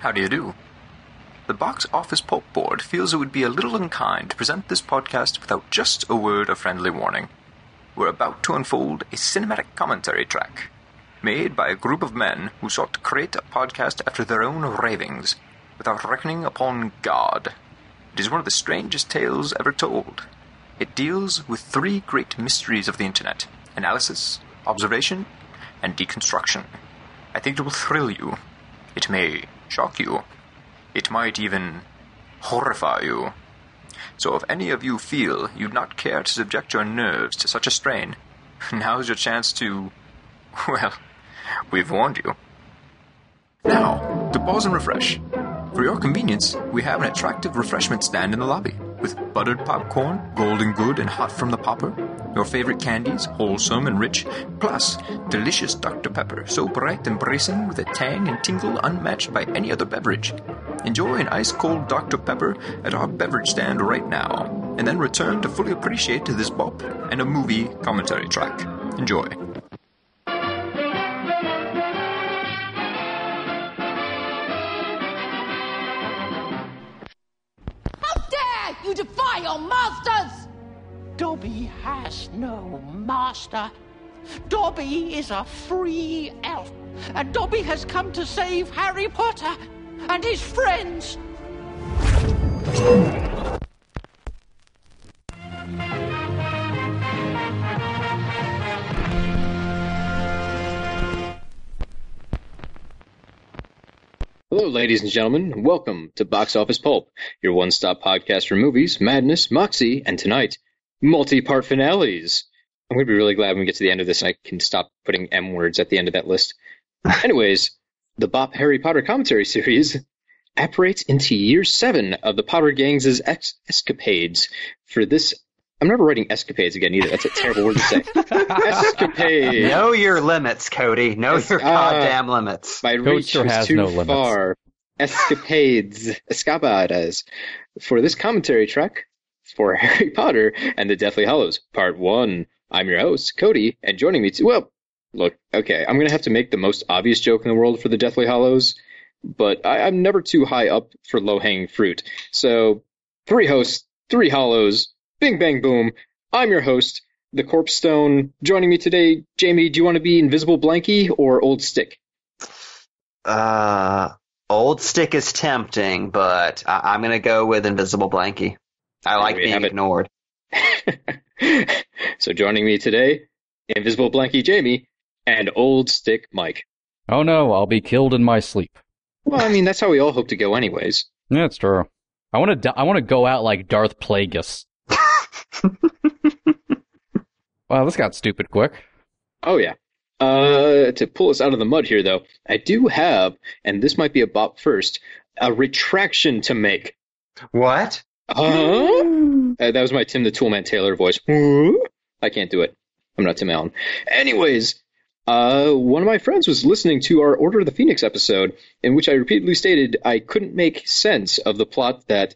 How do you do? The Box Office Pulp Board feels it would be a little unkind to present this podcast without just a word of friendly warning. We're about to unfold a cinematic commentary track made by a group of men who sought to create a podcast after their own ravings without reckoning upon God. It is one of the strangest tales ever told. It deals with three great mysteries of the internet analysis, observation, and deconstruction. I think it will thrill you. It may shock you. It might even horrify you. So if any of you feel you'd not care to subject your nerves to such a strain, now's your chance to. Well, we've warned you. Now, to pause and refresh. For your convenience, we have an attractive refreshment stand in the lobby with buttered popcorn, golden good and hot from the popper, your favorite candies, wholesome and rich, plus delicious Dr. Pepper, so bright and bracing with a tang and tingle unmatched by any other beverage. Enjoy an ice cold Dr. Pepper at our beverage stand right now, and then return to fully appreciate this bop and a movie commentary track. Enjoy. How dare you defy your masters! Dobby has no master. Dobby is a free elf, and Dobby has come to save Harry Potter and his friends. Hello, ladies and gentlemen, welcome to Box Office Pulp, your one stop podcast for movies, madness, moxie, and tonight, multi part finales. I'm going to be really glad when we get to the end of this and I can stop putting M words at the end of that list. Anyways, the Bop Harry Potter commentary series apparates into year seven of the Potter Gangs' ex- escapades. For this, I'm never writing escapades again either. That's a terrible word to say. Escapade. Know your limits, Cody. Know Yes, your uh, goddamn limits. My reach still was has too no limits. far. Escapades, escapadas, for this commentary track for Harry Potter and the Deathly Hallows, Part 1. I'm your host, Cody, and joining me, to, well, look, okay, I'm going to have to make the most obvious joke in the world for the Deathly Hallows, but I, I'm never too high up for low hanging fruit. So, three hosts, three hallows, bing bang boom. I'm your host, the Corpse Stone. Joining me today, Jamie, do you want to be Invisible Blanky or Old Stick? Uh, old stick is tempting, but I- I'm gonna go with Invisible Blanky. I like being ignored. so joining me today, Invisible Blanky Jamie and Old Stick Mike. Oh no, I'll be killed in my sleep. Well, I mean that's how we all hope to go, anyways. Yeah, it's true. I want to. I want to go out like Darth Plagueis. wow, this got stupid quick. Oh yeah. Uh, to pull us out of the mud here, though, I do have, and this might be a bop first, a retraction to make. What? Huh? Uh, that was my Tim the Toolman Taylor voice. I can't do it. I'm not Tim Allen. Anyways, uh, one of my friends was listening to our Order of the Phoenix episode, in which I repeatedly stated I couldn't make sense of the plot that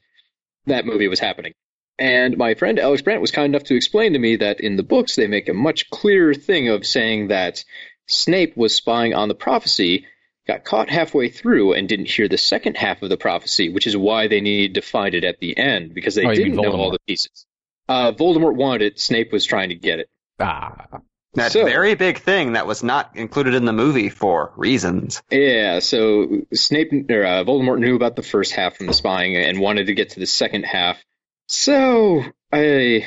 that movie was happening. And my friend Alex Brandt was kind enough to explain to me that in the books they make a much clearer thing of saying that Snape was spying on the prophecy, got caught halfway through, and didn't hear the second half of the prophecy, which is why they needed to find it at the end, because they Oh, didn't know all the pieces. Uh, Voldemort wanted it, Snape was trying to get it. Ah, That So- very big thing that was not included in the movie for reasons. Yeah, so Snape or uh, Voldemort knew about the first half from the spying and wanted to get to the second half. So I,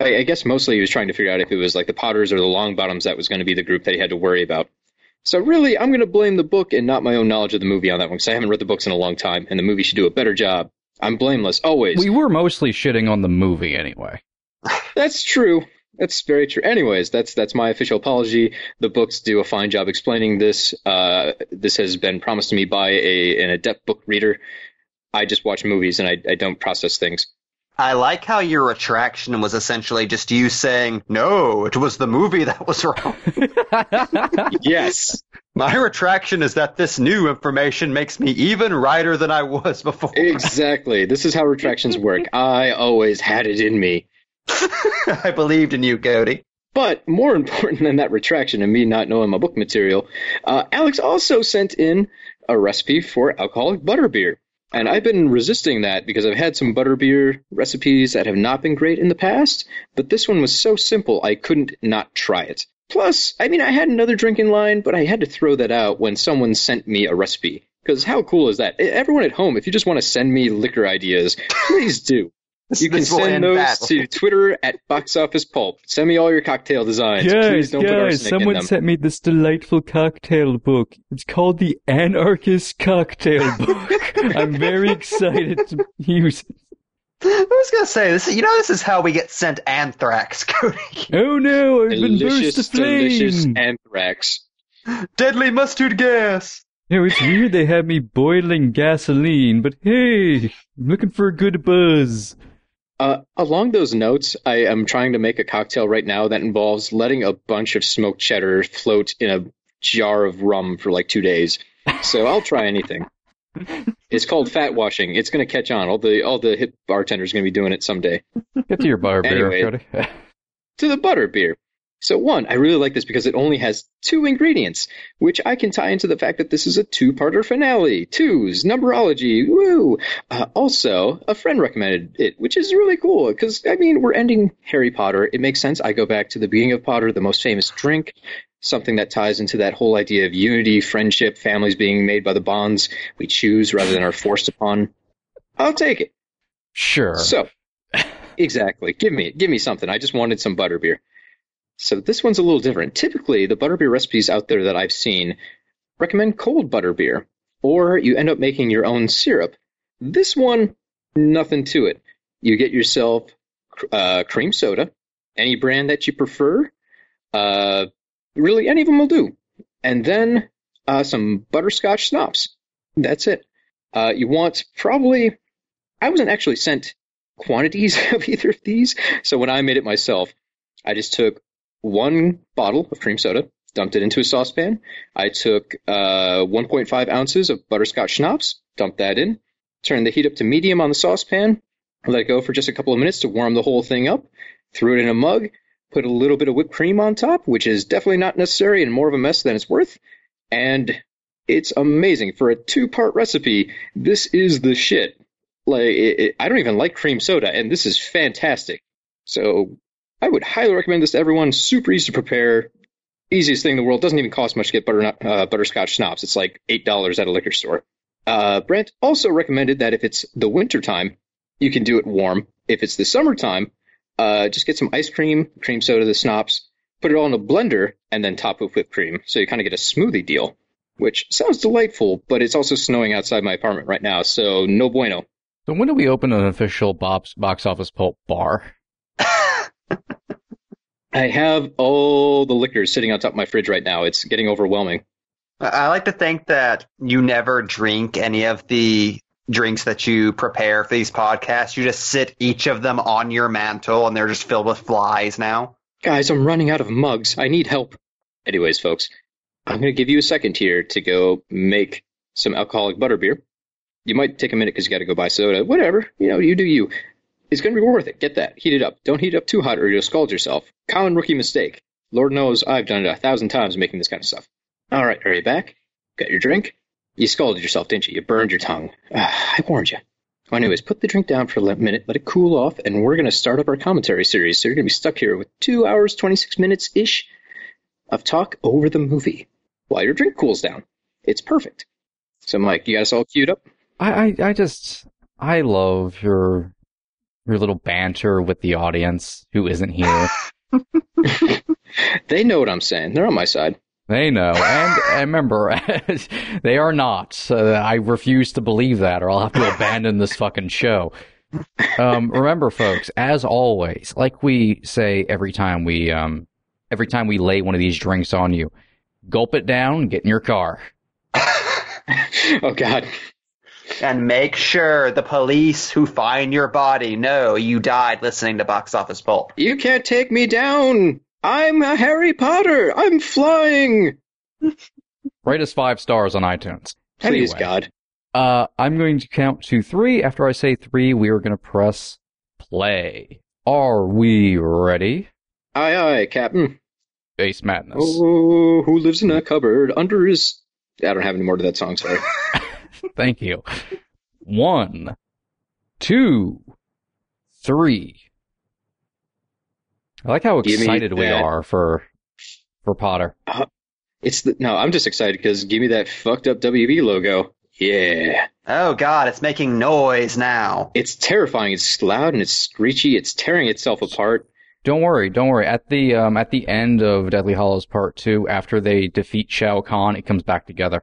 I, I guess mostly he was trying to figure out if it was like the Potters or the Longbottoms that was going to be the group that he had to worry about. So really, I'm going to blame the book and not my own knowledge of the movie on that one because I haven't read the books in a long time, and the movie should do a better job. I'm blameless always. we were mostly shitting on the movie anyway. That's true. That's very true. Anyways, that's that's my official apology. The books do a fine job explaining this. Uh, this has been promised to me by a an adept book reader. I just watch movies and I, I don't process things. I like how your retraction was essentially just you saying, no, it was the movie that was wrong. Yes, My retraction is that this new information makes me even righter than I was before. exactly. This is how retractions work. I always had it in me. I believed in you, Cody. But more important than that retraction and me not knowing my book material, uh, Alex also sent in a recipe for alcoholic butterbeer. And I've been resisting that because I've had some butterbeer recipes that have not been great in the past, but this one was so simple I couldn't not try it. Plus, I mean, I had another drink in line, but I had to throw that out when someone sent me a recipe. Because how cool is that? Everyone at home, if you just want to send me liquor ideas, please do. You can send those battle. to Twitter at Box Office Pulp. Send me all your cocktail designs. please don't put arsenic in them. sent me this delightful cocktail book. It's called the Anarchist Cocktail Book. I'm very excited to use it. I was gonna say this. You know, this is how we get sent anthrax, Cody. Oh no, I've been burst delicious, aflame. delicious anthrax. Deadly mustard gas. No, it's weird they have me boiling gasoline, but hey, I'm looking for a good buzz. Uh, along those notes, I am trying to make a cocktail right now that involves letting a bunch of smoked cheddar float in a jar of rum for like two days. So I'll try anything. It's called fat washing. It's going to catch on. All the all the hip bartenders are going to be doing it someday. Get to your bar beer, Anyway. Cody. to the butter beer. So one, I really like this because it only has two ingredients, which I can tie into the fact that this is a two-parter finale. Twos, numberology, woo! Uh, also, a friend recommended it, which is really cool because I mean we're ending Harry Potter. It makes sense. I go back to the beginning of Potter, the most famous drink, something that ties into that whole idea of unity, friendship, families being made by the bonds we choose rather than are forced upon. I'll take it. Sure. So, exactly. Give me give me something. I just wanted some butterbeer. So this one's a little different. Typically, the butterbeer recipes out there that I've seen recommend cold butterbeer, or you end up making your own syrup. This one, nothing to it. You get yourself uh, cream soda, any brand that you prefer. Uh, really, any of them will do. And then uh, some butterscotch schnapps. That's it. Uh, you want probably. I wasn't actually sent quantities of either of these. So when I made it myself, I just took one bottle of cream soda, dumped it into a saucepan. I took uh, 1.5 ounces of butterscotch schnapps, dumped that in, turned the heat up to medium on the saucepan, let it go for just a couple of minutes to warm the whole thing up, threw it in a mug, put a little bit of whipped cream on top, which is definitely not necessary and more of a mess than it's worth. And it's amazing. For a two part recipe, this is the shit like it, it, I don't even like cream soda, and this is fantastic. So I would highly recommend this to everyone. Super easy to prepare, easiest thing in the world. Doesn't even cost much to get butter, uh, butterscotch schnapps. It's like eight dollars at a liquor store. Uh, Brent also recommended that if it's the winter time, you can do it warm. If it's the summertime, uh, just get some ice cream, cream soda, the schnapps, put it all in a blender, and then top with whipped cream. So you kind of get a smoothie deal, which sounds delightful. But it's also snowing outside my apartment right now, so no bueno. So when do we open an official box, box office pulp bar? I have all the liquors sitting on top of my fridge right now. It's getting overwhelming. I I like to think that you never drink any of the drinks that you prepare for these podcasts. You just sit each of them on your mantle, and they're just filled with flies now. Guys, I'm running out of mugs. I need help. Anyways, folks, I'm going to give you a second here to go make some alcoholic butterbeer. You might take a minute because you got to go buy soda. Whatever. You know, you do you. It's going to be worth it. Get that. Heat it up. Don't heat it up too hot or you'll scald yourself. Common rookie mistake. Lord knows I've done it a thousand times making this kind of stuff. All right, are you back? Got your drink? You scalded yourself, didn't you? You burned your tongue. Ah, I warned you. Well, anyways, put the drink down for a minute, let it cool off, and we're going to start up our commentary series. So you're going to be stuck here with two hours, 26 minutes ish of talk over the movie while your drink cools down. It's perfect. So, Mike, you got us all queued up? I, I, I just, I love your, your little banter with the audience who isn't here. They know what I'm saying. They're on my side. They know, and, and remember, they are not. Uh, I refuse to believe that, or I'll have to abandon this fucking show. Um, remember, folks, as always, like we say every time we, um, every time we lay one of these drinks on you, gulp it down, get in your car. Oh, God. And make sure the police who find your body know you died listening to Box Office Pulp. You can't take me down. I'm a Harry Potter. I'm flying. Rate us five stars on iTunes. Please, Anyway. God. Uh, I'm going to count to three. After I say three, we are going to press play. Are we ready? Aye, aye, Captain. Base Madness. Oh, who lives in a cupboard under his I don't have any more to that song. Sorry. Thank you. One, two, three. I like how excited we that. are for for Potter. It's the, no, I'm just excited because give me that fucked up WB logo. Yeah, Oh god, it's making noise now. it's terrifying. It's loud and it's screechy. It's tearing itself apart. Don't worry, don't worry. At the um at the end of Deadly Hallows Part Two, after they defeat Shao Kahn, it comes back together.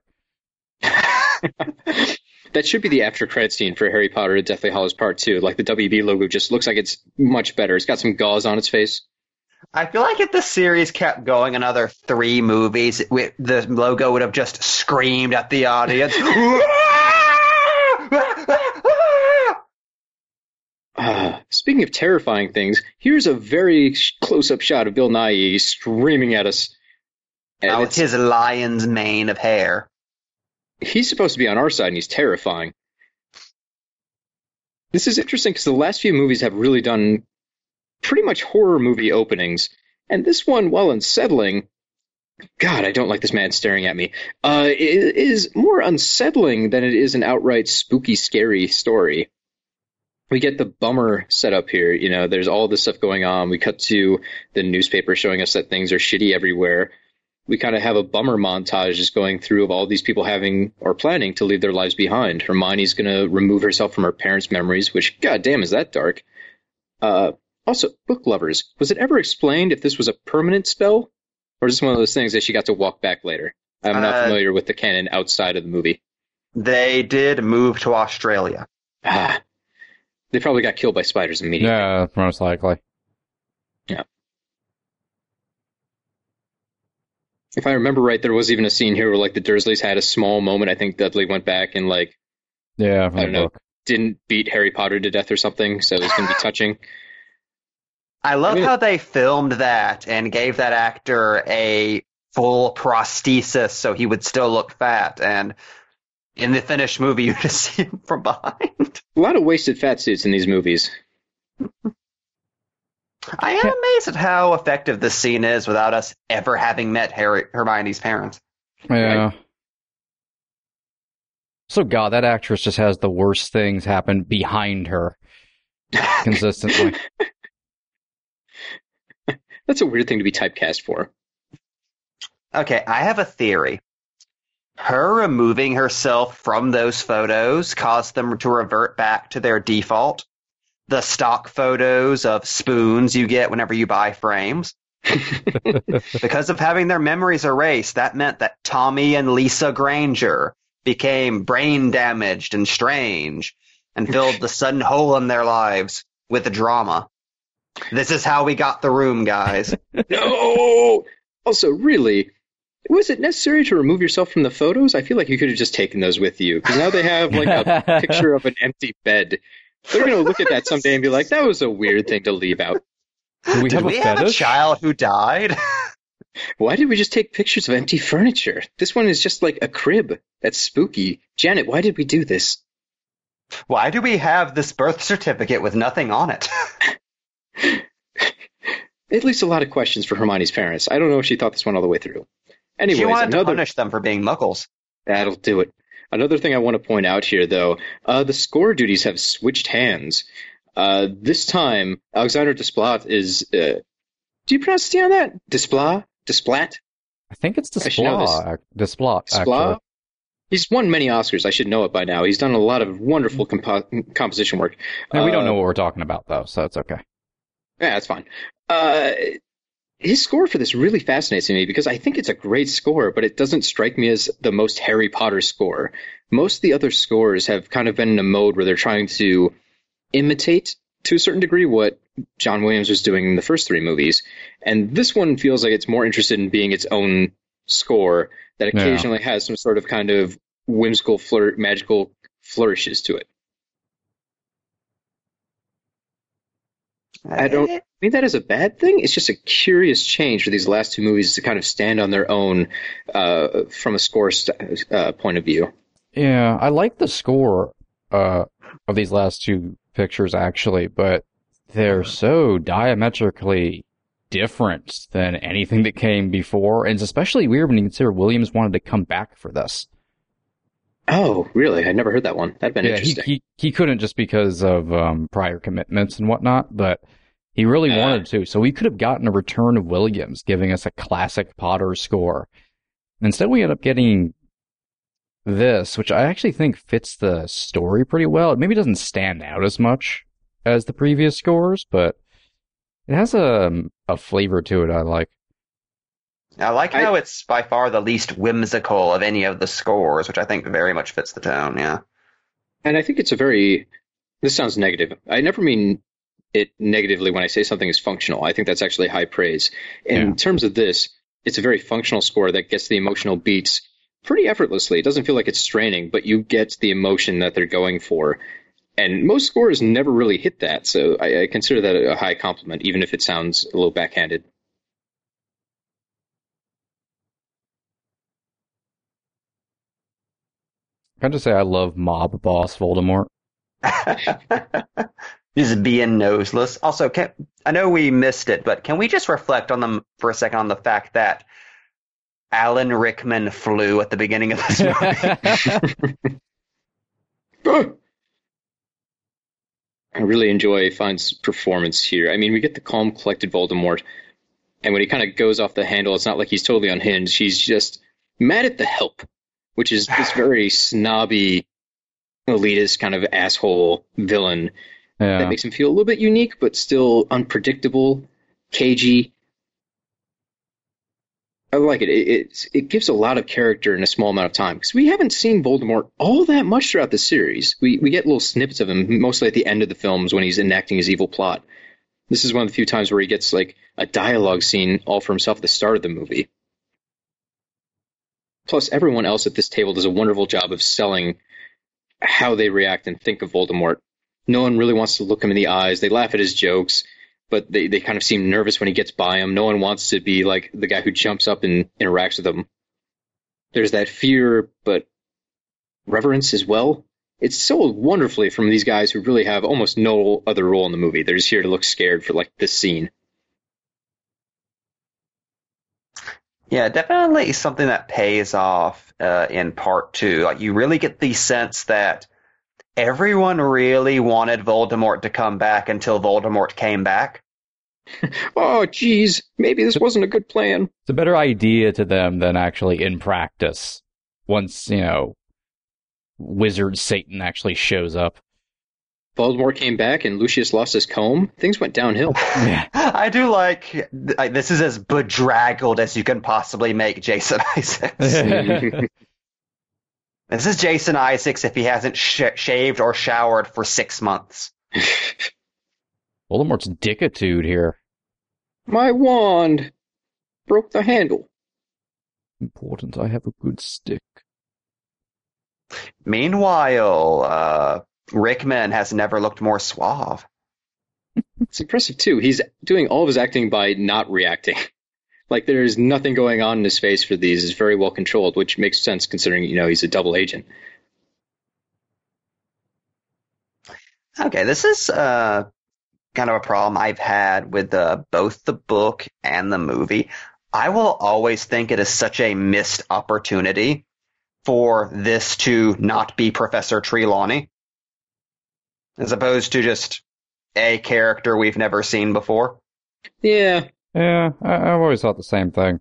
That should be the after credit scene for Harry Potter and Deathly Hallows Part 2. Like the WB logo just looks like it's much better. It's got some gauze on its face. I feel like if the series kept going another three movies, it, the logo would have just screamed at the audience. Uh, speaking of terrifying things, here's a very close up shot of Bill Nighy screaming at us. And Now with it's- his lion's mane of hair. He's supposed to be on our side and he's terrifying. This is interesting because the last few movies have really done pretty much horror movie openings. And this one, while unsettling, God, I don't like this man staring at me, uh, is more unsettling than it is an outright spooky, scary story. We get the bummer set up here. You know, there's all this stuff going on. We cut to the newspaper showing us that things are shitty everywhere we kind of have a bummer montage just going through of all these people having or planning to leave their lives behind. Hermione's going to remove herself from her parents' memories, which, goddamn, is that dark. Uh, also, book lovers. Was it ever explained if this was a permanent spell, or is this one of those things that she got to walk back later? I'm not Uh, familiar with the canon outside of the movie. They did move to Australia. Ah, they probably got killed by spiders immediately. Yeah, most likely. If I remember right, there was even a scene here where like the Dursleys had a small moment. I think Dudley went back and like Yeah, I don't know. book. didn't beat Harry Potter to death or something, so it's going to be touching. I love Yeah. how they filmed that and gave that actor a full prosthesis so he would still look fat. And in the finished movie, you just see him from behind. A lot of wasted fat suits in these movies. I am amazed at how effective this scene is without us ever having met Harry, Hermione's parents. Yeah. So God, that actress just has the worst things happen behind her consistently. That's a weird thing to be typecast for. Okay, I have a theory. Her removing herself from those photos caused them to revert back to their default. The stock photos of spoons you get whenever you buy frames. because of having their memories erased, that meant that Tommy and Lisa Granger became brain damaged and strange and filled the sudden hole in their lives with drama. This is how we got the room, guys. no! Oh, also, really, was it necessary to remove yourself from the photos? I feel like you could have just taken those with you, because now they have like a picture of an empty bed. They're going to look at that someday and be like, that was a weird thing to leave out. Do we Did have we a have a child who died? Why did we just take pictures of empty furniture? This one is just like a crib. That's spooky. Janet, why did we do this? Why do we have this birth certificate with nothing on it? At least a lot of questions for Hermione's parents. I don't know if she thought this one all the way through. Anyways, she wanted to punish them for being muggles. That'll do it. Another thing I want to point out here, though, uh, the score duties have switched hands. Uh, this time, Alexander Desplat is. Uh, do you pronounce the on that? Desplat? Desplat? I think it's I should know. Desplat. Desplat, Desplat? He's won many Oscars. I should know it by now. He's done a lot of wonderful compo- composition work. And we don't Uh, know what we're talking about, though, so it's okay. Yeah, that's fine. Uh, his score for this really fascinates me because I think it's a great score, but it doesn't strike me as the most Harry Potter score. Most of the other scores have kind of been in a mode where they're trying to imitate, to a certain degree, what John Williams was doing in the first three movies. And this one feels like it's more interested in being its own score that Yeah. occasionally has some sort of kind of whimsical, flirt, magical flourishes to it. I don't I mean that as a bad thing. It's just a curious change for these last two movies to kind of stand on their own uh, from a score st- uh, point of view. Yeah, I like the score uh, of these last two pictures, actually, but they're so diametrically different than anything that came before, and it's especially weird when you consider Williams wanted to come back for this. Oh, really? I never heard that one. That'd been Yeah, he, interesting. he he couldn't just because of um, prior commitments and whatnot, but he really Uh. wanted to. So we could have gotten a return of Williams, giving us a classic Potter score. Instead, we end up getting this, which I actually think fits the story pretty well. It maybe doesn't stand out as much as the previous scores, but it has a a flavor to it I like. I like I- how it's by far the least whimsical of any of the scores, which I think very much fits the tone. Yeah. And I think it's a very. This sounds negative. I never mean it negatively when I say something is functional. I think that's actually high praise. In Yeah. terms of this, it's a very functional score that gets the emotional beats pretty effortlessly. It doesn't feel like it's straining, but you get the emotion that they're going for. And most scores never really hit that, so I, I consider that a high compliment, even if it sounds a little backhanded. Can I just say I love Mob Boss Voldemort? Just being noseless. Also, can, I know we missed it, but can we just reflect on them for a second on the fact that Alan Rickman flew at the beginning of this movie? I really enjoy Fiennes' performance here. I mean, we get the calm, collected Voldemort, and when he kind of goes off the handle, it's not like he's totally unhinged. He's just mad at the help, which is this very snobby, elitist kind of asshole villain yeah. that makes him feel a little bit unique, but still unpredictable, cagey. I like it. It it's, it gives a lot of character in a small amount of time because we haven't seen Voldemort all that much throughout the series. We we get little snippets of him mostly at the end of the films when he's enacting his evil plot. This is one of the few times where he gets like a dialogue scene all for himself at the start of the movie. Plus, everyone else at this table does a wonderful job of selling how they react and think of Voldemort. No one really wants to look him in the eyes. They laugh at his jokes, but they, they kind of seem nervous when he gets by him. No one wants to be like the guy who jumps up and interacts with him. There's that fear, but reverence as well. It's sold wonderfully from these guys who really have almost no other role in the movie. They're just here to look scared for like this scene. Yeah, definitely something that pays off uh, in part two. Like you really get the sense that everyone really wanted Voldemort to come back until Voldemort came back. Oh, geez, maybe this wasn't a good plan. It's a better idea to them than actually in practice. Once, you know, wizard Satan actually shows up. Voldemort came back and Lucius lost his comb. Things went downhill. Yeah. I do like like, this is as bedraggled as you can possibly make Jason Isaacs. this is Jason Isaacs if he hasn't sh- shaved or showered for six months. Voldemort's dickitude here. My wand broke the handle. Important I have a good stick. Meanwhile, uh, Rickman has never looked more suave. It's impressive too. He's doing all of his acting by not reacting. Like there's nothing going on in his face for these. It's very well controlled, which makes sense considering you know he's a double agent. Okay, this is uh, kind of a problem I've had with uh, both the book and the movie. I will always think it is such a missed opportunity for this to not be Professor Trelawney, as opposed to just a character we've never seen before. Yeah, Yeah, I, I've always thought the same thing.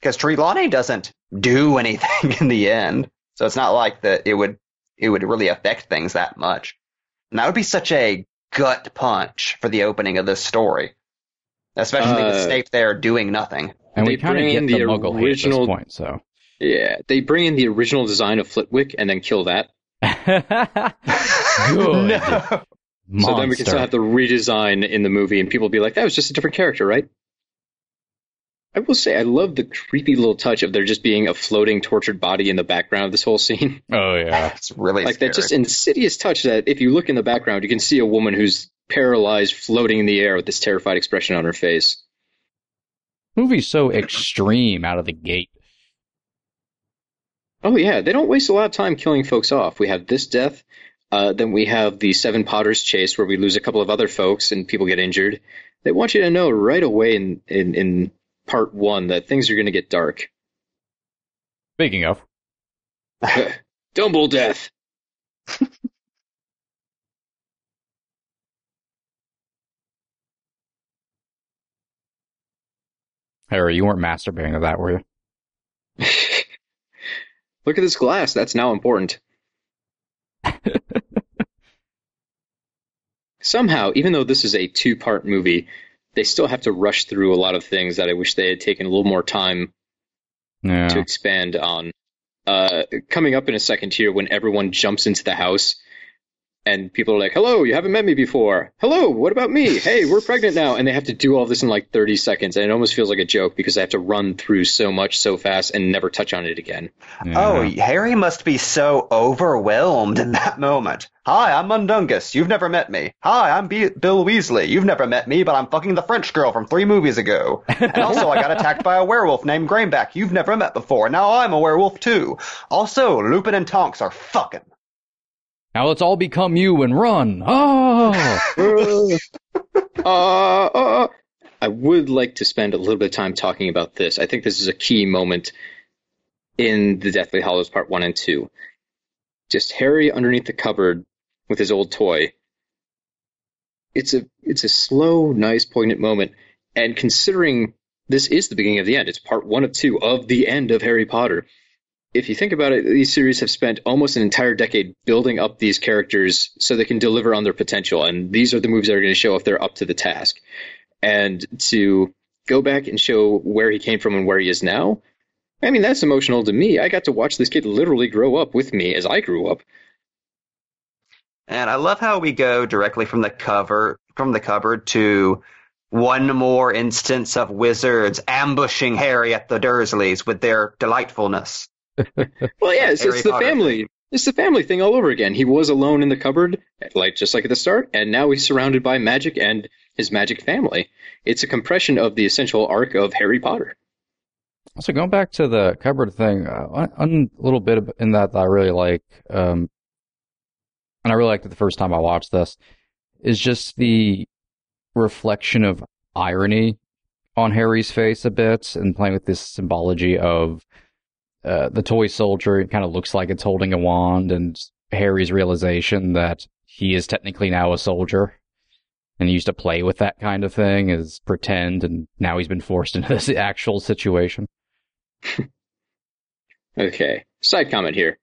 Because Trelawney doesn't do anything in the end, so it's not like that it would it would really affect things that much. And that would be such a gut punch for the opening of this story, especially with Uh, Snape there doing nothing. And They we kind of bring get in the, the Muggle hate at original- this point, so. yeah. They bring in the original design of Flitwick and then kill that. Good. No. Monster. So then we can still have the redesign in the movie, and people will be like, "That was just a different character, right?" I will say, I love the creepy little touch of there just being a floating, tortured body in the background of this whole scene. Oh yeah. It's really like scary. that just insidious touch that if you look in the background, you can see a woman who's paralyzed, floating in the air with this terrified expression on her face. Movie's so extreme out of the gate. Oh yeah, they don't waste a lot of time killing folks off. We have this death, uh, then we have the Seven Potters chase where we lose a couple of other folks and people get injured. They want you to know right away in in, in part one that things are going to get dark. Speaking of, Dumble death. Harry, you weren't masturbating to that, were you? Look at this glass. That's now important. Somehow, even though this is a two part movie, they still have to rush through a lot of things that I wish they had taken a little more time Yeah. to expand on. Uh, coming up in a second here, when everyone jumps into the house and people are like, "Hello, you haven't met me before. Hello, what about me? Hey, we're pregnant now," and they have to do all this in like 30 seconds, and it almost feels like a joke because they have to run through so much so fast and never touch on it again. Oh, yeah. Oh, Harry must be so overwhelmed in that moment. Hi, I'm Mundungus. You've never met me. Hi, I'm B- Bill Weasley. You've never met me, but I'm fucking the French girl from three movies ago. And also, I got attacked by a werewolf named Greyback you've never met before. Now I'm a werewolf too. Also, Lupin and Tonks are fucking. Now let's all become you and run. Oh, uh, uh, I would like to spend a little bit of time talking about this. I think this is a key moment in the Deathly Hallows Part 1 and 2. Just Harry underneath the cupboard with his old toy. It's a it's a slow, nice, poignant moment. And considering this is the beginning of the end, it's part one of two of the end of Harry Potter. If you think about it, these series have spent almost an entire decade building up these characters so they can deliver on their potential. And these are the movies that are going to show if they're up to the task. And to go back and show where he came from and where he is now, I mean, that's emotional to me. I got to watch this kid literally grow up with me as I grew up. And I love how we go directly from the cover from the cupboard to one more instance of wizards ambushing Harry at the Dursleys with their delightfulness. Well, yeah, it's, it's the Potter. family. It's the family thing all over again. He was alone in the cupboard, like just like at the start, and now he's surrounded by magic and his magic family. It's a compression of the essential arc of Harry Potter. So going back to the cupboard thing, uh, one, one little bit in that that I really like, um, and I really liked it the first time I watched this, is just the reflection of irony on Harry's face a bit, and playing with this symbology of uh, the toy soldier. It kind of looks like it's holding a wand, and Harry's realization that he is technically now a soldier. And he used to play with that kind of thing as pretend, and now he's been forced into this actual situation. Okay, side comment here.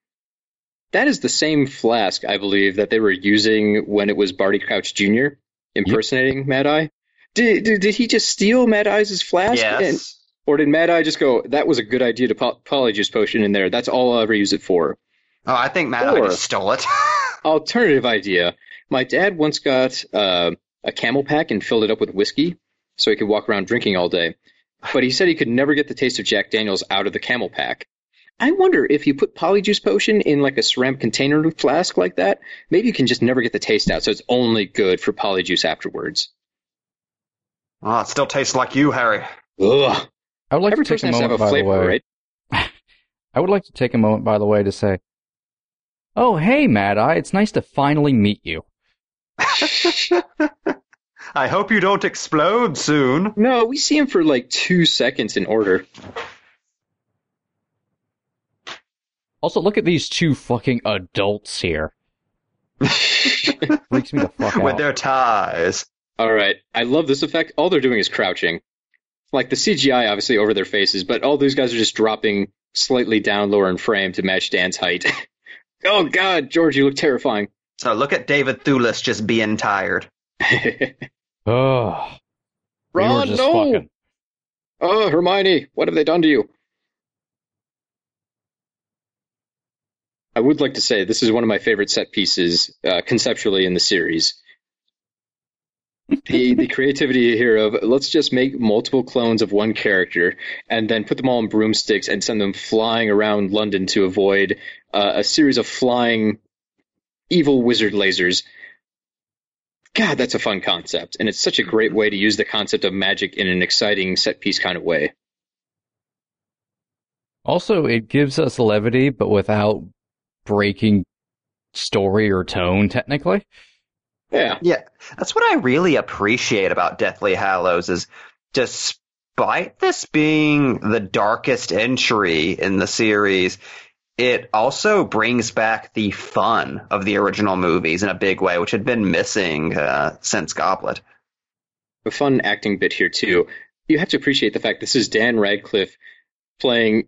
That is the same flask, I believe, that they were using when it was Barty Crouch Jr. impersonating Mad Eye. Did, did, did he just steal Mad Eye's flask? And- Yes. Or did Mad Eye just go, that was a good idea to put Polyjuice Potion in there. That's all I'll ever use it for. Oh, I think I Or- just stole it. Alternative idea. My dad once got uh, a camel pack and filled it up with whiskey so he could walk around drinking all day. But he said he could never get the taste of Jack Daniels out of the camel pack. I wonder if you put Polyjuice Potion in like a ceramic container flask like that, maybe you can just never get the taste out, so it's only good for Polyjuice afterwards. oh, it still tastes like you, Harry. Ugh. I would like Every to take a has to moment, a by the way. right? I would like to take a moment, by the way, to say, "Oh, hey, Mad Eye, it's nice to finally meet you." I hope you don't explode soon. No, we see him for like two seconds in order. Also, look at these two fucking adults here. Freaks me the fuck out. With their ties. All right. I love this effect. All they're doing is crouching. Like the CGI obviously over their faces, but all these guys are just dropping slightly down lower in frame to match Dan's height. oh god, George, you look terrifying. So look at David Thewlis just being tired. Ugh. we Ron, just no! fucking. Oh, Hermione, what have they done to you? I would like to say this is one of my favorite set pieces uh, conceptually in the series. The the creativity here of let's just make multiple clones of one character and then put them all on broomsticks and send them flying around London to avoid uh, a series of flying evil wizard lasers. God, that's a fun concept, and it's such a great way to use the concept of magic in an exciting set piece kind of way. Also, it gives us levity, but without breaking story or tone, technically. Yeah. Yeah, that's what I really appreciate about Deathly Hallows is despite this being the darkest entry in the series, it also brings back the fun of the original movies in a big way, which had been missing uh, since Goblet. A fun acting bit here too. You have to appreciate the fact this is Dan Radcliffe playing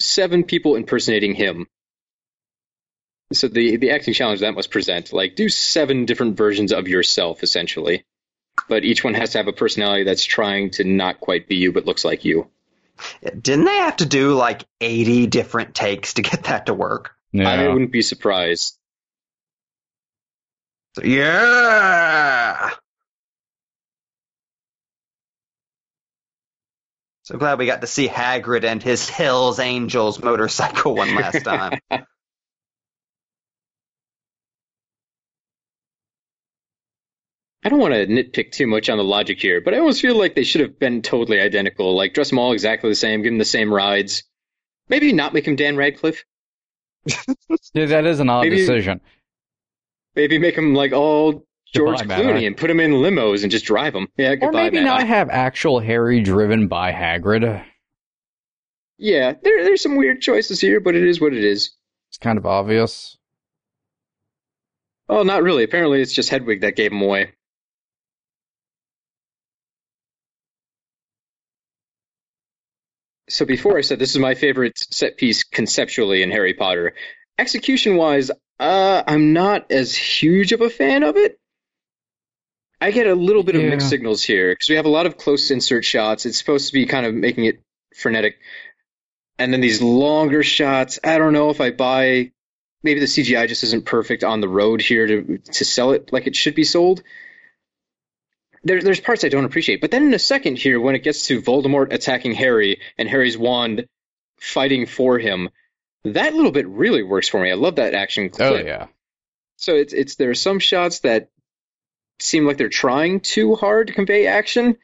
seven people impersonating him. So the the acting challenge that must present like do seven different versions of yourself essentially, but each one has to have a personality that's trying to not quite be you but looks like you. Didn't they have to do like 80 different takes to get that to work? I wouldn't be surprised. So, yeah! So glad we got to see Hagrid and his Hells Angels motorcycle one last time. I don't want to nitpick too much on the logic here, but I almost feel like they should have been totally identical. Like dress them all exactly the same, give them the same rides. Maybe not make him Dan Radcliffe. Yeah, that is an odd Maybe- decision. Maybe make him like all George Goodbye, Matt. Clooney and put him in limos and just drive him. Yeah, goodbye, Or maybe Matt. not have actual Harry driven by Hagrid. Yeah, there, there's some weird choices here, but it is what it is. It's kind of obvious. Oh, not really. Apparently, it's just Hedwig that gave him away. So before I said this is my favorite set piece conceptually in Harry Potter. Execution wise, uh, I'm not as huge of a fan of it. I get a little bit of mixed signals here because we have a lot of close insert shots. It's supposed to be kind of making it frenetic. And then these longer shots, I don't know if I buy maybe the CGI just isn't perfect on the road here to to sell it like it should be sold. There, there's parts I don't appreciate, but then in a second here, when it gets to Voldemort attacking Harry and Harry's wand fighting for him, that little bit really works for me. I love that action clip. Oh yeah. So it's it's there are some shots that seem like they're trying too hard to convey action,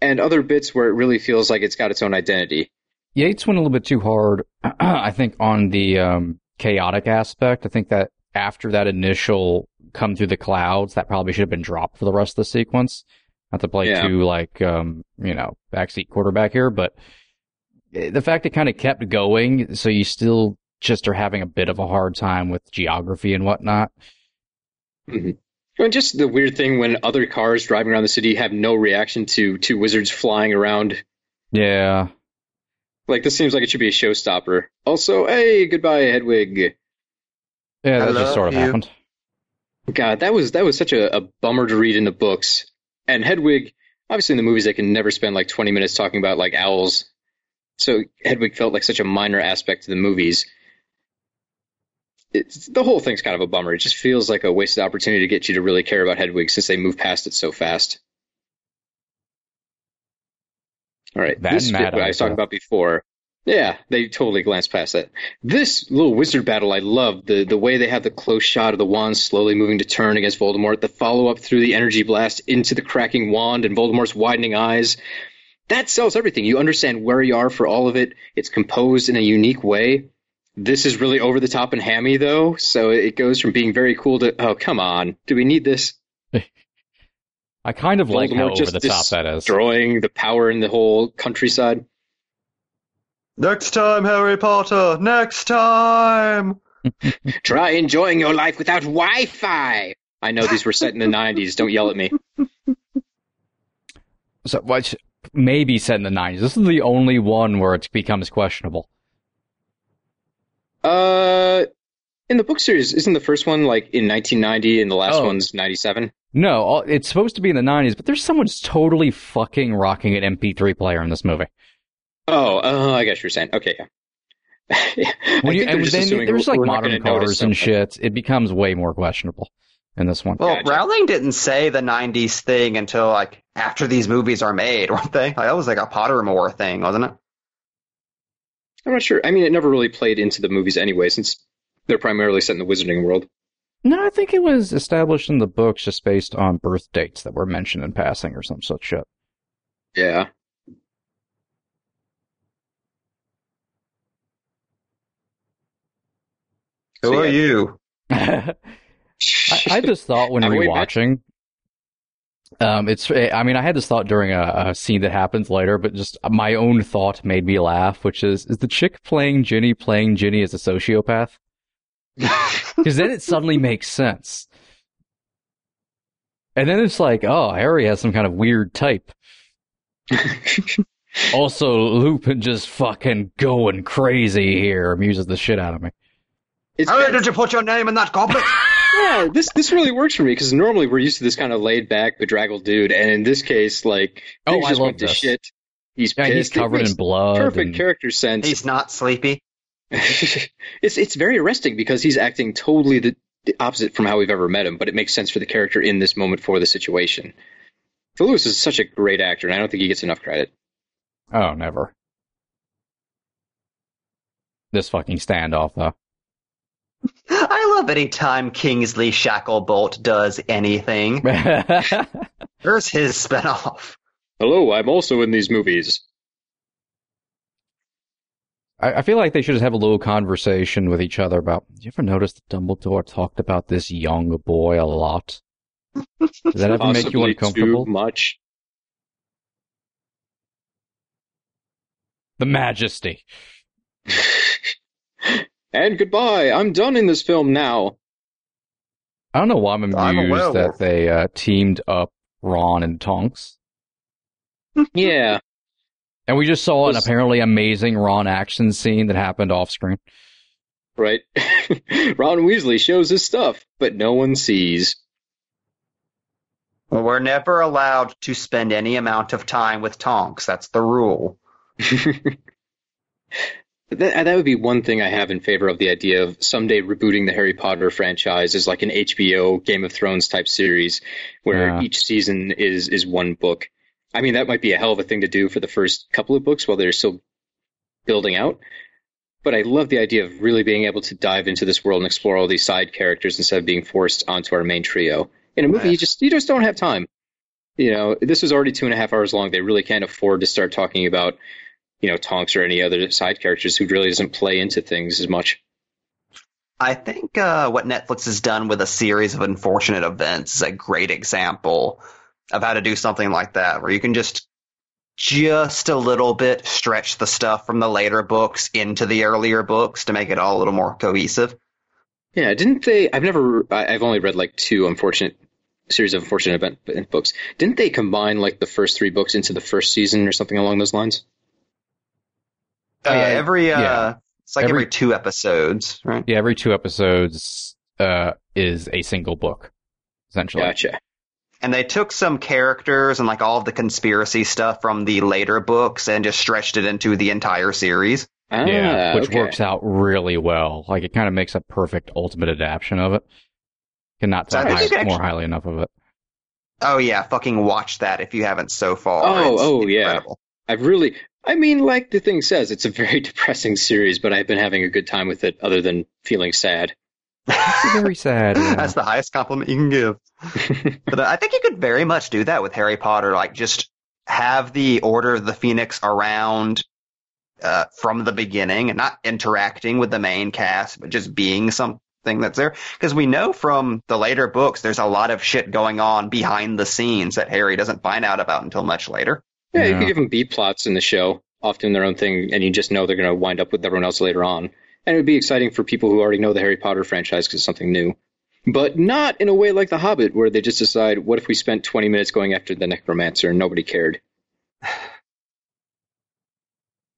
and other bits where it really feels like it's got its own identity. Yates went a little bit too hard, I think, on the um, chaotic aspect. I think that after that initial come through the clouds, that probably should have been dropped for the rest of the sequence. Not to play Yeah. too like um, you know backseat quarterback here, but eh, the fact it kind of kept going, so you still just are having a bit of a hard time with geography and whatnot. And just the weird thing when other cars driving around the city have no reaction to two wizards flying around. Yeah, Like this seems like it should be a showstopper. Also, hey, goodbye, Hedwig. yeah, I that just sort of you. happened. God, that was that was such a, a bummer to read in the books. And Hedwig, obviously in the movies, they can never spend like 20 minutes talking about like owls. So Hedwig felt like such a minor aspect to the movies. It's, the whole thing's kind of a bummer. It just feels like a wasted opportunity to get you to really care about Hedwig since they move past it so fast. All right, That this bit I was talking about before. Yeah, they totally glanced past that. This little wizard battle, I love the the way they have the close shot of the wand slowly moving to turn against Voldemort, the follow up through the energy blast into the cracking wand and Voldemort's widening eyes. That sells everything. You understand where you are for all of it. It's composed in a unique way. This is really over the top and hammy though, so it goes from being very cool to oh come on, do we need this? I kind of like how over just the top that is. Destroying the power in the whole countryside. Next time, Harry Potter! Next time! Try enjoying your life without Wi-Fi. I know these were set in the '90s. Don't yell at me. So, which maybe set in the 90s. This is the only one where it becomes questionable. Uh, in the book series, isn't the first one like in 1990 and the last Oh. one's 97? No, it's supposed to be in the 90s, but there's someone who's totally fucking rocking an MP3 player in this movie. Oh, uh, I guess you're saying. Okay, yeah. I When you, and then there's like modern gonna cars and shit. It becomes way more questionable in this one. Well, Gotcha. Rowling didn't say the 90s thing until, like, after these movies are made, weren't they? Like, that was like a Pottermore thing, wasn't it? I'm not sure. I mean, it never really played into the movies anyway, since they're primarily set in the Wizarding world. No, I think it was established in the books just based on birth dates that were mentioned in passing or some such shit. Yeah. Who So, are yeah. you? I, I had this thought when I'm way back. rewatching. Um, it's. I mean, I had this thought during a, a scene that happens later, but just my own thought made me laugh, which is: is the chick playing Ginny playing Ginny as a sociopath? Because then it suddenly makes sense. And then it's like, oh, Harry has some kind of weird type. Also, Lupin just fucking going crazy here amuses the shit out of me. It's How did you put your name in that goblet? yeah, this this really works for me because normally we're used to this kind of laid back, bedraggled dude, and in this case, like Oh, things I just love went to this. shit. He's Yeah, pissed. he's covered in blood. Perfect and- character sense. He's not sleepy. it's it's very arresting because he's acting totally the, the opposite from how we've ever met him, but it makes sense for the character in this moment for the situation. Thewlis is such a great actor, and I don't think he gets enough credit. Oh, never. This fucking standoff, though. I love any time Kingsley Shacklebolt does anything. There's his spinoff. Hello, I'm also in these movies. I, I feel like they should just have a little conversation with each other about. Did you ever notice that Dumbledore talked about this young boy a lot? Does that ever make you uncomfortable? Too much. The Majesty. and goodbye. I'm done in this film now. I don't know why I'm amused I'm that they uh, teamed up Ron and Tonks. Yeah. And we just saw an apparently amazing Ron action scene that happened off screen. Right. Ron Weasley shows his stuff, but no one sees. Well, we're never allowed to spend any amount of time with Tonks. That's the rule. That, that would be one thing I have in favor of the idea of someday rebooting the Harry Potter franchise as like an HBO Game of Thrones type series where Yeah. each season is is one book. I mean, that might be a hell of a thing to do for the first couple of books while they're still building out. But I love the idea of really being able to dive into this world and explore all these side characters instead of being forced onto our main trio. In a movie, you just you just don't have time. You know, this was already two and a half hours long. They really can't afford to start talking about, you know, Tonks or any other side characters who really doesn't play into things as much. I think uh, what Netflix has done with a series of unfortunate events is a great example of how to do something like that, where you can just just a little bit stretch the stuff from the later books into the earlier books to make it all a little more cohesive. Yeah, didn't they? I've never. I've only read like two unfortunate series of unfortunate event books. Didn't they combine like the first three books into the first season or something along those lines? Oh, yeah, Uh, every uh, yeah. it's like Every- every two episodes, right? Yeah, every two episodes uh, is a single book, essentially. Gotcha. And they took some characters and like all of the conspiracy stuff from the later books and just stretched it into the entire series. Ah, yeah, which okay. works out really well. Like it kind of makes a perfect ultimate adaptation of it. Cannot So talk think high, can more actually- highly enough of it. Oh yeah, fucking watch that if you haven't so far. Oh, It's oh, yeah. I've really. I mean, like the thing says, it's a very depressing series, but I've been having a good time with it, other than feeling sad. It's very sad. yeah. That's the highest compliment you can give. but uh, I think you could very much do that with Harry Potter. Like just have the Order of the Phoenix around uh, from the beginning and not interacting with the main cast, but just being something that's there. Because we know from the later books, there's a lot of shit going on behind the scenes that Harry doesn't find out about until much later. Yeah, you Yeah. could give them B plots in the show, often their own thing, and you just know they're going to wind up with everyone else later on. And it would be exciting for people who already know the Harry Potter franchise because it's something new. But not in a way like The Hobbit, where they just decide, what if we spent 20 minutes going after the necromancer and nobody cared?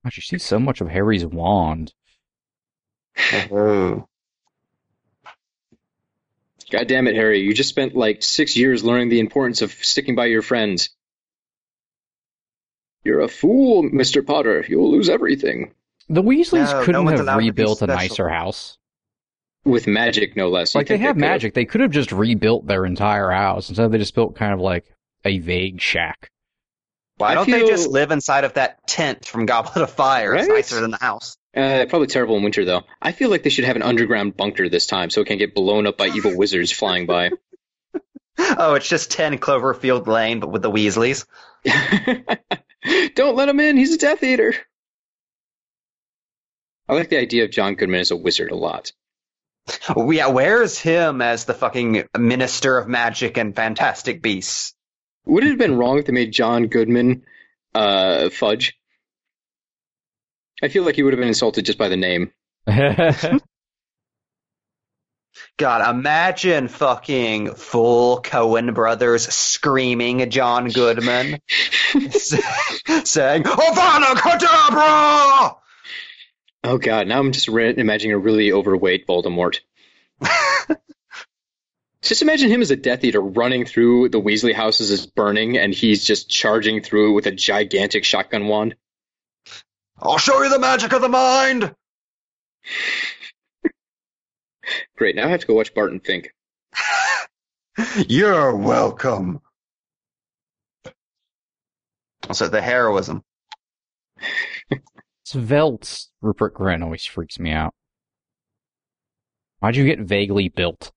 Gosh, you see so much of Harry's wand. Oh. God damn it, Harry, you just spent like six years learning the importance of sticking by your friends. You're a fool, Mr. Potter. You'll lose everything. The Weasleys No, no couldn't one's have allowed to be rebuilt a nicer house. With magic, no less. You Like they have could've? magic. They could have just rebuilt their entire house. Instead, they just built kind of like a vague shack. Why I don't they just live inside of that tent from Goblet of Fire? It's nicer than the house. Uh, probably terrible in winter, though. I feel like they should have an underground bunker this time so it can't get blown up by evil wizards flying by. Oh, it's just 10 Cloverfield Lane, but with the Weasleys. Don't let him in. He's a Death Eater. I like the idea of John Goodman as a wizard a lot. Oh, yeah, where's him as the fucking minister of magic and fantastic beasts? Would it have been wrong if they made John Goodman uh, Fudge? I feel like he would have been insulted just by the name. God, imagine fucking full Coen brothers screaming at John Goodman, saying, Avada Kedavra! Oh god, now I'm just re- imagining a really overweight Voldemort. just imagine him as a Death Eater running through the Weasley houses as burning, and he's just charging through with a gigantic shotgun wand. I'll show you the magic of the mind! Great, now I have to go watch Barton Fink. You're welcome. So the heroism. Svelte Rupert Grint always freaks me out. Why'd you get vaguely built?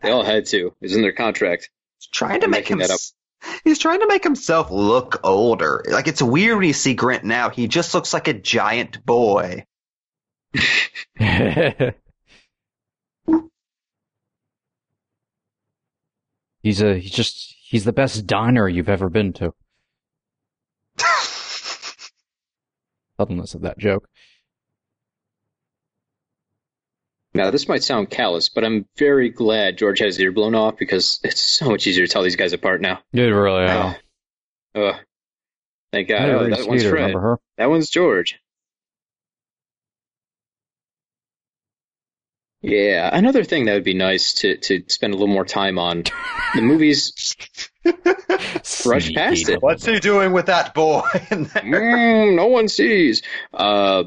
They all had to. It's in their contract. He's trying to I'm make him. that up. He's trying to make himself look older. Like it's weird when you see Grint now. He just looks like a giant boy. he's a he's just he's the best diner you've ever been to. Subtleness of that joke. Now, this might sound callous, but I'm very glad George has his ear blown off because it's so much easier to tell these guys apart now. Did really? Yeah. Ugh. Thank God. Oh, that one's Fred. her? That one's George. Yeah, another thing that would be nice to, to spend a little more time on. The movies brush past it. What's he doing with that boy in there? Mm, no one sees. Uh,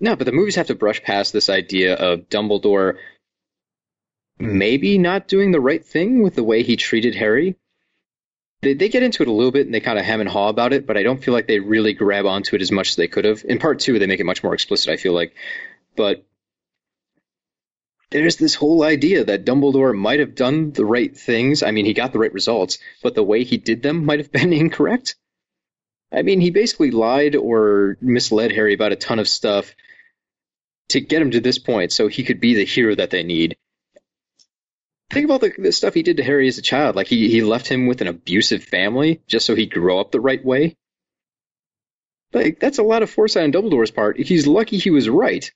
no, but the movies have to brush past this idea of Dumbledore maybe not doing the right thing with the way he treated Harry. They, they get into it a little bit and they kind of hem and haw about it, but I don't feel like they really grab onto it as much as they could have. In part two, they make it much more explicit, I feel like. But there's this whole idea that Dumbledore might have done the right things. I mean, he got the right results, but the way he did them might have been incorrect. I mean, he basically lied or misled Harry about a ton of stuff to get him to this point so he could be the hero that they need. Think about the, the stuff he did to Harry as a child. Like, he, he left him with an abusive family just so he'd grow up the right way. Like, that's a lot of foresight on Dumbledore's part. He's lucky he was right.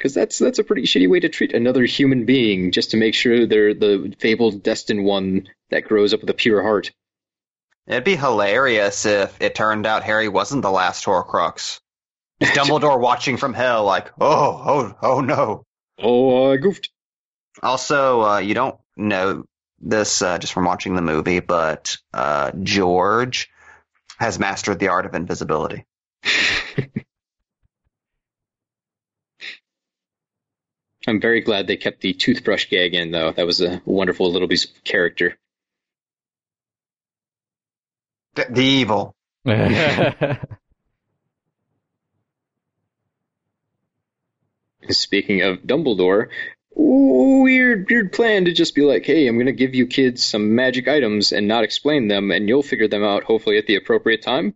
Because that's, that's a pretty shitty way to treat another human being just to make sure they're the fabled, destined one that grows up with a pure heart. It'd be hilarious if it turned out Harry wasn't the last Horcrux. Just Dumbledore watching from hell, like, oh, oh, oh no. Oh, I goofed. Also, uh, you don't know this uh, just from watching the movie, but uh, George has mastered the art of invisibility. I'm very glad they kept the toothbrush gag in, though. That was a wonderful little piece of character. The, the evil. Speaking of Dumbledore, weird, weird plan to just be like, hey, I'm going to give you kids some magic items and not explain them, and you'll figure them out hopefully at the appropriate time.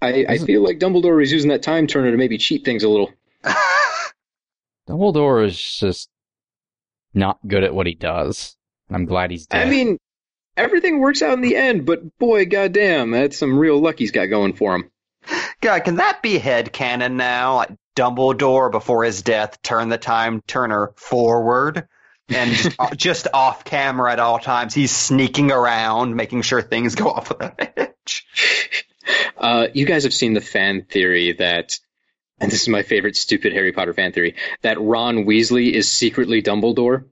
I, I feel like Dumbledore is using that time turner to maybe cheat things a little. Dumbledore is just not good at what he does. I'm glad he's dead. I mean, everything works out in the end, but boy, goddamn, that's some real luck he's got going for him. God, can that be headcanon now? Like Dumbledore before his death turned the time turner forward and just, just off camera at all times. He's sneaking around, making sure things go off with a hitch. Uh, you guys have seen the fan theory that, and this is my favorite stupid Harry Potter fan theory, that Ron Weasley is secretly Dumbledore.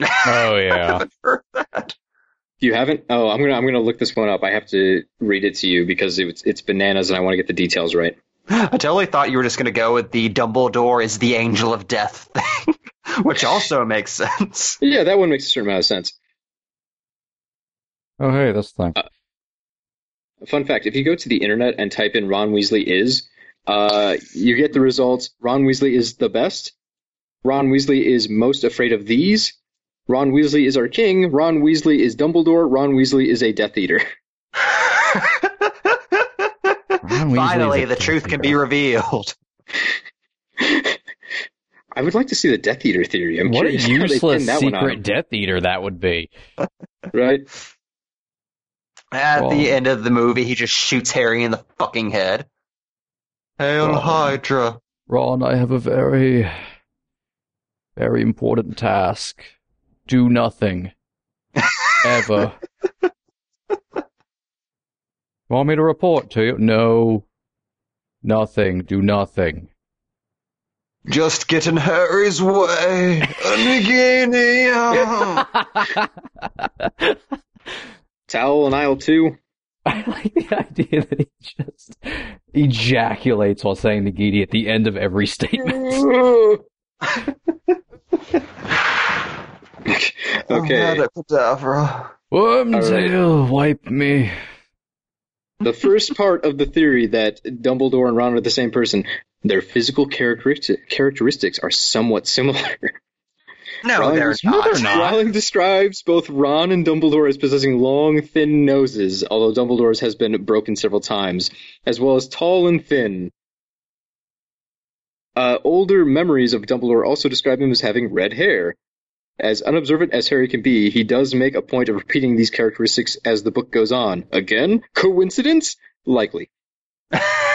oh yeah. Heard that. You haven't? Oh, I'm gonna I'm gonna look this one up. I have to read it to you because it's it's bananas, and I want to get the details right. I totally thought you were just going to go with the Dumbledore is the angel of death thing, which also makes sense. Yeah, that one makes a certain amount of sense. Oh hey, this thing. Uh, fun fact: If you go to the internet and type in Ron Weasley is, uh, you get the results. Ron Weasley is the best. Ron Weasley is most afraid of these. Ron Weasley is our king. Ron Weasley is Dumbledore. Ron Weasley is a Death Eater. Ron Weasley is Finally, the truth Death can be revealed. I would like to see the Death Eater theory. I'm what a curious how useless that secret him, Death Eater that would be. right? At Well- the end of the movie, he just shoots Harry in the fucking head. Hail Well- Hydra. Ron, I have a very, very important task. Do nothing. Ever. Want me to report to you? No. Nothing. Do nothing. Just get in Harry's way. Nagini. Towel and aisle two. I like the idea that he just ejaculates while saying Nagini at the end of every statement. okay. Cadabra. Wormtail, wipe me. the first part of the theory that Dumbledore and Ron are the same person, their physical characteristics are somewhat similar. No, Rowling, they're not. they're not. Rowling describes both Ron and Dumbledore as possessing long, thin noses, although Dumbledore's has been broken several times, as well as tall and thin. Uh, older memories of Dumbledore also describe him as having red hair. As unobservant as Harry can be, he does make a point of repeating these characteristics as the book goes on. Again, coincidence? Likely.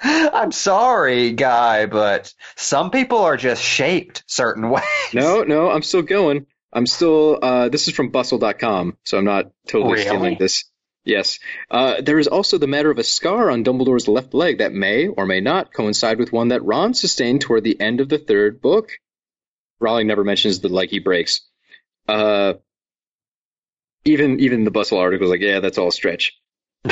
I'm sorry, guy, but some people are just shaped certain ways. No, no, I'm still going. I'm still. Uh, this is from Bustle.com, so I'm not totally Really? stealing this. Yes. Uh, there is also the matter of a scar on Dumbledore's left leg that may or may not coincide with one that Ron sustained toward the end of the third book. Rowling never mentions the leg he breaks. Uh, even even the Bustle article is like, yeah, that's all stretch.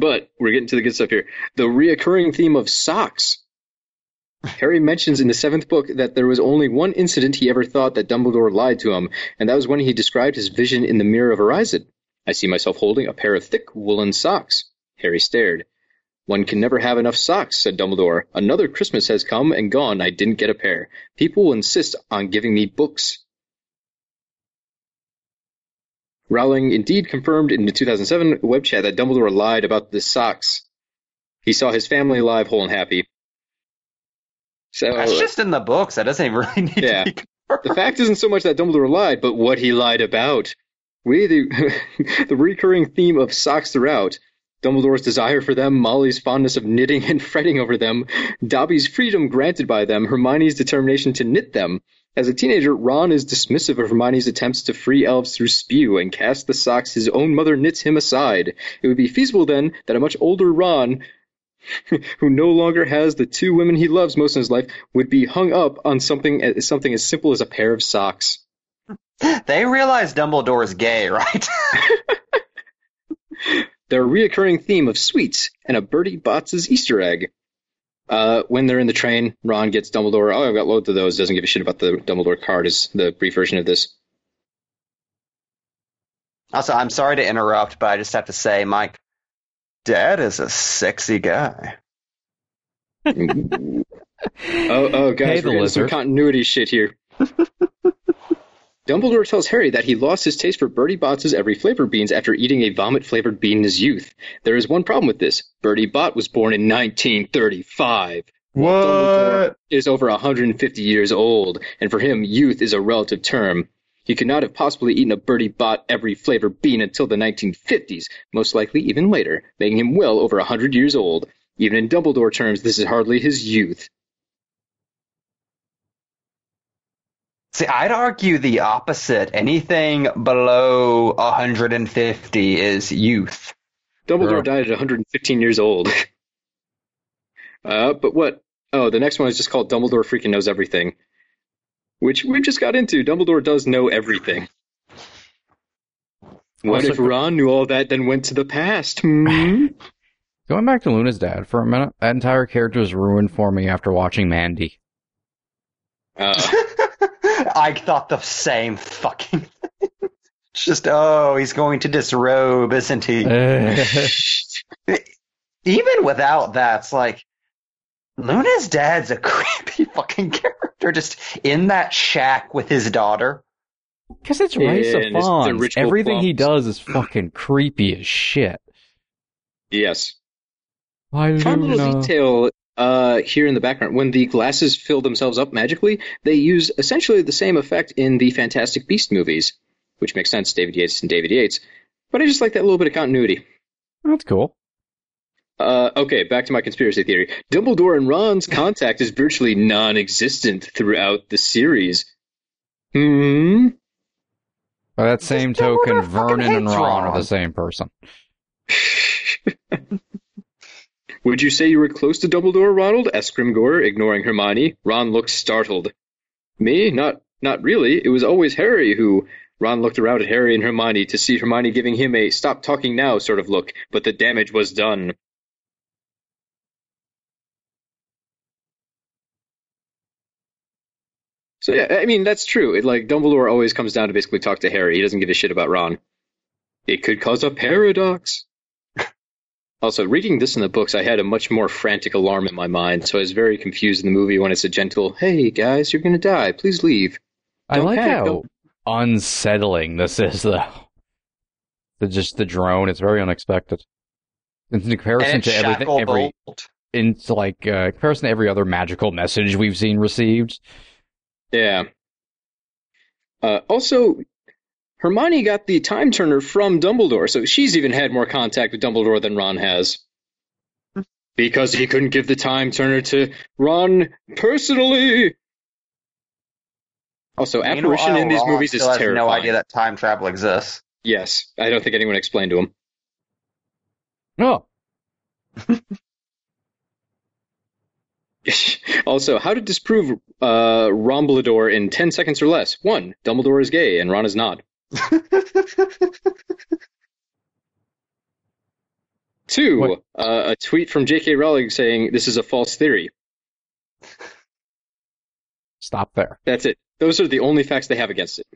but we're getting to the good stuff here. The reoccurring theme of socks. Harry mentions in the seventh book that there was only one incident he ever thought that Dumbledore lied to him, and that was when he described his vision in the Mirror of Erised. I see myself holding a pair of thick woolen socks. Harry stared. One can never have enough socks, said Dumbledore. Another Christmas has come and gone. I didn't get a pair. People will insist on giving me books. Rowling indeed confirmed in the 2007 web chat that Dumbledore lied about the socks. He saw his family alive, whole and happy. So That's just in the books. That doesn't even really need Yeah. to be Confirmed. the fact isn't so much that Dumbledore lied, but what he lied about. We the the recurring theme of socks throughout. Dumbledore's desire for them, Molly's fondness of knitting and fretting over them, Dobby's freedom granted by them, Hermione's determination to knit them. As a teenager, Ron is dismissive of Hermione's attempts to free elves through spew and cast the socks his own mother knits him aside. It would be feasible then that a much older Ron, who no longer has the two women he loves most in his life, would be hung up on something something as simple as a pair of socks. They realize Dumbledore's gay, right? Their reoccurring theme of sweets and a Bertie Bott's Easter egg. Uh, when they're in the train, Ron gets Dumbledore. Oh, I've got loads of those. Doesn't give a shit about the Dumbledore card. Is the brief version of this. also, I'm sorry to interrupt, but I just have to say, Mike, Dad is a sexy guy. Oh, oh, guys, Hey, we're getting some continuity shit here. Dumbledore tells Harry that he lost his taste for Bertie Bott's every flavor beans after eating a vomit-flavored bean in his youth. There is one problem with this. Bertie Bott was born in 1935. What? Dumbledore is over 150 years old, and for him, youth is a relative term. He could not have possibly eaten a Bertie Bott every flavor bean until the 1950s, most likely even later, making him well over 100 years old. Even in Dumbledore terms, this is hardly his youth. See, I'd argue the opposite. Anything below 150 is youth. Dumbledore Sure. died at 115 years old. uh, but what? Oh, the next one is just called Dumbledore freaking knows everything, which we just got into. Dumbledore does know everything. What Also- if Ron knew all that, then went to the past? Hmm? Going back to Luna's dad for a minute, that entire character was ruined for me after watching Mandy. Uh, I thought the same fucking thing. It's just, oh, he's going to disrobe, isn't he? Even without that, it's like, Luna's dad's a creepy fucking character, just in that shack with his daughter. Because it's Yeah, Race of and it's the Fawns. ritual Everything he does is fucking creepy as shit. yes. Why Fun little Luna? detail uh, here in the background, when the glasses fill themselves up magically, they use essentially the same effect in the Fantastic Beast movies, which makes sense, David Yates and David Yates. But I just like that little bit of continuity. That's cool. Uh, okay, back to my conspiracy theory. Dumbledore and Ron's contact is virtually non-existent throughout the series. Hmm. By that same token, Vernon and hates Ron are the same person. Would you say you were close to Dumbledore, Ronald? asked Scrimgeour, ignoring Hermione. Ron looked startled. Me? Not, not really. It was always Harry who. Ron looked around at Harry and Hermione to see Hermione giving him a "stop talking now" sort of look, but the damage was done. So yeah, I mean that's true. It, like Dumbledore always comes down to basically talk to Harry. He doesn't give a shit about Ron. It could cause a paradox. Also, reading this in the books, I had a much more frantic alarm in my mind, so I was very confused in the movie when it's a gentle, "Hey guys, you're gonna die. Please leave." I Don't like panic, how don't- unsettling this is, though. The just the drone, it's very unexpected. In comparison And to everything, every Shacklebolt. into like uh, comparison to every other magical message we've seen received. Yeah. Uh, also, Hermione got the time turner from Dumbledore, so she's even had more contact with Dumbledore than Ron has. Because he couldn't give the time turner to Ron personally. Also, apparition in these Ron movies is still has terrifying. no idea that time travel exists. Yes, I don't think anyone explained to him. Oh, also, how to disprove uh, Romblador in 10 seconds or less? One, Dumbledore is gay and Ron is not. Two, uh, a tweet from J.K. Rowling saying this is a false theory. stop there. That's it. Those are the only facts they have against it.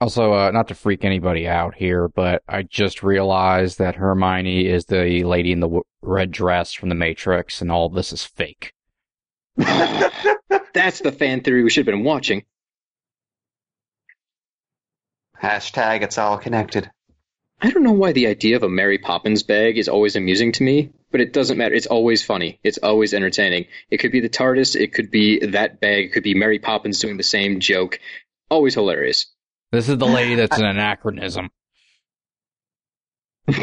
Also, uh, not to freak anybody out here, but I just realized that Hermione is the lady in the w- red dress from The Matrix, and all this is fake. That's the fan theory we should have been watching. Hashtag it's all connected. I don't know why the idea of a Mary Poppins bag is always amusing to me, but it doesn't matter. It's always funny. It's always entertaining. It could be the TARDIS, it could be that bag, it could be Mary Poppins doing the same joke. Always hilarious. This is the lady that's an anachronism.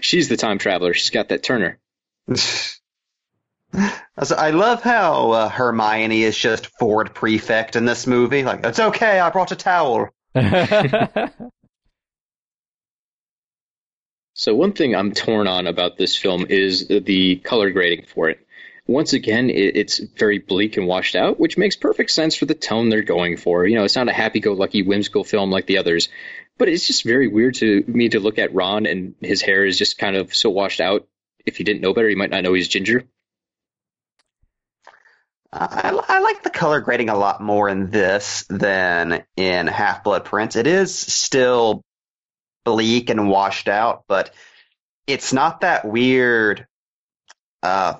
She's the time traveler. She's got that Turner. I love how uh, Hermione is just Ford prefect in this movie. Like, it's okay, I brought a towel. So one thing I'm torn on about this film is the color grading for it. Once again, it's very bleak and washed out, which makes perfect sense for the tone they're going for. You know, it's not a happy-go-lucky, whimsical film like the others, but it's just very weird to me to look at Ron and his hair is just kind of so washed out. If you didn't know better, you might not know he's ginger. I, I like the color grading a lot more in this than in Half Blood Prince. It is still bleak and washed out, but it's not that weird, uh,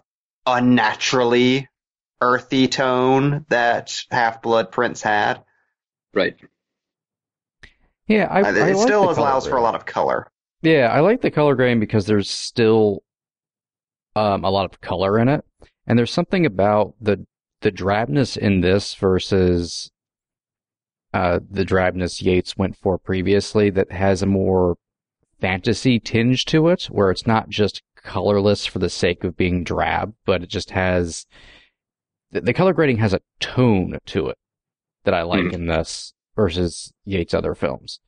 unnaturally earthy tone that Half Blood Prince had. Right. yeah, I, Uh, I it like still the color allows for a lot of color. Yeah, I like the color grading because there's still um, a lot of color in it, and there's something about the the drabness in this versus uh, the drabness Yates went for previously that has a more fantasy tinge to it, where it's not just colorless for the sake of being drab, but it just has the, the color grading has a tone to it that I like Mhm. in this versus Yates' other films.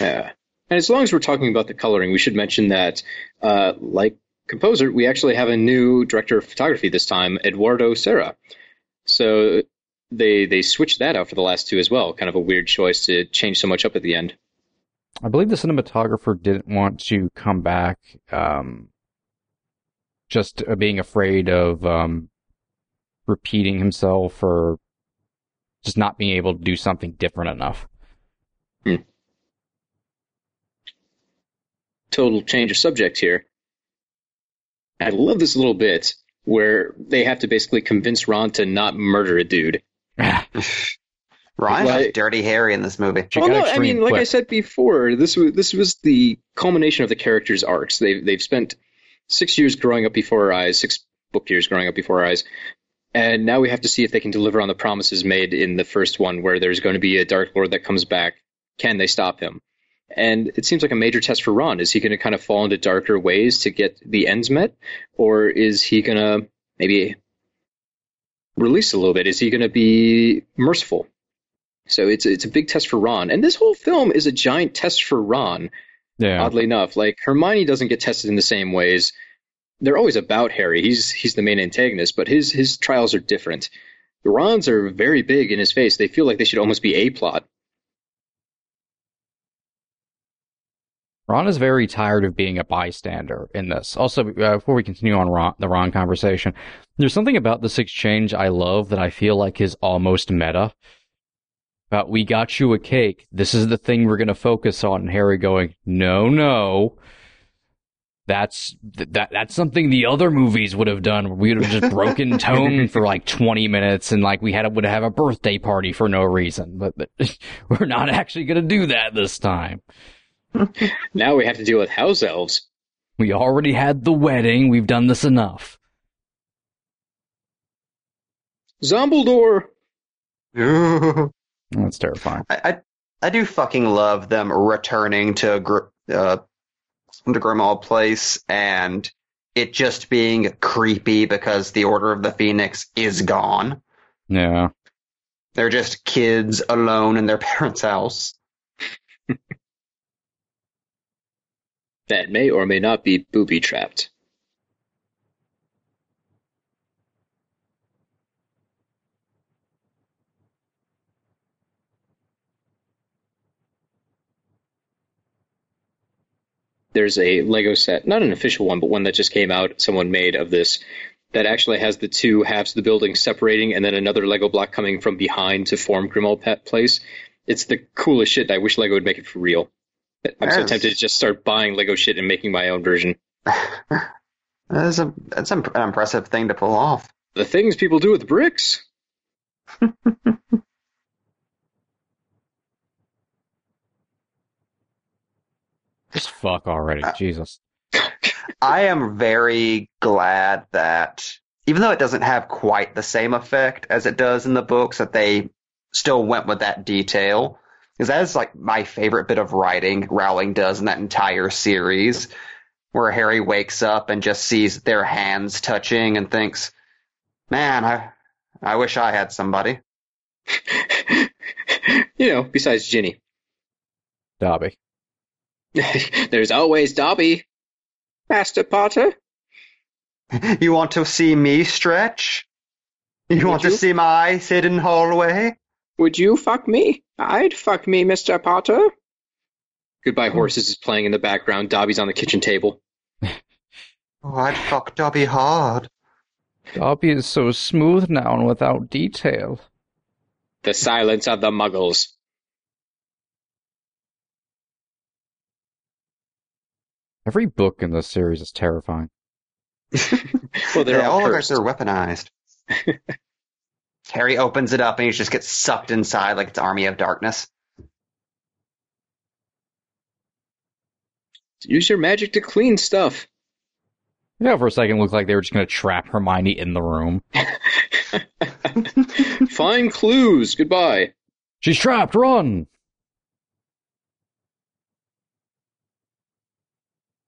Yeah. And as long as we're talking about the coloring, we should mention that, uh, like composer, we actually have a new director of photography this time, Eduardo Serra. So they they switched that out for the last two as well. Kind of a weird choice to change so much up at the end. I believe the cinematographer didn't want to come back, um, just uh, being afraid of um, repeating himself or just not being able to do something different enough. Total change of subject here. I love this little bit where they have to basically convince Ron to not murder a dude. Ryan's Like- just Dirty Harry in this movie. Well, oh, no, I mean, like I said before, this was this was the culmination of the characters' arcs. They've they've spent six years growing up before our eyes, six book years growing up before our eyes. And now we have to see if they can deliver on the promises made in the first one, where there's going to be a Dark Lord that comes back. Can they stop him? And it seems like a major test for Ron. Is he going to kind of fall into darker ways to get the ends met? Or is he going to maybe release a little bit? Is he going to be merciful? So it's it's a big test for Ron, and this whole film is a giant test for Ron. Yeah. Oddly enough, like Hermione doesn't get tested in the same ways. They're always about Harry. He's he's the main antagonist, but his his trials are different. The Ron's are very big in his face. They feel like they should almost be a plot. Ron is very tired of being a bystander in this. Also, uh, before we continue on Ron, the Ron conversation, there's something about this exchange I love that I feel like is almost meta. About we got you a cake. This is the thing we're going to focus on. And Harry going, no, no. That's that. That's something the other movies would have done. We would have just broken tone for like 20 minutes, and like we had would have a birthday party for no reason. But, but we're not actually going to do that this time. Now we have to deal with house elves. We already had the wedding. We've done this enough. Zombledore. I, That's terrifying. I I do fucking love them returning to Gr- uh, to Grimmauld Place and it just being creepy because the Order of the Phoenix is gone. Yeah. They're just kids alone in their parents' house. That may or may not be booby trapped. There's a Lego set, not an official one, but one that just came out, someone made of this, that actually has the two halves of the building separating and then another Lego block coming from behind to form Grimmauld Pet Place. It's the coolest shit. I wish Lego would make it for real. I'm so tempted to just start buying Lego shit and making my own version. That's a that's an impressive thing to pull off. The things people do with bricks. Just fuck already. Uh, Jesus. I am very glad that even though it doesn't have quite the same effect as it does in the books, that they still went with that detail. Because that is like my favorite bit of writing Rowling does in that entire series, where Harry wakes up and just sees their hands touching and thinks, "Man, I, I wish I had somebody." you know, besides Ginny. Dobby. There's always Dobby. Master Potter. You want to see me stretch? You want you? to see my hidden hallway? Would you fuck me? I'd fuck me, Mr. Potter. Goodbye hmm. Horses is playing in the background. Dobby's on the kitchen table. Oh, I'd fuck Dobby hard. Dobby is so smooth now and without detail. The silence of the muggles. Every book in this series is terrifying. Well, they're they all all look like cursed. they're weaponized. Harry opens it up and he just gets sucked inside like it's Army of Darkness. Use your magic to clean stuff. You know, for a second, it looked like they were just going to trap Hermione in the room. Find clues. Goodbye. She's trapped. Run.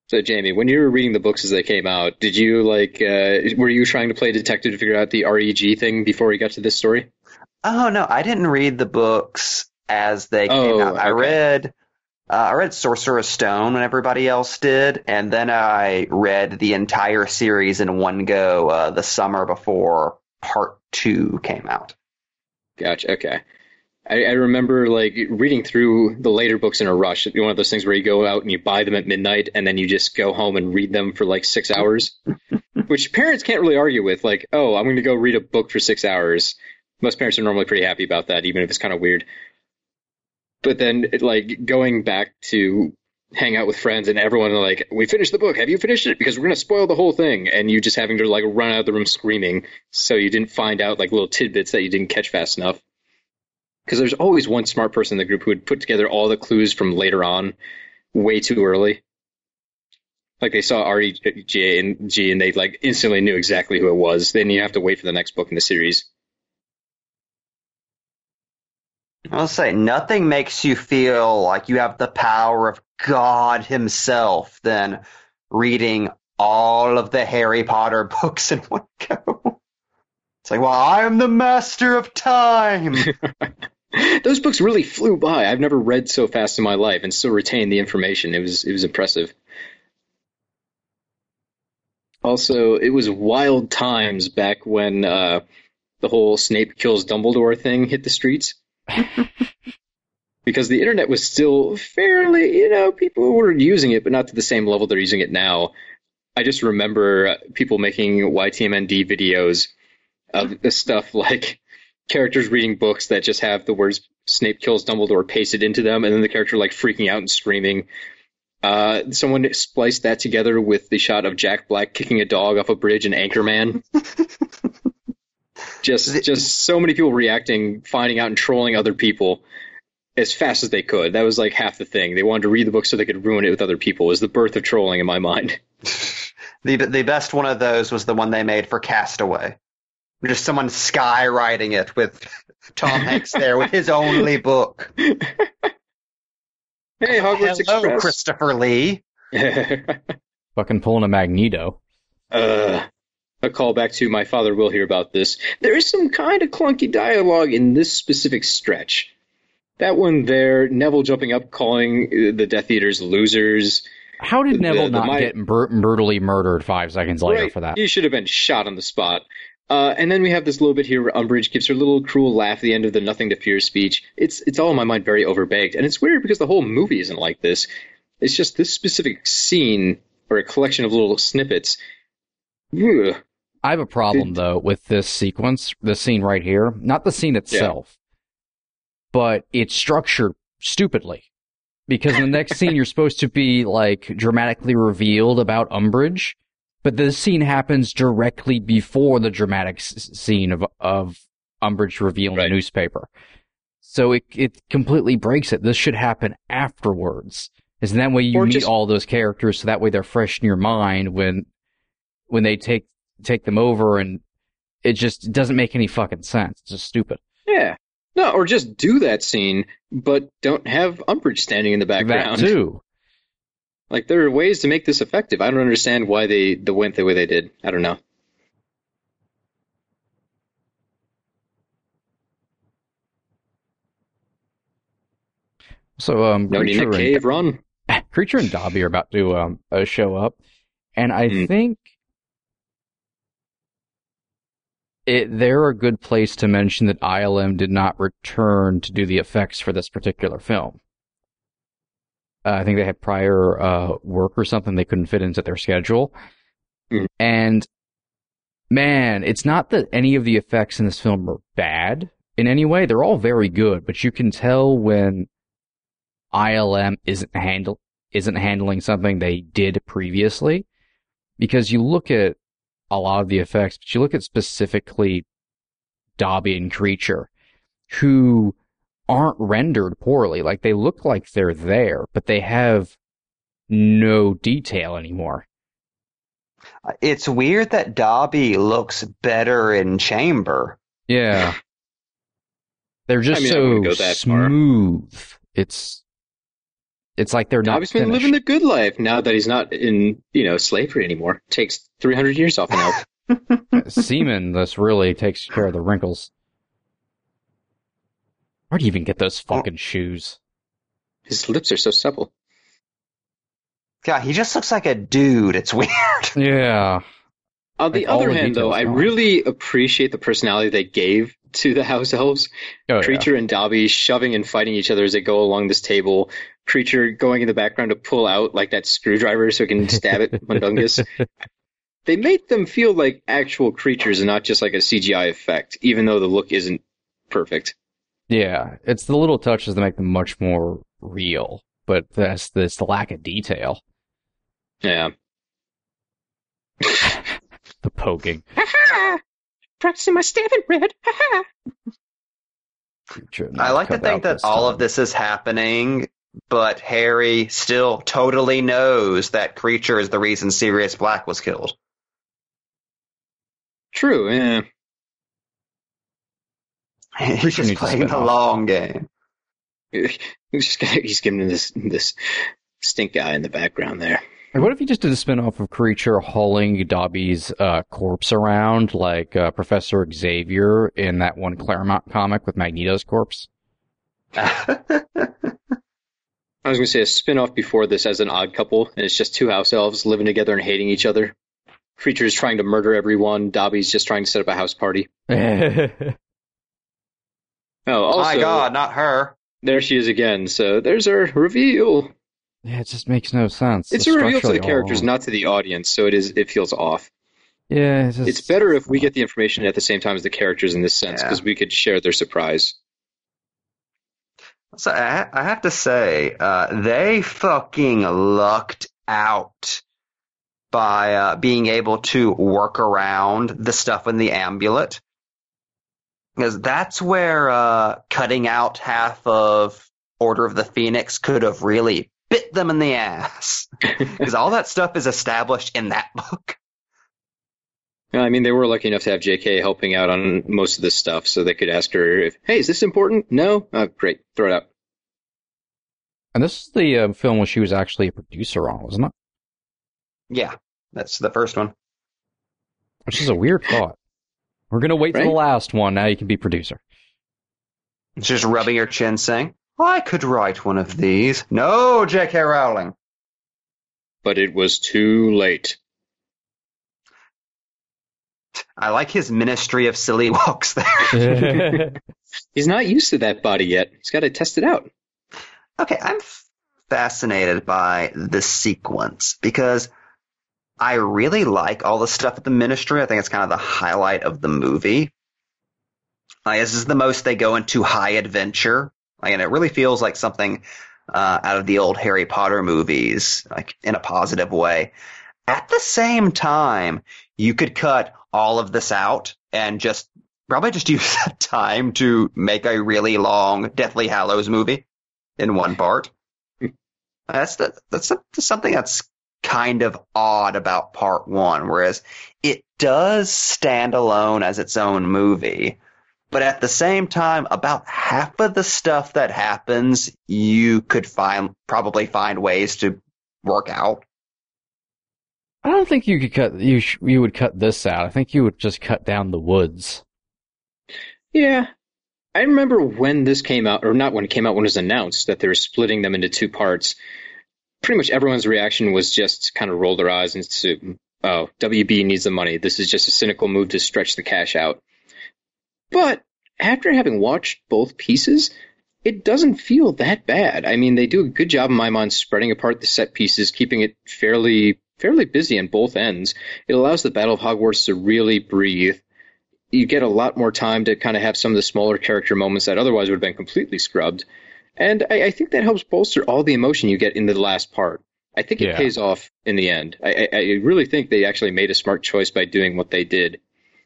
So, Jamie, when you were reading the books as they came out, did you like? Uh, were you trying to play detective to figure out the REG thing before we got to this story? Oh no, I didn't read the books as they came Oh, out. I read uh, I read Sorcerer's Stone when everybody else did, and then I read the entire series in one go uh, the summer before part two came out. Gotcha. Okay. I, I remember like reading through the later books in a rush. One of those things where you go out and you buy them at midnight and then you just go home and read them for like six hours, which parents can't really argue with. Like, oh, I'm going to go read a book for six hours. Most parents are normally pretty happy about that, even if it's kind of weird. But then, it, like going back to hang out with friends and everyone like, we finished the book. Have you finished it? Because we're going to spoil the whole thing, and you just having to like run out of the room screaming, so you didn't find out like little tidbits that you didn't catch fast enough because there's always one smart person in the group who would put together all the clues from later on way too early. Like they saw REG and G, and they like instantly knew exactly who it was. Then you have to wait for the next book in the series. I'll say nothing makes you feel like you have the power of God Himself than reading all of the Harry Potter books in one go. It's like, well, I am the master of time. Those books really flew by. I've never read so fast in my life and still retained the information. It was it was impressive. Also, it was wild times back when uh, the whole Snape kills Dumbledore thing hit the streets. because the internet was still fairly, you know, people were using it, but not to the same level they're using it now. I just remember people making YTMND videos of the stuff like characters reading books that just have the words Snape kills Dumbledore pasted into them, and then the character like freaking out and screaming. Uh, someone spliced that together with the shot of Jack Black kicking a dog off a bridge in Anchorman. just, just so many people reacting, finding out, and trolling other people as fast as they could. That was like half the thing. They wanted to read the book so they could ruin it with other people. It was the birth of trolling in my mind. the the best one of those was the one they made for Castaway. Just someone skywriting it with Tom Hanks there with his only book. hey, Hogwarts Hello, Express. Christopher Lee. Fucking pulling a Magneto. uh, a call back to my father will hear about this. There is some kind of clunky dialogue in this specific stretch. That one there, Neville jumping up, calling the Death Eaters losers. How did Neville the not mi- get br- brutally murdered five seconds later Right, for that? He should have been shot on the spot. Uh, and then we have this little bit here where Umbridge gives her little cruel laugh at the end of the nothing to fear speech. It's it's all in my mind very overbaked, and it's weird because the whole movie isn't like this. It's just this specific scene or a collection of little snippets. Ugh. I have a problem Did- though with this sequence, this scene right here. Not the scene itself, but it's structured stupidly. Because in the next scene, you're supposed to be like dramatically revealed about Umbridge, but the scene happens directly before the dramatic s- scene of of Umbridge revealing Right. the newspaper. So it it completely breaks it. This should happen afterwards. Is that way you Or meet just- all those characters, so that way they're fresh in your mind when when they take take them over, and it just doesn't make any fucking sense. It's just stupid. Yeah. No, or just do that scene, but don't have Umbridge standing in the background. That too. Like there are ways to make this effective. I don't understand why they, they went the way they did. I don't know. So um, No creature a and cave run. Kreacher and Dobby are about to um uh, show up, and I Hmm. think it they're a good place to mention that ILM did not return to do the effects for this particular film. Uh, I think they had prior uh, work or something they couldn't fit into their schedule, Hmm. and man, it's not that any of the effects in this film are bad in any way. They're all very good, but you can tell when ILM isn't handle isn't handling something they did previously because you look at a lot of the effects, but you look at specifically Dobby and Kreacher who aren't rendered poorly. Like they look like they're there, but they have no detail anymore. It's weird that Dobby looks better in chamber. Yeah. They're just I mean, so wouldn't go that far. smooth. It's it's like they're not Dobby's been living the good life now that he's not in, you know, slavery anymore. Takes 300 years off an elf. Semen this really takes care of the wrinkles. Where do you even get those Oh. fucking shoes? His lips are so supple. God, he just looks like a dude. It's weird. Yeah. On the Like, all other the hand, though, I really appreciate the personality they gave to the house elves. Oh, yeah. Kreacher and Dobby shoving and fighting each other as they go along this table. Kreacher going in the background to pull out like that screwdriver so he can stab it, Mundungus. They made them feel like actual creatures and not just like a CGI effect, even though the look isn't perfect. Yeah. It's the little touches that make them much more real, but that's this the lack of detail. Yeah. The poking. Practicing my stabbing red. Kreacher I like to cut think that all time. of this is happening but Harry still totally knows that Kreacher is the reason Sirius Black was killed. True. Yeah. He's just playing the off. long game. He's just got, he's giving this this stink guy in the background there. Like, what if you just did a spin-off of Kreacher hauling Dobby's uh, corpse around like uh, Professor Xavier in that one Claremont comic with Magneto's corpse? I was going to say a spin-off before this as an odd couple, and it's just two house elves living together and hating each other. Kreacher is trying to murder everyone. Dobby's just trying to set up a house party. Yeah, Oh, also, My God, not her. there she is again. So there's our reveal. Yeah, it just makes no sense. It's a reveal to the characters, not to the audience. So it is. It feels off. Yeah, it's, just, It's better if we get the information at the same time as the characters in this sense, Yeah. because we could share their surprise. So I, I have to say, uh, they fucking lucked out by uh, being able to work around the stuff in the amulet. Because that's where uh, cutting out half of Order of the Phoenix could have really bit them in the ass. Because all that stuff is established in that book. Yeah, I mean, they were lucky enough to have J.K. helping out on most of this stuff, so they could ask her if, "Hey, is this important?" No. Oh, great. Throw it out. and this is the uh, film where she was actually a producer on, wasn't it? Yeah, that's the first one. Which is a weird thought. We're gonna wait for the last one. Now you can be producer. She's rubbing her chin, saying, I could write one of these. No, J.K. Rowling. But it was too late. I like his ministry of silly walks there. He's not used to that body yet. He's got to test it out. okay, I'm fascinated by the sequence because I really like all the stuff at the ministry. I think it's kind of the highlight of the movie. Like, this is the most they go into high adventure. Like, and it really feels like something uh, out of the old Harry Potter movies, like in a positive way. At the same time, you could cut all of this out and just probably just use that time to make a really long Deathly Hallows movie in one part. That's the, that's the, something that's kind of odd about part one, whereas it does stand alone as its own movie. But at the same time, about half of the stuff that happens, you could find probably find ways to work out. I don't think you could cut you sh- you would cut this out. I think you would just cut down the woods. Yeah. I remember when this came out, or not when it came out, when it was announced that they were splitting them into two parts. Pretty much everyone's reaction was just kind of roll their eyes and say, oh, WB needs the money. This is just a cynical move to stretch the cash out. But after having watched both pieces, it doesn't feel that bad. I mean, they do a good job in my mind spreading apart the set pieces, keeping it fairly fairly busy on both ends. It allows the Battle of Hogwarts to really breathe. You get a lot more time to kind of have some of the smaller character moments that otherwise would have been completely scrubbed. And I, I think that helps bolster all the emotion you get in the last part. I think it Yeah. pays off in the end. I, I, I really think they actually made a smart choice by doing what they did,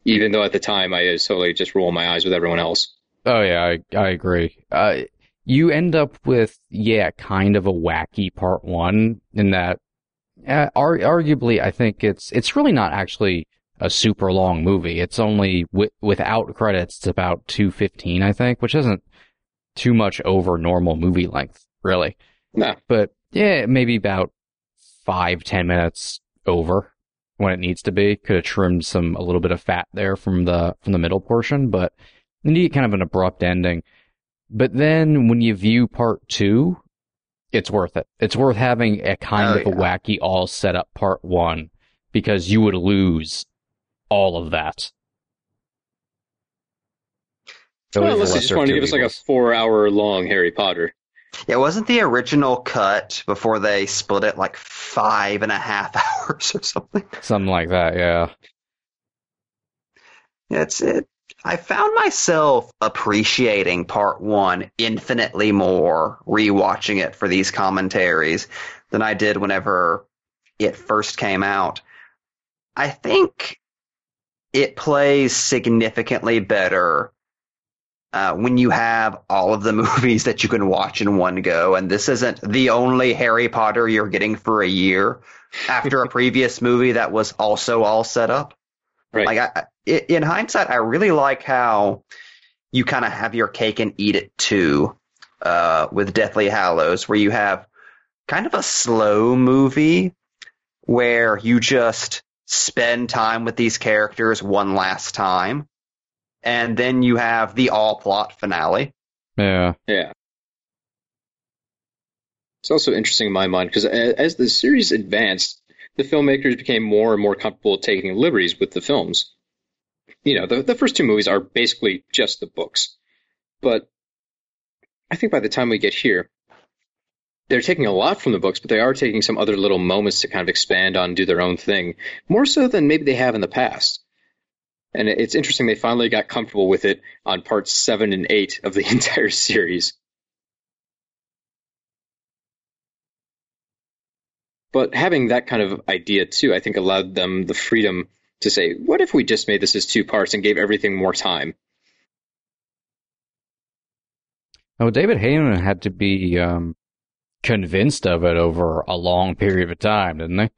even though at the time I was totally just rolling my eyes with everyone else. Oh yeah, I I agree. Uh, you end up with yeah, kind of a wacky part one in that. Uh, ar- arguably, I think it's it's really not actually a super long movie. It's only wi- without credits, it's about two fifteen, I think, which isn't too much over normal movie length, really. Nah. But yeah, maybe about five ten minutes over when it needs to be. Could have trimmed some a little bit of fat there from the from the middle portion, but then you get kind of an abrupt ending. But then when you view part two, it's worth it. It's worth having a kind Oh, of a wacky all set up part one because you would lose all of that. Those Well, are unless they lesser just wanted to two give us like a four hour long Harry Potter. Yeah, wasn't the original cut before they split it like five and a half hours or something? something like that. Yeah. It's it. I found myself appreciating part one infinitely more rewatching it for these commentaries than I did whenever it first came out. I think it plays significantly better uh, when you have all of the movies that you can watch in one go, and this isn't the only Harry Potter you're getting for a year after a previous movie that was also all set up. Right. Like I, in hindsight, I really like how you kind of have your cake and eat it too, uh, with Deathly Hallows, where you have kind of a slow movie where you just spend time with these characters one last time, and then you have the all plot finale. Yeah. Yeah. It's also interesting in my mind because as the series advanced, the filmmakers became more and more comfortable taking liberties with the films. You know, the, the first two movies are basically just the books. But I think by the time we get here, they're taking a lot from the books, but they are taking some other little moments to kind of expand on do their own thing, more so than maybe they have in the past. And it's interesting they finally got comfortable with it on parts seven and eight of the entire series. But having that kind of idea too, I think allowed them the freedom to say, what if we just made this as two parts and gave everything more time? Oh, David Heyman had to be um, convinced of it over a long period of time, didn't they?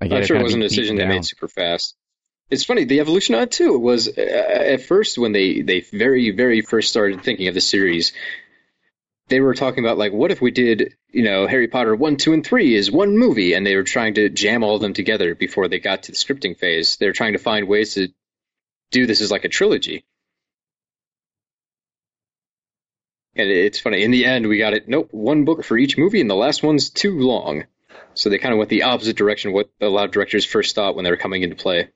Like, he had I'm sure it wasn't a decision they made super fast. It's funny, the evolution on it too was uh, at first when they, they very, very first started thinking of the series, they were talking about like, what if we did, you know, Harry Potter 1, 2, and 3 is one movie, and they were trying to jam all of them together before they got to the scripting phase. They were trying to find ways to do this as like a trilogy. And it's funny, in the end, we got it, nope, one book for each movie, and the last one's too long. So they kind of went the opposite direction of what a lot of directors first thought when they were coming into play.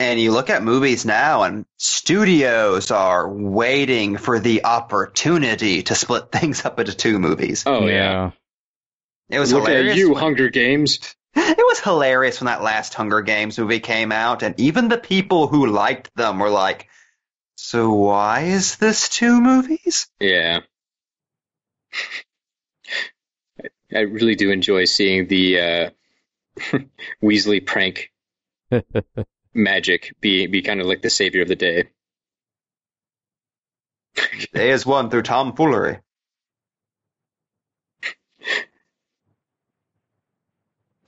And you look at movies now, and studios are waiting for the opportunity to split things up into two movies. Oh yeah. It was Look hilarious. at you, when- Hunger Games. It was hilarious when that last Hunger Games movie came out, and even the people who liked them were like, "So why is this two movies?" Yeah. I- I really do enjoy seeing the uh, Weasley prank magic be be kind of like the savior of the day. Day is won through tomfoolery.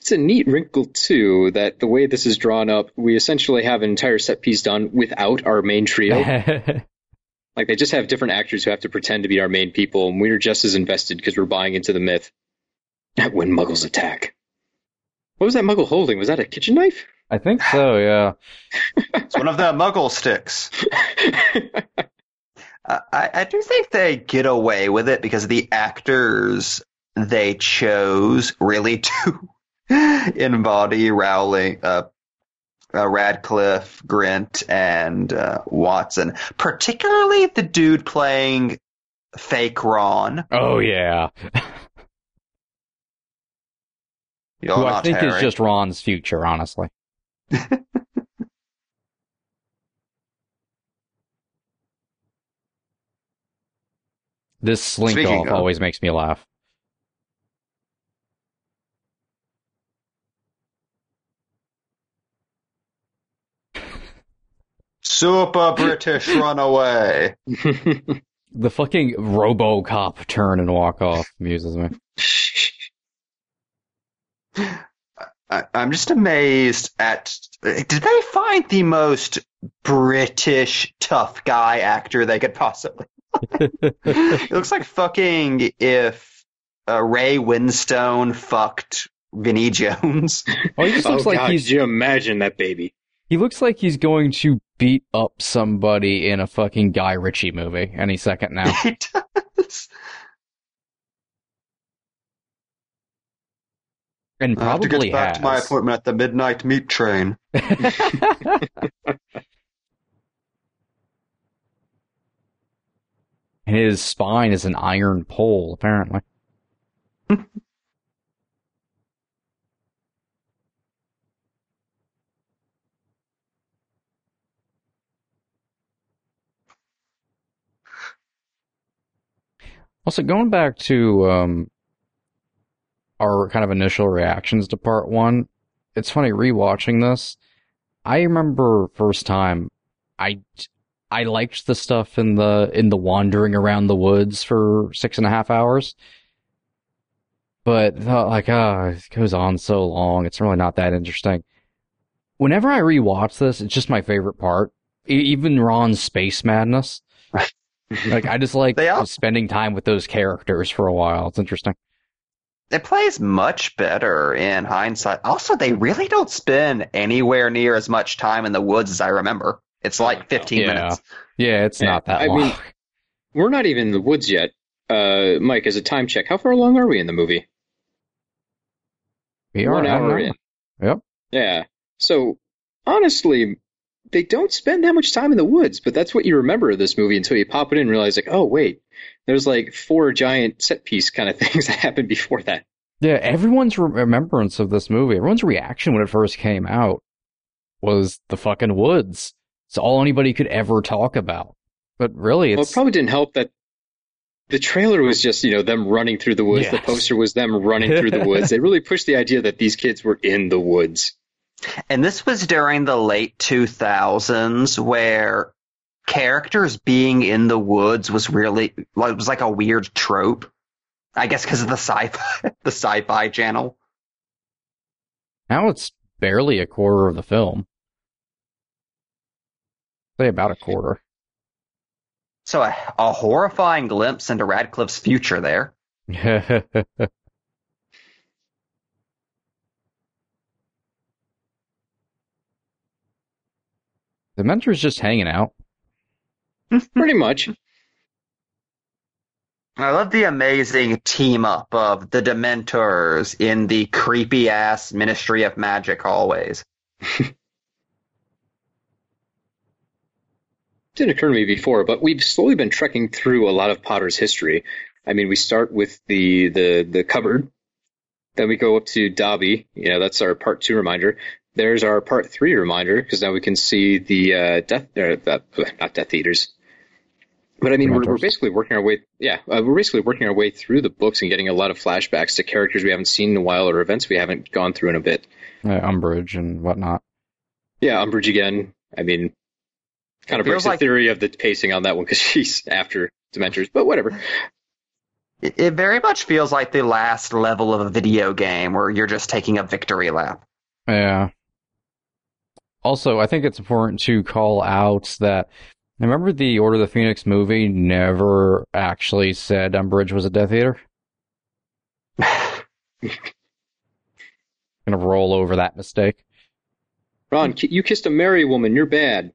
It's a neat wrinkle too that the way this is drawn up, we essentially have an entire set piece done without our main trio. like they just have different actors who have to pretend to be our main people, and we're just as invested because we're buying into the myth. When Muggles attack. What was that Muggle holding? Was that a kitchen knife? I think so, yeah. It's one of the Muggle sticks. I, I I do think they get away with it because the actors they chose really do embody Rowling, uh, uh, Radcliffe, Grint, and uh, Watson. Particularly the dude playing fake Ron. Oh, yeah. You're Who I not think is just Ron's future, honestly. this slink Speaking off of- always makes me laugh. super British runaway. The fucking RoboCop turn and walk off amuses me. I, I'm just amazed at. Did they find the most British tough guy actor they could possibly? it looks like fucking if uh, Ray Winstone fucked Vinnie Jones. Oh, he just oh looks like God, he's could you imagine that baby? he looks like he's going to beat up somebody in a fucking Guy Ritchie movie any second now. he does. And I have to get back has. to my appointment at the midnight meat train. His spine is an iron pole, apparently. Also, going back to um, our kind of initial reactions to part one, it's funny rewatching this. I remember first time I I liked the stuff in the in the wandering around the woods for six and a half hours. But uh, like, ah, it goes on so long. It's really not that interesting. Whenever I rewatch this, it's just my favorite part. E- even Ron's space madness. like, I just like They all- just spending time with those characters for a while. It's interesting. It plays much better in hindsight. Also, they really don't spend anywhere near as much time in the woods as I remember. It's like 15 Yeah. minutes. Yeah, it's Yeah, not that I long. mean- We're not even in the woods yet. Uh, Mike, as a time check, how far along are we in the movie? we are One hour in. Yep. Yeah. So honestly, they don't spend that much time in the woods, but that's what you remember of this movie until you pop it in and realize, like, oh wait, there's like four giant set piece kind of things that happened before that. Yeah, everyone's re- remembrance of this movie, everyone's reaction when it first came out was the fucking woods. It's all anybody could ever talk about. But really, Well, it probably didn't help that the trailer was just, you know, them running through the woods. The poster was them running through the woods. They really pushed the idea that these kids were in the woods. And this was during the late 2000s where characters being in the woods was really, like, it was like a weird trope. I guess because of the sci-fi, the sci-fi channel. now it's barely a quarter of the film. Say about a quarter. So a, a horrifying glimpse into Radcliffe's future there. the mentor's just hanging out. Pretty much. I love the amazing team up of the Dementors in the creepy ass Ministry of Magic hallways. didn't occur to me before, but we've slowly been trekking through a lot of Potter's history. I mean, we start with the the the cupboard, then we go up to Dobby. You know, that's our part two reminder. There's our part three reminder because now we can see the uh, death, uh, uh, not Death Eaters. But I mean, we're, we're basically working our way, yeah, uh, we're basically working our way through the books and getting a lot of flashbacks to characters we haven't seen in a while or events we haven't gone through in a bit. Uh, Umbridge and whatnot. Yeah, Umbridge again. I mean, kind of Feels breaks the like- theory of the pacing on that one because she's after Dementors, but whatever. It, it very much feels like the last level of a video game where you're just taking a victory lap. Yeah. Also, I think it's important to call out that remember the Order of the Phoenix movie never actually said Umbridge was a Death Eater. Gonna roll over that mistake. Ron, you kissed a married woman. You're bad.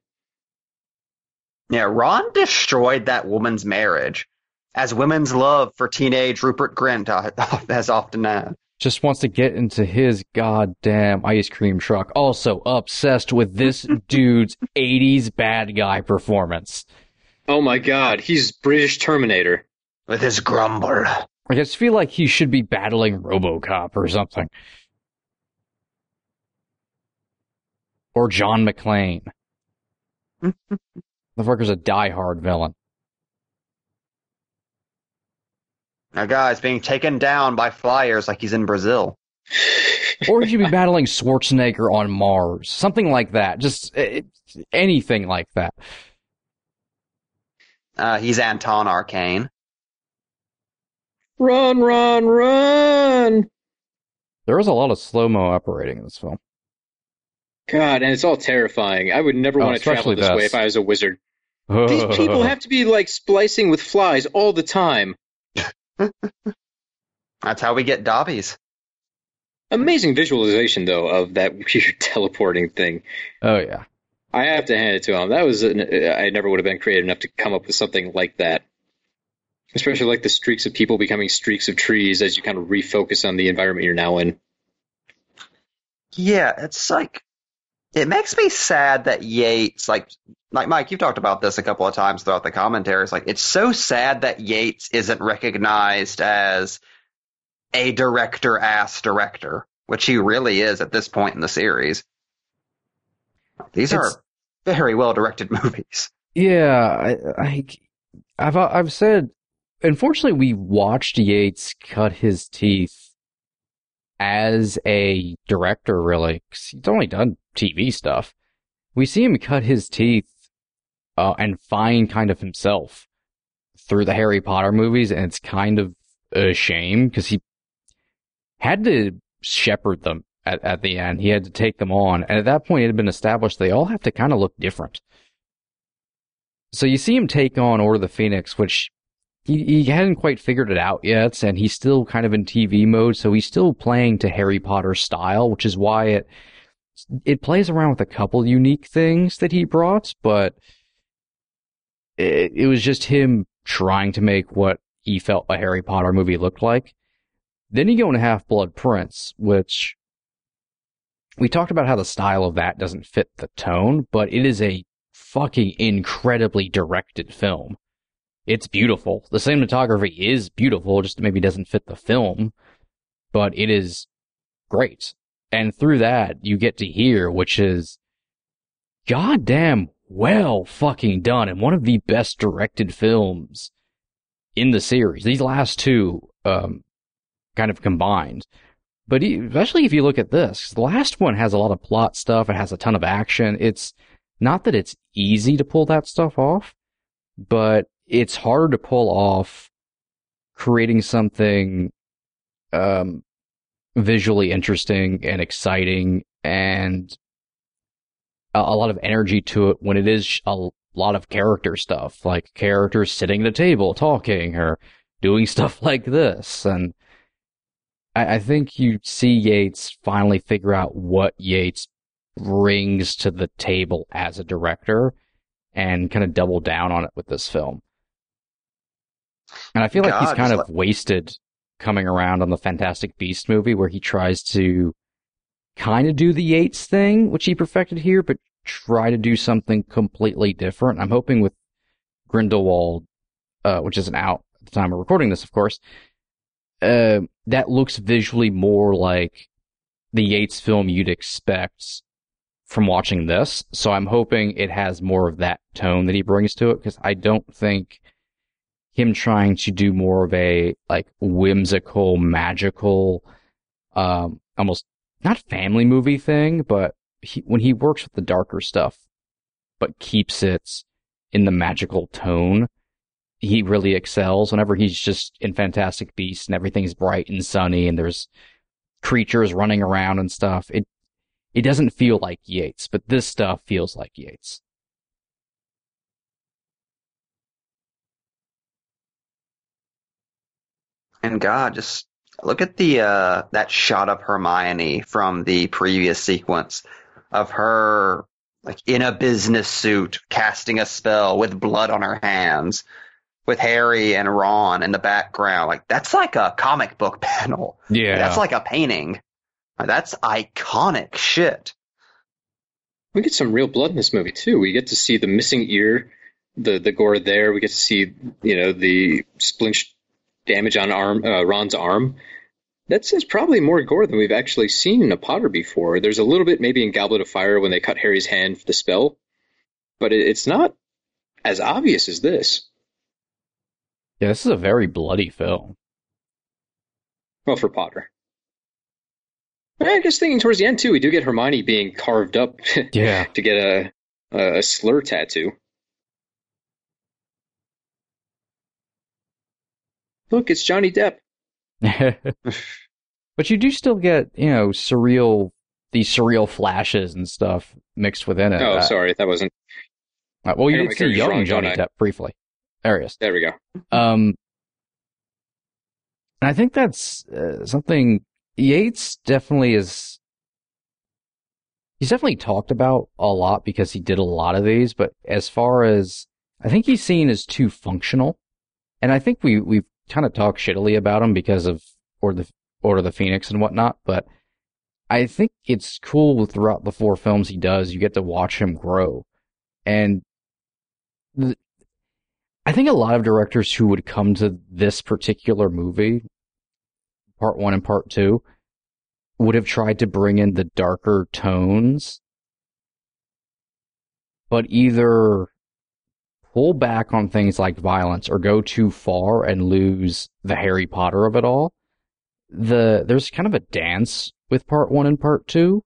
Yeah, Ron destroyed that woman's marriage, as women's love for teenage Rupert Grint uh, has often had. Just wants to get into his goddamn ice cream truck. Also obsessed with this dude's 80s bad guy performance. Oh my God, he's British Terminator. With his grumble. I just feel like he should be battling Robocop or something. Or John McClane. the fucker's a diehard villain. A guy's being taken down by flyers like he's in Brazil. Or he should be battling Schwarzenegger on Mars. Something like that. Just eh, anything like that. Uh, he's Anton Arcane. Run, run, run! There is a lot of slow mo operating in this film. God, and it's all terrifying. I would never Oh, want to travel especially this way if I was a wizard. These people have to be like splicing with flies all the time. That's how we get Dobbies. Amazing visualization, though, of that weird teleporting thing. Oh yeah. I have to hand it to him. That was an, I never would have been creative enough to come up with something like that. Especially like the streaks of people becoming streaks of trees as you kind of refocus on the environment you're now in. Yeah, it's like it makes me sad that Yates, like like Mike, you've talked about this a couple of times throughout the commentaries. Like it's so sad that Yates isn't recognized as a director ass director, which he really is at this point in the series. These It's- are very well directed movies. Yeah, I, I, I've I've said. Unfortunately, we watched Yates cut his teeth as a director. Really, 'cause he's only done TV stuff. We see him cut his teeth uh, and find kind of himself through the Harry Potter movies, and it's kind of a shame because he had to shepherd them at, at the end. He had to take them on, and at that point, it had been established they all have to kind of look different. So you see him take on Order of the Phoenix, which he, he hadn't quite figured it out yet, and he's still kind of in TV mode, so he's still playing to Harry Potter style, which is why it it plays around with a couple unique things that he brought, but it, it was just him trying to make what he felt a Harry Potter movie looked like. Then you go into Half Blood Prince, which we talked about how the style of that doesn't fit the tone, but it is a fucking incredibly directed film. It's beautiful. The cinematography is beautiful, just maybe doesn't fit the film, but it is great. And through that, you get to here, which is goddamn well fucking done and one of the best directed films in the series. These last two, um, kind of combined. But especially if you look at this, the last one has a lot of plot stuff. It has a ton of action. It's not that it's easy to pull that stuff off, but it's harder to pull off creating something, um, visually interesting and exciting and a, lot of energy to it when it is a lot of character stuff, like characters sitting at a table talking or doing stuff like this. And I, I think you see Yates finally figure out what Yates brings to the table as a director and kind of double down on it with this film. And I feel like he's kind of wasted coming around on the Fantastic Beast movie where he tries to kind of do the Yates thing, which he perfected here, but try to do something completely different. I'm hoping with Grindelwald, uh, which isn't out at the time of recording this, of course, uh, that looks visually more like the Yates film you'd expect from watching this. So I'm hoping it has more of that tone that he brings to it because I don't think him trying to do more of a like whimsical, magical, um, almost not family movie thing, but he, when he works with the darker stuff, but keeps it in the magical tone, he really excels. Whenever he's just in Fantastic Beasts and everything's bright and sunny and there's creatures running around and stuff, it it doesn't feel like Yates, but this stuff feels like Yates. And God, just look at the uh that shot of Hermione from the previous sequence of her like in a business suit casting a spell with blood on her hands with Harry and Ron in the background. Like that's like a comic book panel. Yeah. That's like a painting. That's iconic shit. We get some real blood in this movie too. We get to see the missing ear, the the gore there. We get to see you know the splinch damage on arm uh, Ron's arm. That's probably more gore than we've actually seen in a Potter before. There's a little bit maybe in Goblet of Fire when they cut Harry's hand for the spell, but it, it's not as obvious as this. Yeah, this is a very bloody film. Well, for Potter. I guess thinking towards the end too, we do get Hermione being carved up Yeah. to get a a slur tattoo. Look, it's Johnny Depp. but you do still get, you know, surreal, these surreal flashes and stuff mixed within it. Oh, Uh, sorry, that wasn't. uh, well, you did see young wrong, Johnny? Depp briefly. There he is. There we go. Um, and I think that's uh, something Yates definitely is. He's definitely talked about a lot because he did a lot of these, but as far as I think he's seen as too functional, and I think we we've kind of talk shittily about him because of or the Order of the Phoenix and whatnot, but I think it's cool throughout the four films he does. You get to watch him grow, and I think a lot of directors who would come to this particular movie, part one and part two, would have tried to bring in the darker tones, but either pull back on things like violence or go too far and lose the Harry Potter of it all. The there's kind of a dance with part one and part two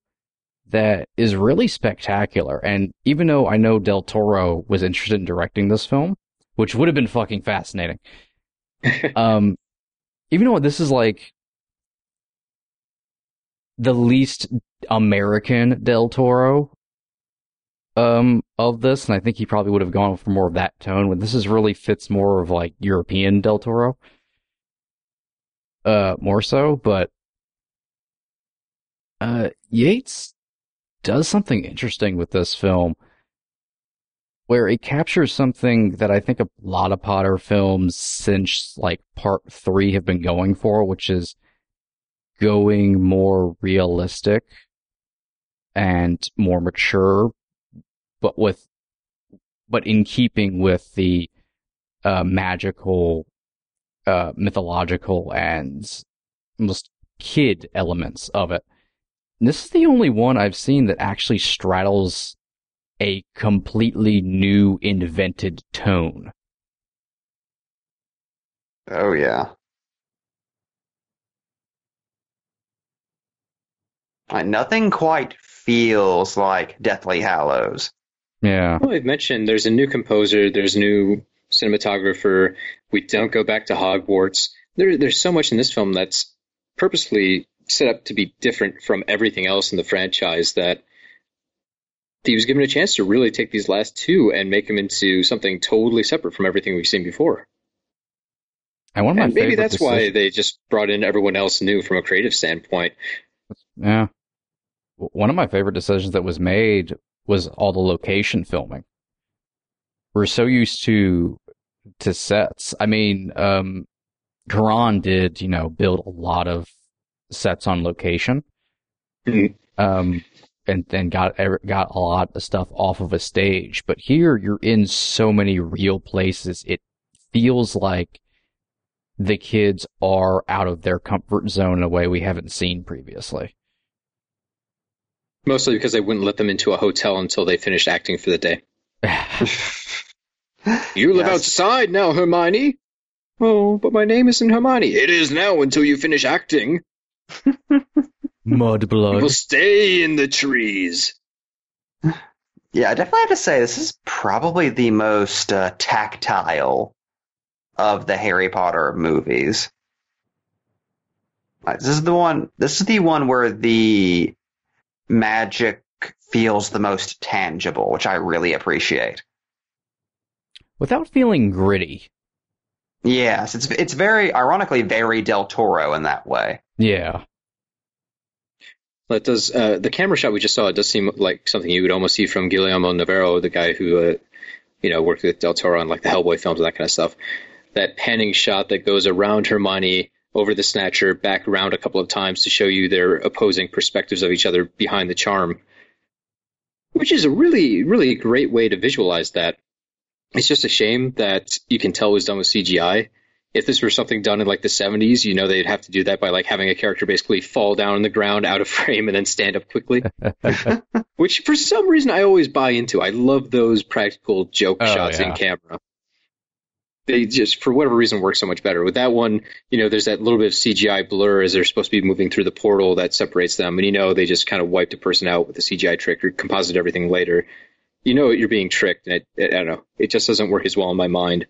that is really spectacular. And even though I know Del Toro was interested in directing this film, which would have been fucking fascinating, um, even though this is like the least American Del Toro um of this, and I think he probably would have gone for more of that tone. When this is really fits more of like European Del Toro, uh, more so. But uh, Yates does something interesting with this film, where it captures something that I think a lot of Potter films since like Part Three have been going for, which is going more realistic and more mature but with but in keeping with the uh, magical, uh, mythological, and almost kid elements of it. And this is the only one I've seen that actually straddles a completely new, invented tone. Oh yeah. Like nothing quite feels like Deathly Hallows. Yeah. Well, I've mentioned there's a new composer, there's a new cinematographer. We don't go back to Hogwarts. There, there's so much in this film that's purposely set up to be different from everything else in the franchise that he was given a chance to really take these last two and make them into something totally separate from everything we've seen before. And one of my And maybe that's why they just brought in everyone else new from a creative standpoint. Yeah. One of my favorite decisions that was made was all the location filming. We're so used to to sets. I mean, um Cuarón did, you know, build a lot of sets on location. Mhm. Um and then got got a lot of stuff off of a stage. But here you're in so many real places. It feels like the kids are out of their comfort zone in a way we haven't seen previously. Mostly because they wouldn't let them into a hotel until they finished acting for the day. You live Yes. outside now, Hermione. Oh, but my name isn't Hermione. It is now until you finish acting. Mud You'll stay in the trees. Yeah, I definitely have to say this is probably the most uh, tactile of the Harry Potter movies. This is the one. This is the one where the magic feels the most tangible, which I really appreciate. Without feeling gritty. Yes, it's it's very ironically very Del Toro in that way. Yeah. That does uh, the camera shot we just saw. It does seem like something you would almost see from Guillermo Navarro, the guy who, uh, you know, worked with Del Toro on like the Hellboy films and that kind of stuff. That panning shot that goes around Hermione, over the Snatcher, back around a couple of times to show you their opposing perspectives of each other behind the charm, which is a really, really great way to visualize that. It's just a shame that you can tell it was done with CGI. If this were something done in like the 70s, you know they'd have to do that by like having a character basically fall down on the ground out of frame and then stand up quickly. Which for some reason I always buy into. I love those practical joke Oh, shots yeah. in camera. They just for whatever reason work so much better. With that one, you know, there's that little bit of CGI blur as they're supposed to be moving through the portal that separates them, and you know they just kind of wiped a person out with a CGI trick or composite everything later. You know you're being tricked, and it, I don't know. It just doesn't work as well in my mind.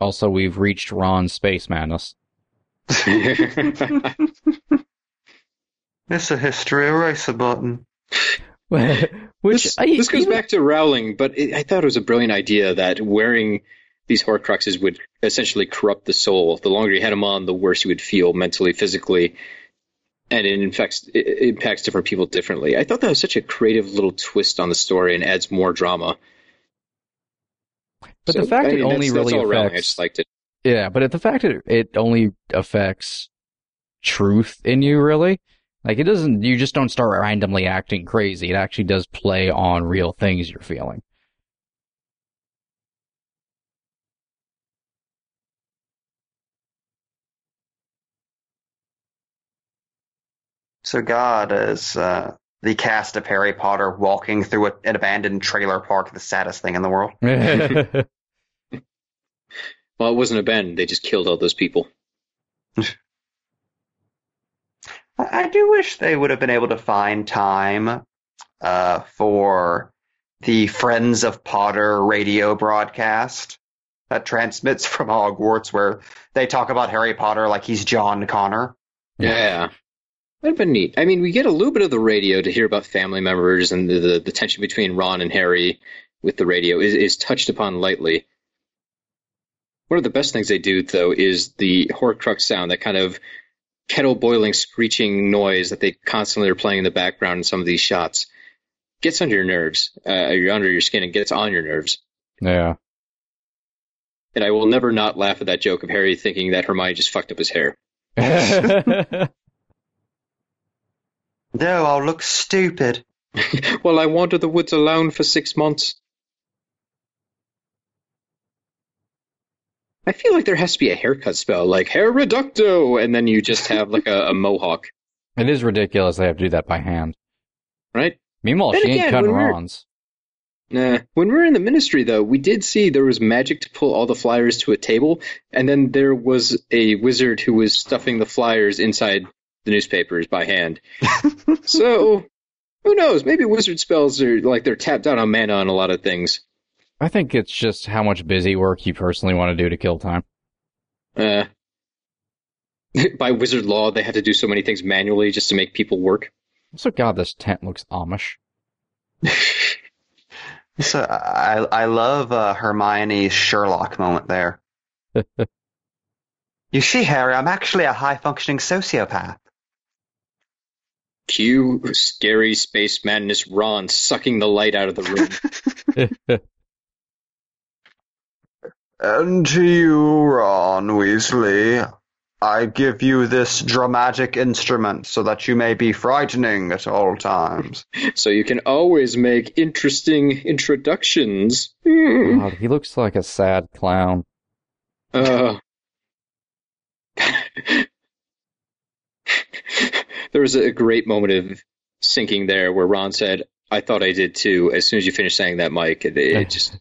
Also, we've reached Ron's space madness. It's a history eraser button. Which this, I, this goes even- back to Rowling, but it, I thought it was a brilliant idea that wearing these Horcruxes would essentially corrupt the soul. The longer you had them on, the worse you would feel mentally, physically, and it infects it impacts different people differently. I thought that was such a creative little twist on the story and adds more drama. But So, the fact I it only that's, that's really all Rowling. I just liked it. Yeah, but the fact that it only affects truth in you, really, like it doesn't. You just don't start randomly acting crazy. It actually does play on real things you're feeling. So God is uh, the cast of Harry Potter walking through a, an abandoned trailer park, the saddest thing in the world. Well, it wasn't abandoned. They just killed all those people. I, I do wish they would have been able to find time uh, for the Friends of Potter radio broadcast that transmits from Hogwarts, where they talk about Harry Potter like he's John Connor. Yeah. That'd have been neat. I mean, we get a little bit of the radio to hear about family members and the, the, the tension between Ron and Harry with the radio is, is touched upon lightly. One of the best things they do, though, is the Horcrux sound, that kind of kettle boiling, screeching noise that they constantly are playing in the background in some of these shots. Gets under your nerves, uh, you're under your skin, and gets on your nerves. Yeah. And I will never not laugh at that joke of Harry thinking that Hermione just fucked up his hair. No, I'll look stupid. well, I wandered the woods alone for six months. I feel like there has to be a haircut spell, like hair reducto, and then you just have like a, a mohawk, it is ridiculous they have to do that by hand. right? Meanwhile, Then she ain't cutting Ron's. Nah. When we were in the ministry, though, we did see there was magic to pull all the flyers to a table, and then there was a wizard who was stuffing the flyers inside the newspapers by hand. so, who knows? Maybe wizard spells are like they're tapped out on mana on a lot of things. I think it's just how much busy work you personally want to do to kill time. Uh, by wizard law, they had to do so many things manually just to make people work. Also, God, this tent looks Amish. So I I love uh, Hermione's Sherlock moment there. you see, Harry, I'm actually a high functioning sociopath. Cue scary space madness Ron sucking the light out of the room. And to you, Ron Weasley, I give you this dramatic instrument so that you may be frightening at all times. so you can always make interesting introductions. God, he looks like a sad clown. Uh, there was a great moment of syncing there where Ron said, I thought I did too. As soon as you finished saying that, Mike, it, it just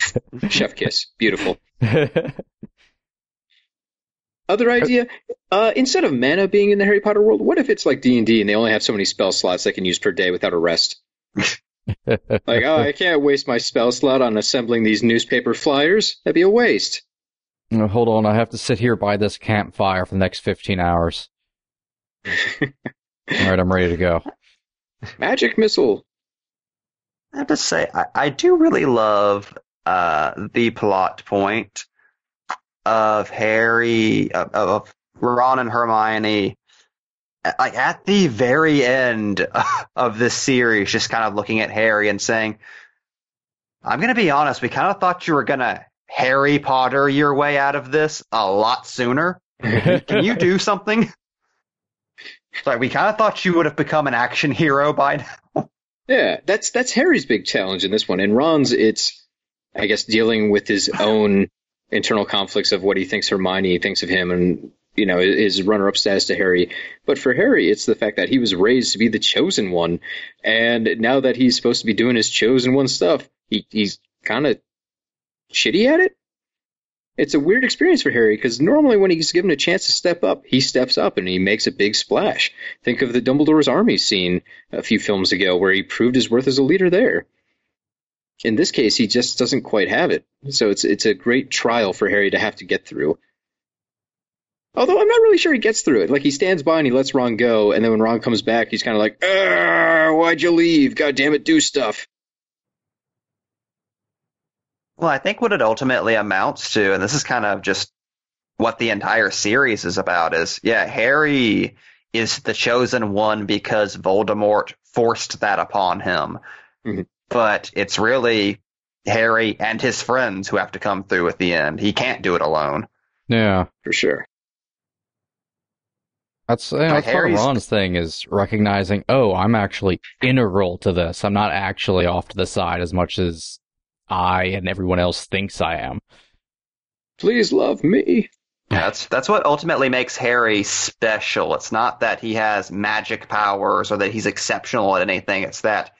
chef kiss. Beautiful. Other idea, uh, instead of mana being in the Harry Potter world, what if it's like D and D and they only have so many spell slots they can use per day without a rest? Like, oh, I can't waste my spell slot on assembling these newspaper flyers. That'd be a waste. Hold on, I have to sit here by this campfire for the next 15 hours. Alright, I'm ready to go. Magic missile. I have to say, I, I do really love uh, the plot point of Harry, of, of Ron and Hermione, like at the very end of this series, just kind of looking at Harry and saying, I'm going to be honest, we kind of thought you were going to Harry Potter your way out of this a lot sooner. Can you do something? Like, we kind of thought you would have become an action hero by now. Yeah, that's that's Harry's big challenge in this one. and Ron's, it's I guess dealing with his own internal conflicts of what he thinks Hermione thinks of him, and you know his runner-up status to Harry. But for Harry, it's the fact that he was raised to be the chosen one, and now that he's supposed to be doing his chosen one stuff, he, he's kind of shitty at it. It's a weird experience for Harry because normally when he's given a chance to step up, he steps up and he makes a big splash. Think of the Dumbledore's army scene a few films ago where he proved his worth as a leader there. In this case, he just doesn't quite have it. So it's it's a great trial for Harry to have to get through. Although I'm not really sure he gets through it. Like he stands by and he lets Ron go, and then when Ron comes back, he's kind of like, "Ah, "Why'd you leave? God damn it, do stuff." Well, I think what it ultimately amounts to, and this is kind of just what the entire series is about, is yeah, Harry is the chosen one because Voldemort forced that upon him. Mhm. But it's really Harry and his friends who have to come through at the end. He can't do it alone. Yeah. For sure. That's, you know, that's part of Ron's thing is recognizing, oh, I'm actually integral to this. I'm not actually off to the side as much as I and everyone else thinks I am. Please love me. That's that's what ultimately makes Harry special. It's not that he has magic powers or that he's exceptional at anything. It's that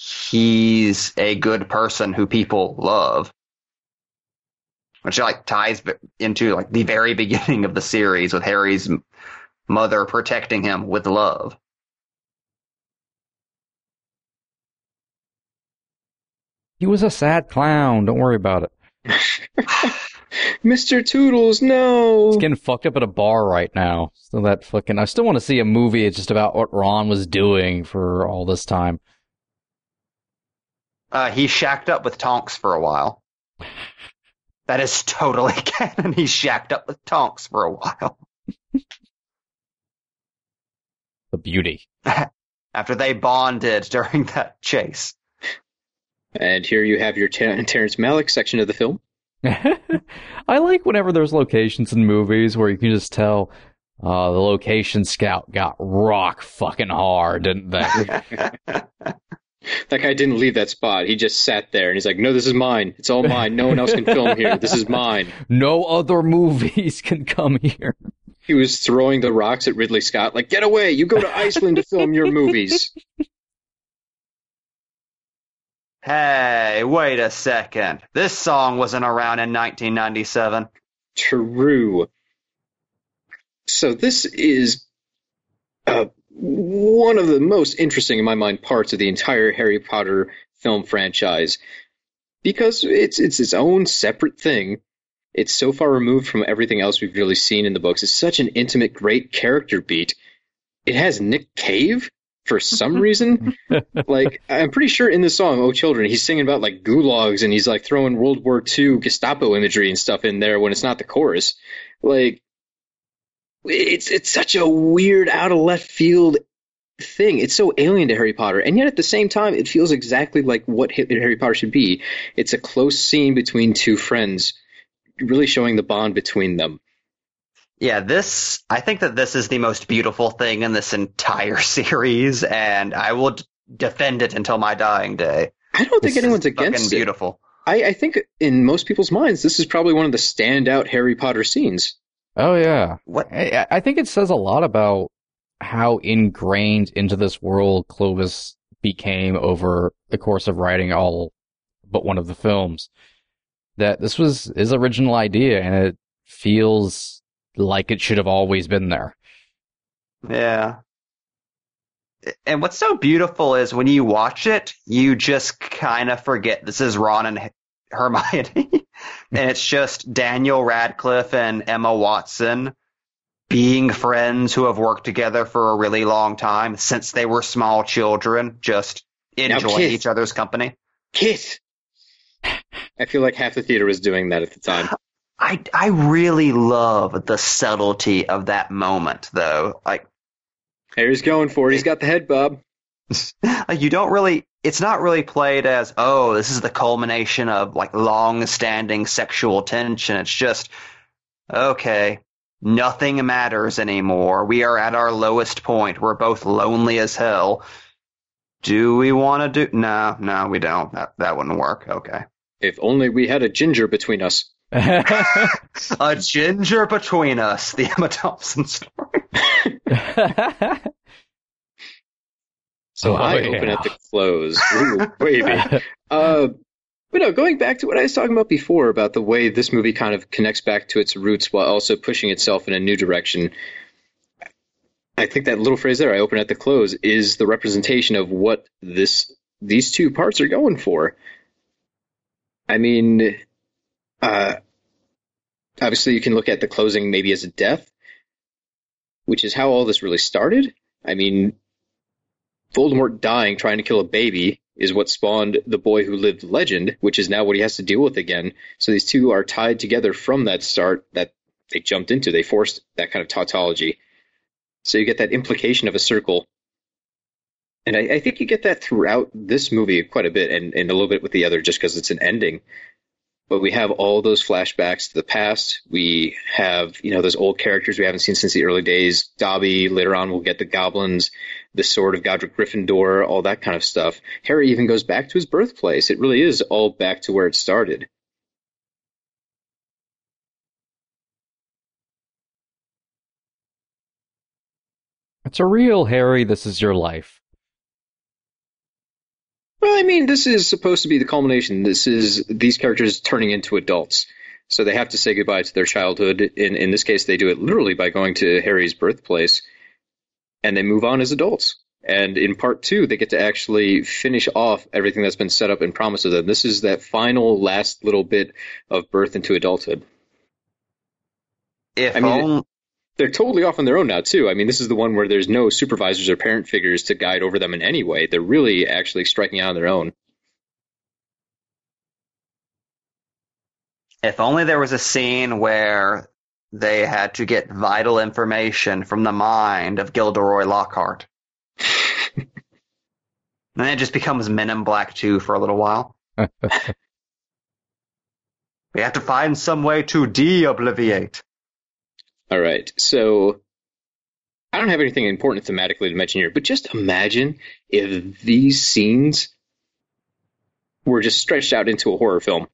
he's a good person who people love. Which like ties into like the very beginning of the series with Harry's mother protecting him with love. He was a sad clown. Don't worry about it. Mr. Toodles, no. He's getting fucked up at a bar right now. So that fucking. I still want to see a movie. It's just about what Ron was doing for all this time. Uh, he shacked up with Tonks for a while. That is totally canon. He shacked up with Tonks for a while. The beauty. After they bonded during that chase. And here you have your Ter- Terrence Malick section of the film. I like whenever there's locations in movies where you can just tell uh, the location scout got rock fucking hard, didn't they? That guy didn't leave that spot. He just sat there and he's like, no, this is mine. It's all mine. No one else can film here. This is mine. no other movies can come here. He was throwing the rocks at Ridley Scott, like, get away. You go to Iceland to film your movies. Hey, wait a second. This song wasn't around in 1997. True. So this is uh, one of the most interesting, in my mind, parts of the entire Harry Potter film franchise because it's it's its own separate thing. It's so far removed from everything else we've really seen in the books. It's such an intimate, great character beat. It has Nick Cave for some reason. like I'm pretty sure in the song "Oh Children," he's singing about like gulags and he's like throwing World War II Gestapo imagery and stuff in there when it's not the chorus. Like it's it's such a weird, out of left field thing. It's so alien to Harry Potter, and yet at the same time, it feels exactly like what Harry Potter should be. It's a close scene between two friends, really showing the bond between them. Yeah, this, I think that this is the most beautiful thing in this entire series, and I will d- defend it until my dying day. I don't think This anyone's against it. beautiful. I, I think in most people's minds, this is probably one of the standout Harry Potter scenes. Oh yeah. What? I, I think it says a lot about how ingrained into this world Kloves became over the course of writing all but one of the films. That this was his original idea, and it feels like it should have always been there. Yeah. And what's so beautiful is when you watch it, you just kind of forget this is Ron and Hermione. and it's just Daniel Radcliffe and Emma Watson being friends who have worked together for a really long time since they were small children, just enjoying each other's company. Kiss. I feel like half the theater was doing that at the time. I I really love the subtlety of that moment though. Like Harry's going for it. He's got the head bob. like you don't really it's not really played as oh this is the culmination of like long standing sexual tension. It's just okay nothing matters anymore. We are at our lowest point. We're both lonely as hell. Do we want to do no no we don't. That that wouldn't work. Okay. If only we had a ginger between us. a ginger between us. The emma thompson story So Oh, I yeah. open at the close. Ooh, wavy. Uh, but no, going back to what I was talking about before about the way this movie kind of connects back to its roots while also pushing itself in a new direction. I think that little phrase there, I open at the close, is the representation of what this these two parts are going for. I mean, uh, obviously you can look at the closing maybe as a death, which is how all this really started. I mean, Voldemort dying trying to kill a baby is what spawned the boy who lived legend, which is now what he has to deal with again. So these two are tied together from that start that they jumped into. They forced that kind of tautology. So you get that implication of a circle. And I, I think you get that throughout this movie quite a bit and, and a little bit with the other just because it's an ending. But we have all those flashbacks to the past. We have, you know, those old characters we haven't seen since the early days. Dobby, later on we'll get the goblins, the sword of Godric Gryffindor, all that kind of stuff. Harry even goes back to his birthplace. It really is all back to where it started. it's a real Harry. This is your life. Well, I mean, this is supposed to be the culmination. This is these characters turning into adults. So they have to say goodbye to their childhood. In in this case, they do it literally by going to Harry's birthplace, and they move on as adults. And in part two, they get to actually finish off everything that's been set up and promised to them. This is that final last little bit of birth into adulthood. If I mean, only, They're totally off on their own now too. I mean, this is the one where there's no supervisors or parent figures to guide over them in any way. They're really actually striking out on their own. if only there was a scene where they had to get vital information from the mind of Gilderoy Lockhart. then it just becomes Men in Black 2 for a little while. We have to find some way to de-obliviate. All right. So I don't have anything important thematically to mention here, but just imagine if these scenes were just stretched out into a horror film.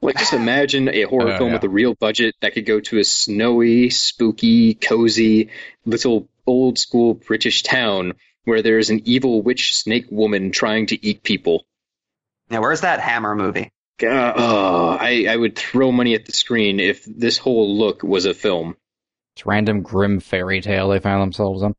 Like, just imagine a horror Oh, film yeah. with a real budget that could go to a snowy, spooky, cozy, little old school British town where there's an evil witch snake woman trying to eat people. Now, where's that Hammer movie? God, oh, I, I would throw money at the screen if this whole look was a film. It's random grim fairy tale they found themselves in.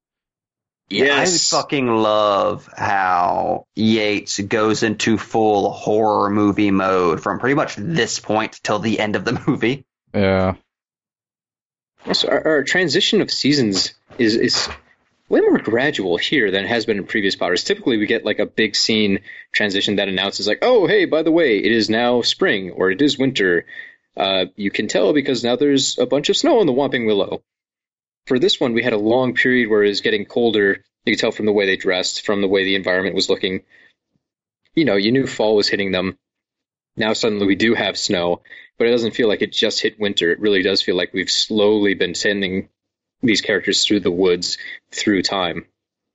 Yes. I fucking love how Yates goes into full horror movie mode from pretty much this point till the end of the movie. Yeah. Also, our, our transition of seasons is is way more gradual here than it has been in previous Potters. Typically, we get like a big scene transition that announces like, "Oh, hey, by the way, it is now spring or it is winter." Uh, you can tell because now there's a bunch of snow on the Whomping Willow. For this one, we had a long period where it was getting colder. You could tell from the way they dressed, from the way the environment was looking. You know, you knew fall was hitting them. Now suddenly we do have snow, but it doesn't feel like it just hit winter. It really does feel like we've slowly been sending these characters through the woods through time.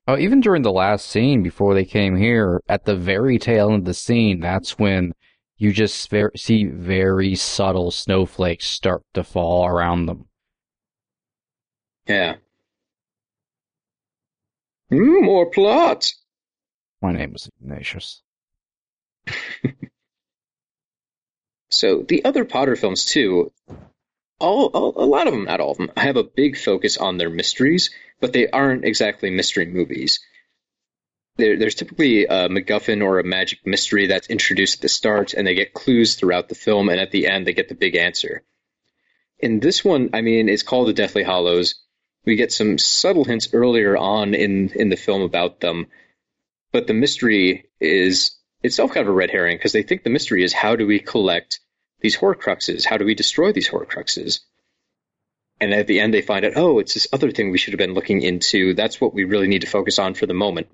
Oh, even during the last scene before they came here, at the very tail end of the scene, that's when you just ver- see very subtle snowflakes start to fall around them. Yeah. Mm, more plot. My name is Ignatius. So the other Potter films too, all, all a lot of them, not all of them, I have a big focus on their mysteries, but they aren't exactly mystery movies. There, there's typically a MacGuffin or a magic mystery that's introduced at the start, and they get clues throughout the film, and at the end they get the big answer. In this one, I mean, it's called the Deathly Hallows. We get some subtle hints earlier on in in the film about them, but the mystery is itself kind of a red herring because they think the mystery is how do we collect these Horcruxes? How do we destroy these Horcruxes? And at the end, they find out, oh, it's this other thing we should have been looking into. That's what we really need to focus on for the moment.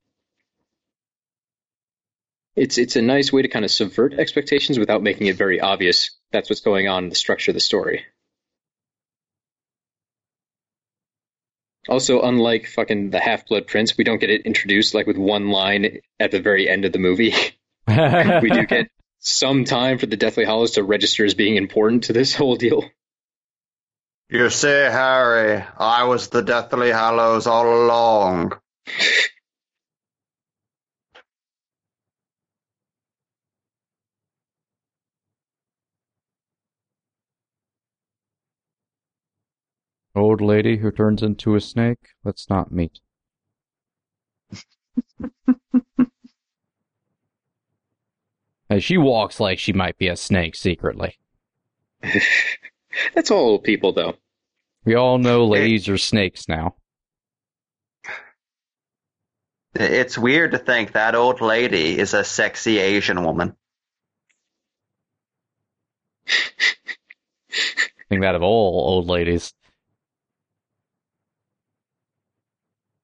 It's it's a nice way to kind of subvert expectations without making it very obvious. That's what's going on in the structure of the story. Also, unlike fucking the Half Blood Prince, we don't get it introduced like with one line at the very end of the movie. we do get some time for the Deathly Hallows to register as being important to this whole deal. You see, Harry, I was the Deathly Hallows all along. Old lady who turns into a snake, let's not meet. Hey, she walks like she might be a snake secretly. That's all old people, though. We all know ladies are snakes now. It's weird to think that old lady is a sexy Asian woman. think that of all old ladies.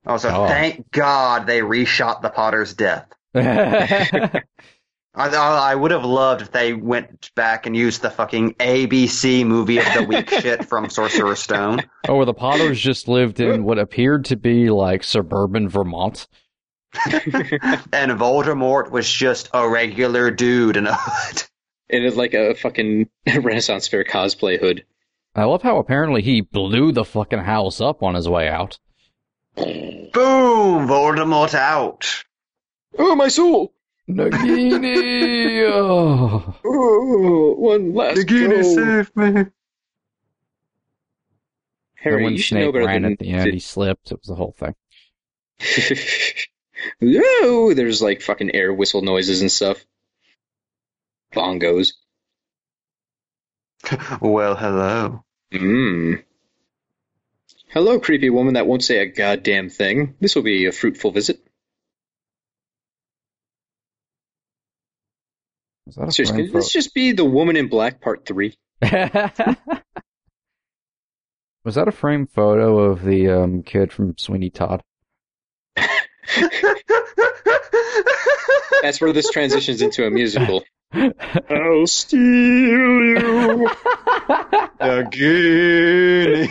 Also, Oh. thank God they reshot the Potter's death. I, I would have loved if they went back and used the fucking ABC movie of the week shit from Sorcerer's Stone. oh, where the Potters just lived in what appeared to be like suburban Vermont. And Voldemort was just a regular dude in a hood. It is like a fucking Renaissance fair cosplay hood. I love how apparently he blew the fucking house up on his way out. Boom! Voldemort out. Oh, my soul! Nagini! Oh. Oh, one last Nagini, go. save me. Harry, then when you know Snape better ran than at the end, he slipped. It was the whole thing. Whoa, there's like fucking air whistle noises and stuff. Bongos. Well, hello. Mmm. Hello, creepy woman that won't say a goddamn thing. This will be a fruitful visit. Was that a Seriously, can this just be the woman in black part three? Was that a frame photo of the um, kid from Sweeney Todd? That's where this transitions into a musical. I'll steal you. Nagini.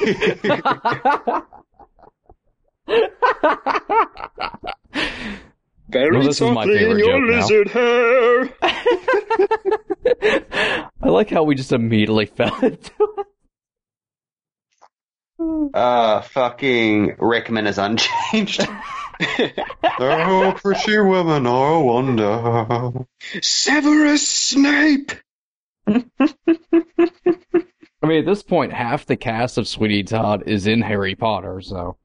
Very Well, this is my softly in your joke now. lizard hair. I like how we just immediately fell into it. Uh, fucking Rickman is unchanged. oh, pretty women are a wonder. Severus Snape. I mean, at this point, half the cast of Sweeney Todd is in Harry Potter, so.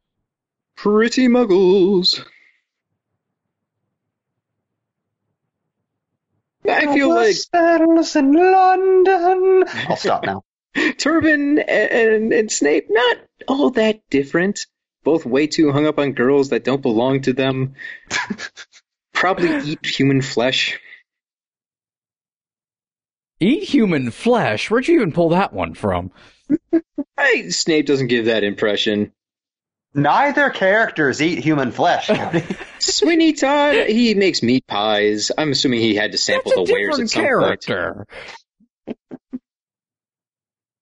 Pretty muggles. I feel like battles in London. I'll stop now. Turpin and, and Snape not all that different. Both way too hung up on girls that don't belong to them. Probably eat human flesh. Eat human flesh? Where'd you even pull that one from? Hey, Snape doesn't give that impression. Neither characters eat human flesh. Cody. Sweeney Todd, he makes meat pies. I'm assuming he had to sample That's the wares at different some point.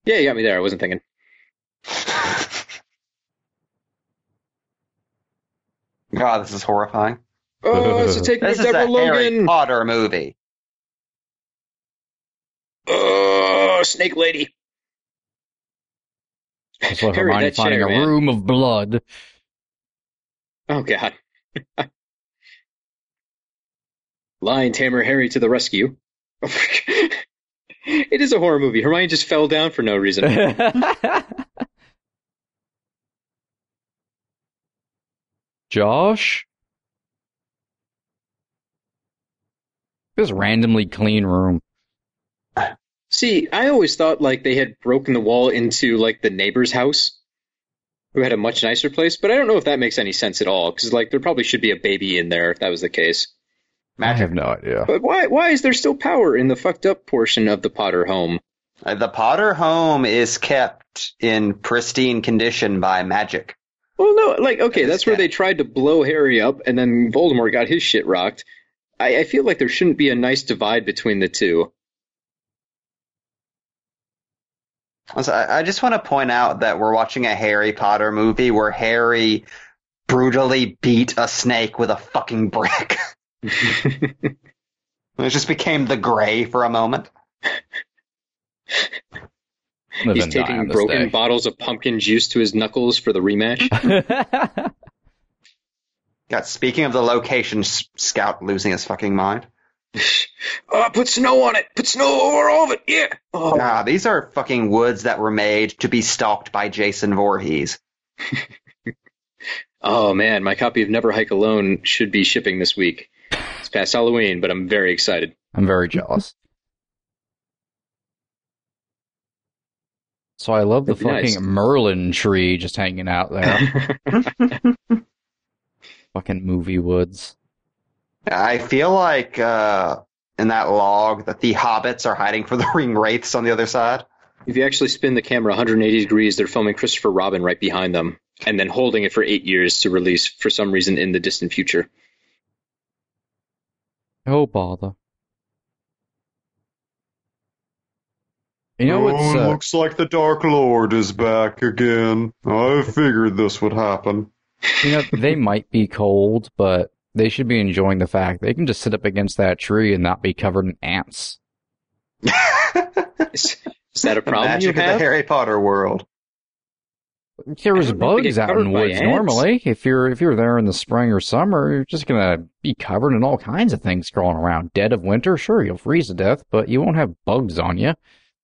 Character. Yeah, you got me there. I wasn't thinking. God, this is horrifying. Oh, so take me This to is a Deborah Harry Potter movie. Oh, Snake Lady. That's what Harry, Hermione finding chair, a man. room of blood. Oh God. Lion Tamer Harry to the rescue. Oh, it is a horror movie. Hermione just fell down for no reason. Josh? This randomly clean room. See, I always thought like they had broken the wall into like the neighbor's house, who had a much nicer place. But I don't know if that makes any sense at all, because like there probably should be a baby in there if that was the case. I have no idea. But why? Why is there still power in the fucked up portion of the Potter home? Uh, The Potter home is kept in pristine condition by magic. Well, no, like okay, that's where they tried to blow Harry up, and then Voldemort got his shit rocked. I, I feel like there shouldn't be a nice divide between the two. So I I just want to point out that we're watching a Harry Potter movie where Harry brutally beat a snake with a fucking brick. it just became the gray for a moment. Live He's taking broken day. bottles of pumpkin juice to his knuckles for the rematch. God, speaking of the location, S- Scout losing his fucking mind. oh, put snow on it. Put snow over all of it. Yeah. Oh, Ah, these are fucking woods that were made to be stalked by Jason Voorhees. oh man, my copy of Never Hike Alone should be shipping this week. It's past Halloween, but I'm very excited. I'm very jealous. So I love the That'd be fucking nice. Merlin tree just hanging out there. fucking movie woods. I feel like uh, in that log that the hobbits are hiding for the ring wraiths on the other side. If you actually spin the camera 180 degrees, they're filming Christopher Robin right behind them, and then holding it for eight years to release for some reason in the distant future. Oh bother. You know what's Oh, uh, looks like the Dark Lord is back again. I figured this would happen. you know they might be cold, but they should be enjoying the fact they can just sit up against that tree and not be covered in ants. Is, is that a problem you Magic of the? Harry Potter world. There's I don't know if they bugs out in woods ants. normally. If you're if you're there in the spring or summer, you're just gonna be covered in all kinds of things crawling around. Dead of winter, sure you'll freeze to death, but you won't have bugs on you.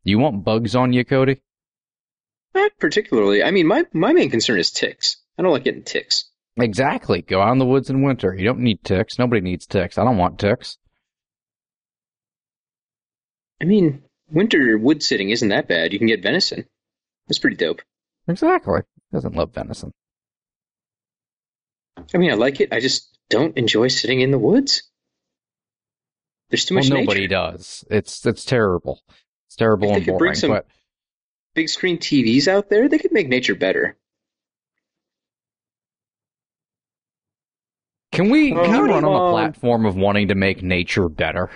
You want bugs on you, Cody? Not particularly. I mean, my, my main concern is ticks. I don't like getting ticks. Exactly. Go out in the woods in winter. You don't need ticks. Nobody needs ticks. I don't want ticks. I mean, winter wood sitting isn't that bad. You can get venison. That's pretty dope. Exactly. Doesn't love venison. I mean, I like it. I just don't enjoy sitting in the woods. There's too Well, much nobody nature. does. It's it's terrible. It's terrible If they and could bring some- But Big screen TVs out there, they could make nature better. can we can we run on the platform of wanting to make nature better?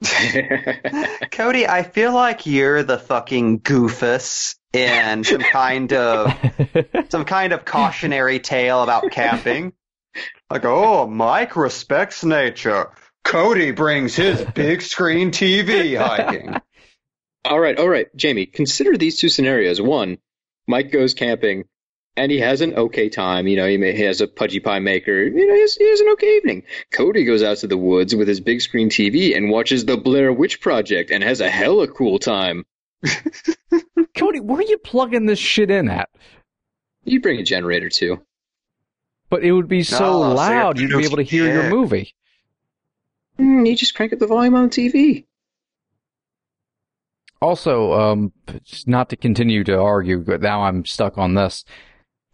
Cody, I feel like you're the fucking goofus in some kind of some kind of cautionary tale about camping. Like, oh, Mike respects nature. Cody brings his big screen TV hiking. all right, all right, Jamie, consider these two scenarios. One, Mike goes camping and he has an okay time. You know, he, may, he has a pudgy pie maker. You know, he has, he has an okay evening. Cody goes out to the woods with his big screen TV and watches the Blair Witch Project and has a hella cool time. Cody, where are you plugging this shit in at? You bring a generator too. But it would be so No, so loud you're- you'd be able to hear your Yeah. movie. Mm, you just crank up the volume on the TV. Also, um, not to continue to argue, but now I'm stuck on this.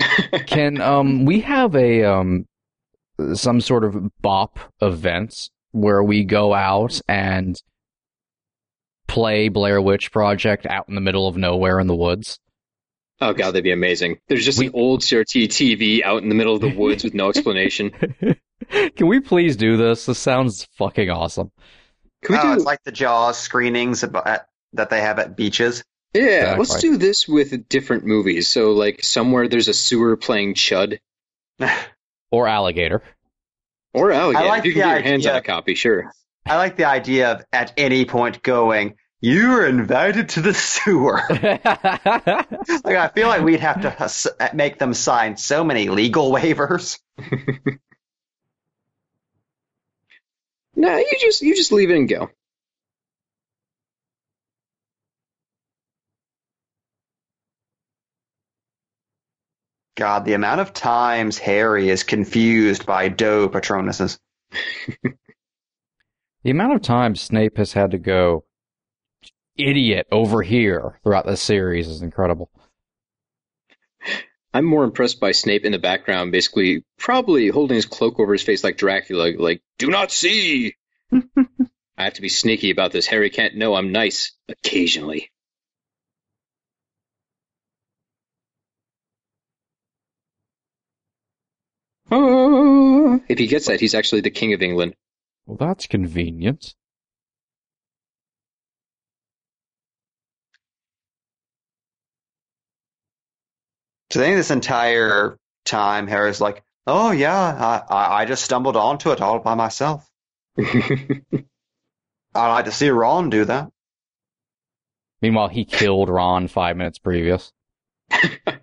Can um we have a um some sort of bop event where we go out and play Blair Witch Project out in the middle of nowhere in the woods? Oh god, that'd be amazing. There's just We- an old CRT TV out in the middle of the woods with no explanation. Can we please do this? This sounds fucking awesome. Can we oh, do? it's like the Jaws screenings about, at, that they have at beaches. yeah, let's do this with different movies. So like somewhere there's a sewer playing Chud Or alligator. or Alligator. I like if you can the get your hands on a copy, sure. I like the idea of at any point going, "You are invited to the sewer." like I feel like we'd have to make them sign so many legal waivers. No, you just you just leave it and go. God, the amount of times Harry is confused by doe patronuses. The amount of times Snape has had to go idiot over here throughout this series is incredible. I'm more impressed by Snape in the background, basically probably holding his cloak over his face like Dracula, like "Do not see." I have to be sneaky about this. Harry can't know I'm nice occasionally. Oh, if he gets that, he's actually the king of England. Well, that's convenient. So I think this entire time Harry's like, "Oh yeah, I, I, I just stumbled onto it all by myself. I'd like to see Ron do that." Meanwhile, he killed Ron five minutes previous.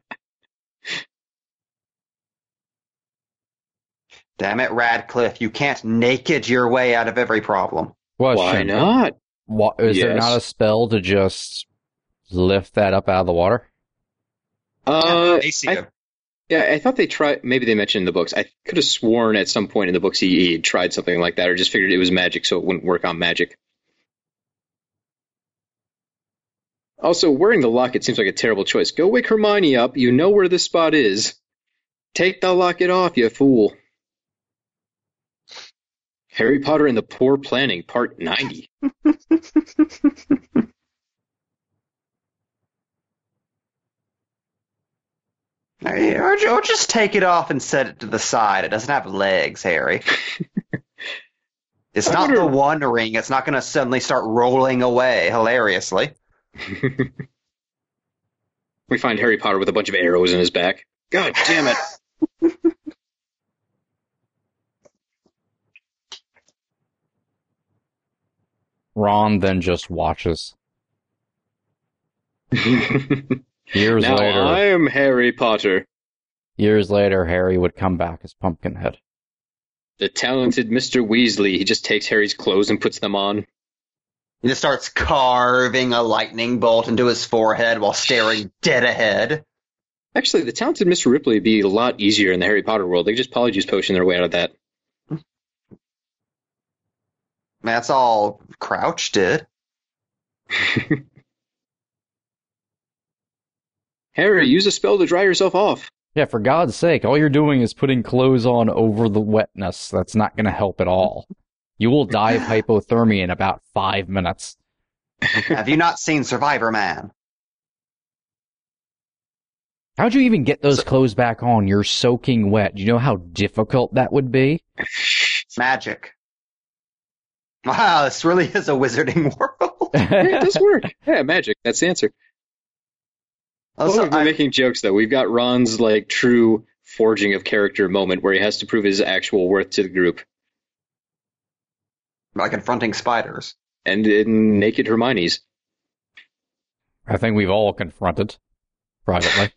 Damn it, Radcliffe! You can't naked your way out of every problem. Well, Why shouldn't- not? Wha- is there not a spell to just lift that up out of the water? Uh, Macy, I- yeah, I thought they tried. Maybe they mentioned in the books. I could have sworn at some point in the books he, he tried something like that, or just figured it was magic, so it wouldn't work on magic. Also, wearing the locket seems like a terrible choice. Go wake Hermione up. You know where this spot is. Take the locket off, you fool. Harry Potter and the Poor Planning, Part 90. or, or just take it off and set it to the side. It doesn't have legs, Harry. It's I not wonder- the one ring. It's not going to suddenly start rolling away hilariously. we find Harry Potter with a bunch of arrows in his back. God damn it. Ron then just watches. Years now later, I am Harry Potter, years later, Harry would come back as Pumpkinhead. the talented Mr. Weasley. He just takes Harry's clothes and puts them on. He just starts carving a lightning bolt into his forehead while staring dead ahead. Actually, the talented Mr. Ripley would be a lot easier in the Harry Potter world. They just polyjuice potion their way out of that. That's all Crouch did. Harry, use a spell to dry yourself off. Yeah, for God's sake, all you're doing is putting clothes on over the wetness. That's not going to help at all. You will die of hypothermia in about five minutes. Have you not seen Survivor Man? How'd you even get those clothes back on? You're soaking wet. Do you know how difficult that would be? Magic. Wow, this really is a wizarding world. Yeah, it does work. Yeah, magic. That's the answer. Also, we're I- making jokes though. We've got Ron's like true forging of character moment where he has to prove his actual worth to the group, by confronting spiders. and in Naked Hermione's. I think we've all confronted privately.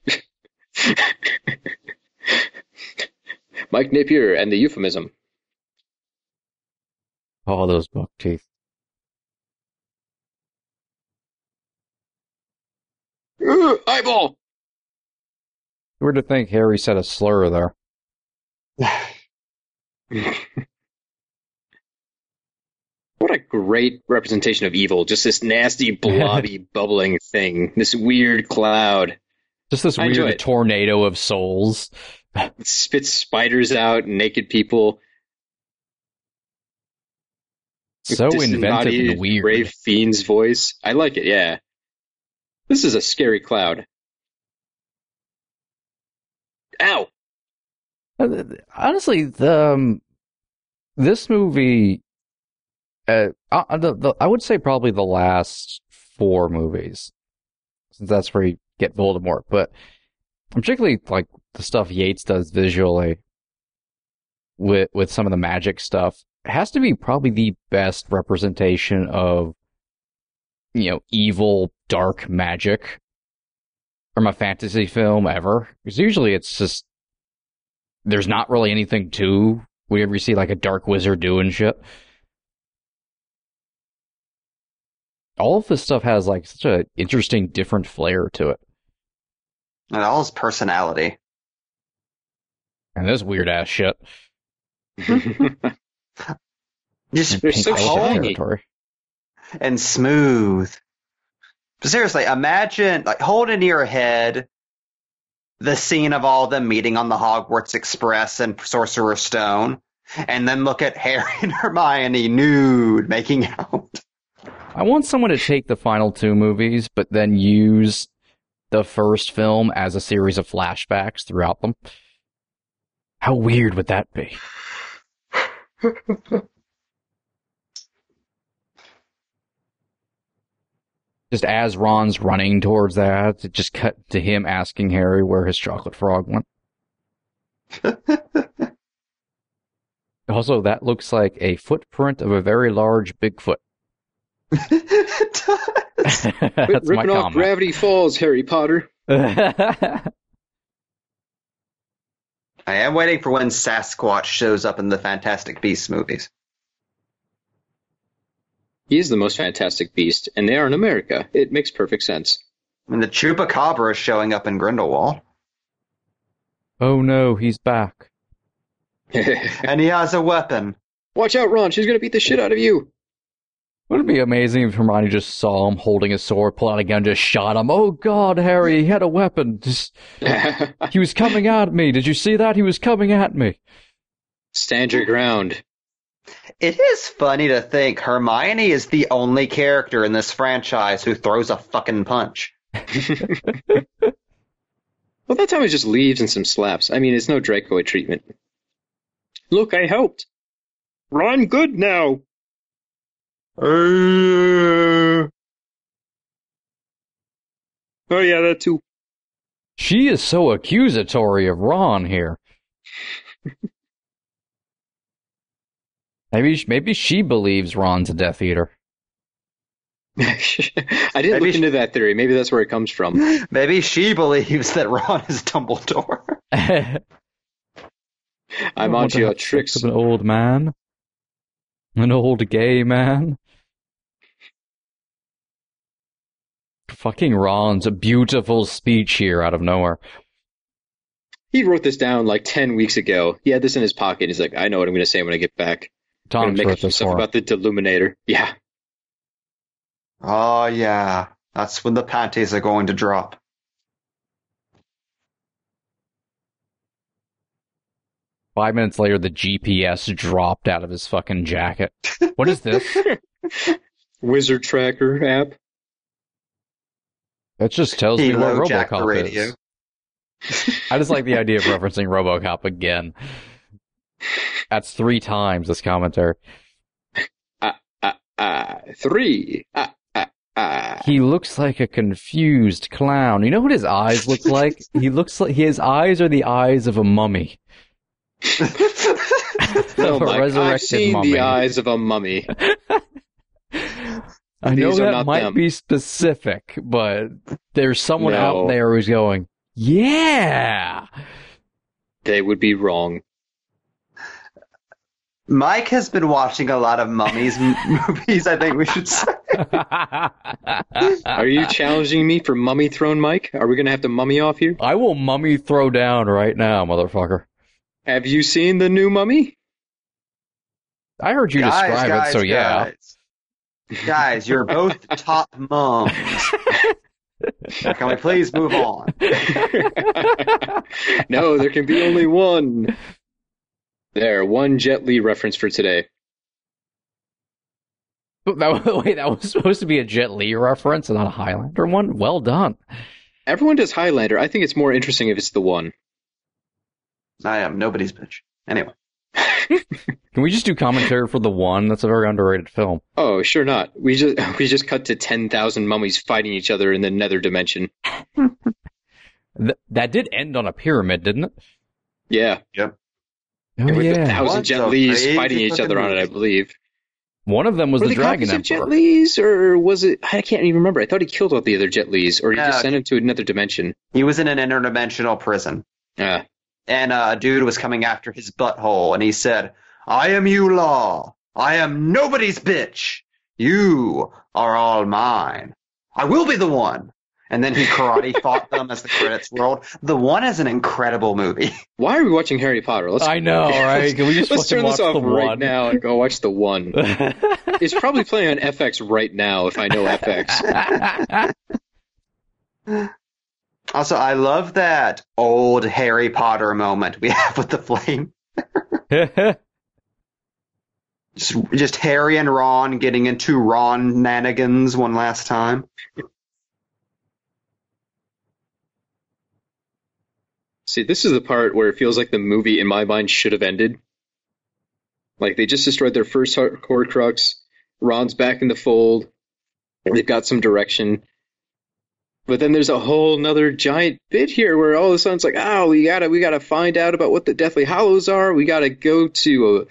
Mike Napier and the euphemism. All those buck teeth. Ugh, eyeball. Weird to think Harry said a slur there. What a great representation of evil. Just this nasty, blobby, bubbling thing. This weird cloud. Just this I weird tornado of souls. It spits spiders out, and naked people. So inventive and weird. Ralph Fiennes' voice. I like it, yeah. This is a scary cloud. Ow! Uh, Honestly, the um, this movie, uh, uh, the, the, I would say probably the last four movies, since that's where you get Voldemort. But particularly like the stuff Yates does visually with with some of the magic stuff has to be probably the best representation of you know evil dark magic from a fantasy film ever. Because usually it's just there's not really anything to whenever you see like a dark wizard doing shit. All of this stuff has like such a interesting, different flair to it, And all his personality. and this weird ass shit. Just They're so shiny. territory. and smooth. But seriously, imagine like hold in your head the scene of all them meeting on the Hogwarts Express and Sorcerer's Stone, and then look at Harry and Hermione nude making out. I want someone to take the final two movies, but then use the first film as a series of flashbacks throughout them. How weird would that be? just as Ron's running towards that, it just cut to him asking Harry where his chocolate frog went. also, that looks like a footprint of a very large Bigfoot. it does. Quit That's my ripping off comment. Gravity Falls, Harry Potter. I am waiting for when Sasquatch shows up in the Fantastic Beasts movies. He is the most fantastic beast, and they are in America. It makes perfect sense. And the Chupacabra is showing up in Grindelwald. oh no, he's back. And he has a weapon. Watch out, Ron. She's gonna beat the shit out of you. Wouldn't it be amazing if Hermione just saw him holding a sword, pulled out a gun, just shot him? Oh God, Harry, he had a weapon. Just, he was coming at me. Did you see that? He was coming at me. Stand your ground. It is funny to think Hermione is the only character in this franchise who throws a fucking punch. Well, that time it just leaves and some slaps. I mean, it's no Draco treatment. Look, I helped. Ron good now. Uh... Oh yeah, that too. She is so accusatory of Ron here. maybe, maybe she believes Ron's a Death Eater. I didn't Maybe look she- into that theory. Maybe that's where it comes from. Maybe she believes that Ron is Dumbledore. I'm want onto to your tricks. with An old man, an old gay man. Fucking Ron's a beautiful speech here out of nowhere. He wrote this down like 10 weeks ago. He had this in his pocket. He's like, I know what I'm going to say when I get back. I'm Tom's going to wrote make some this stuff for. about the Deluminator. Yeah. Oh yeah, that's when the panties are going to drop. Five minutes later, the GPS dropped out of his fucking jacket. What is this? Wizard Tracker app. That just tells me what Halo RoboCop radio. is. I just like the idea of referencing RoboCop again. That's three times this commentary. Ah, ah, three. Ah, ah, ah. He looks like a confused clown. You know what his eyes look like? he looks like his eyes are the eyes of a mummy. No, a Mike, I've seen mummy. the eyes of a mummy. I know that might them. be specific, but there's someone No. out there who's going, yeah. They would be wrong. Mike has been watching a lot of mummies m- movies. I think we should say. Are you challenging me for mummy throne, Mike? Are we going to have to mummy off here? I will mummy throw down right now, motherfucker. Have you seen the new mummy? I heard you guys, describe guys, it, so yeah. Guys. Guys, you're both top moms. Can we please move on? no, there can be only one. There, one Jet Li reference for today. That, wait, that was supposed to be a Jet Li reference and not a Highlander one? Well done. Everyone does Highlander. I think it's more interesting if it's the one. I am nobody's bitch. Anyway, Can we just do commentary for the one? That's a very underrated film. Oh, sure not. We just we just cut to ten thousand mummies fighting each other in the nether dimension. Th- that did end on a pyramid, didn't it? Yeah, Yep. Oh with a yeah. thousand What Jet the Li's fighting each other on it. I believe. One of them was Were the Dragon copies of Jet Emperor. Li's, or was it? I can't even remember. I thought he killed all the other Jet Li's, or he No. just sent him to another dimension. he was in an interdimensional prison, Ah, and uh, a dude was coming after his butthole, and he said, "I am you, Law. I am nobody's bitch. You are all mine. I will be the one." And then he karate fought them as the credits rolled. The one is an incredible movie. why are we watching Harry Potter? Let's. I know, right? Can we just Let's fucking turn this off right one? now and go watch the one. it's probably playing on FX right now if I know FX. Also, I love that old Harry Potter moment we have with the flame. Just, just Harry and Ron getting into Ron nanigans one last time. See, this is the part where it feels like the movie, in my mind, should have ended. Like they just destroyed their first Hor- Horcrux. Ron's back in the fold. They've got some direction. But then there's a whole nother giant bit here where all of a sudden it's like, oh, we gotta, we gotta find out about what the Deathly Hallows are. We gotta go to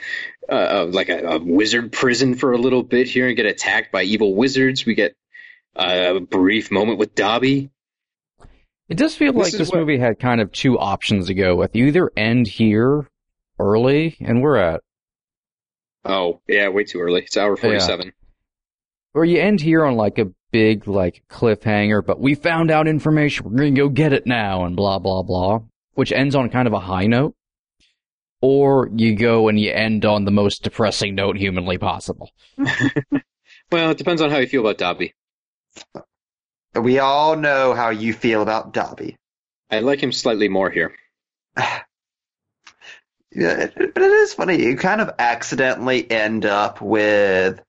a, uh, like a, a wizard prison for a little bit here and get attacked by evil wizards. We get uh, a brief moment with Dobby. It does feel This like this what- movie had kind of two options to go with. You either end here early, and we're at, Oh, yeah, way too early. It's hour 47. or you end here on like a big like cliffhanger, but we found out information, we're gonna go get it now, and blah blah blah, which ends on kind of a high note. Or you go and you end on the most depressing note humanly possible. Well, it depends on how you feel about Dobby. We all know how you feel about Dobby. I like him slightly more here. Yeah, but it is funny. You kind of accidentally end up with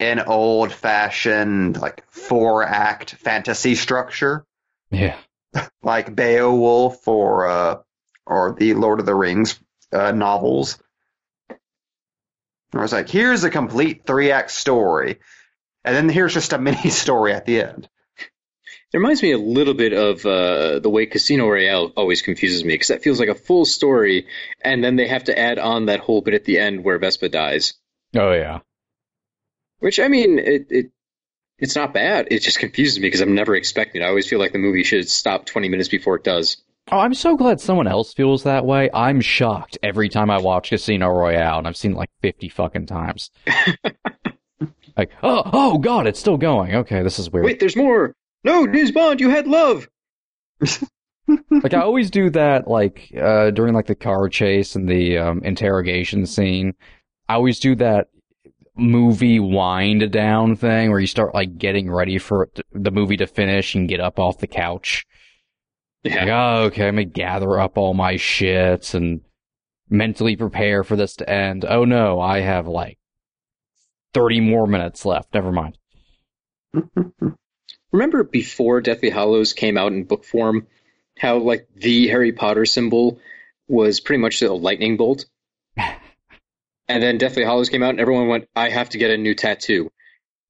an old fashioned, like, four act fantasy structure, Yeah. like Beowulf or, uh, or the Lord of the Rings uh, novels. Where it's like, here's a complete three act story, and then here's just a mini story at the end. It reminds me a little bit of uh, the way Casino Royale always confuses me because that feels like a full story, and then they have to add on that whole bit at the end where Vesper dies. Oh yeah. Which I mean, it, it it's not bad. It just confuses me because I'm never expecting. it. I always feel like the movie should stop 20 minutes before it does. Oh, I'm so glad someone else feels that way. I'm shocked every time I watch Casino Royale, and I've seen it like 50 fucking times. like, oh, oh god, it's still going. Okay, this is weird. Wait, there's more. No, James Bond, you had love. like I always do that like uh during like the car chase and the um interrogation scene. I always do that movie wind down thing where you start like getting ready for to- the movie to finish and get up off the couch. Like, oh, okay, I'm gonna gather up all my shit and mentally prepare for this to end. Oh no, I have like 30 more minutes left. Never mind. Remember before Deathly Hallows came out in book form, how like the Harry Potter symbol was pretty much a lightning bolt? And then Deathly Hallows came out and everyone went, I have to get a new tattoo.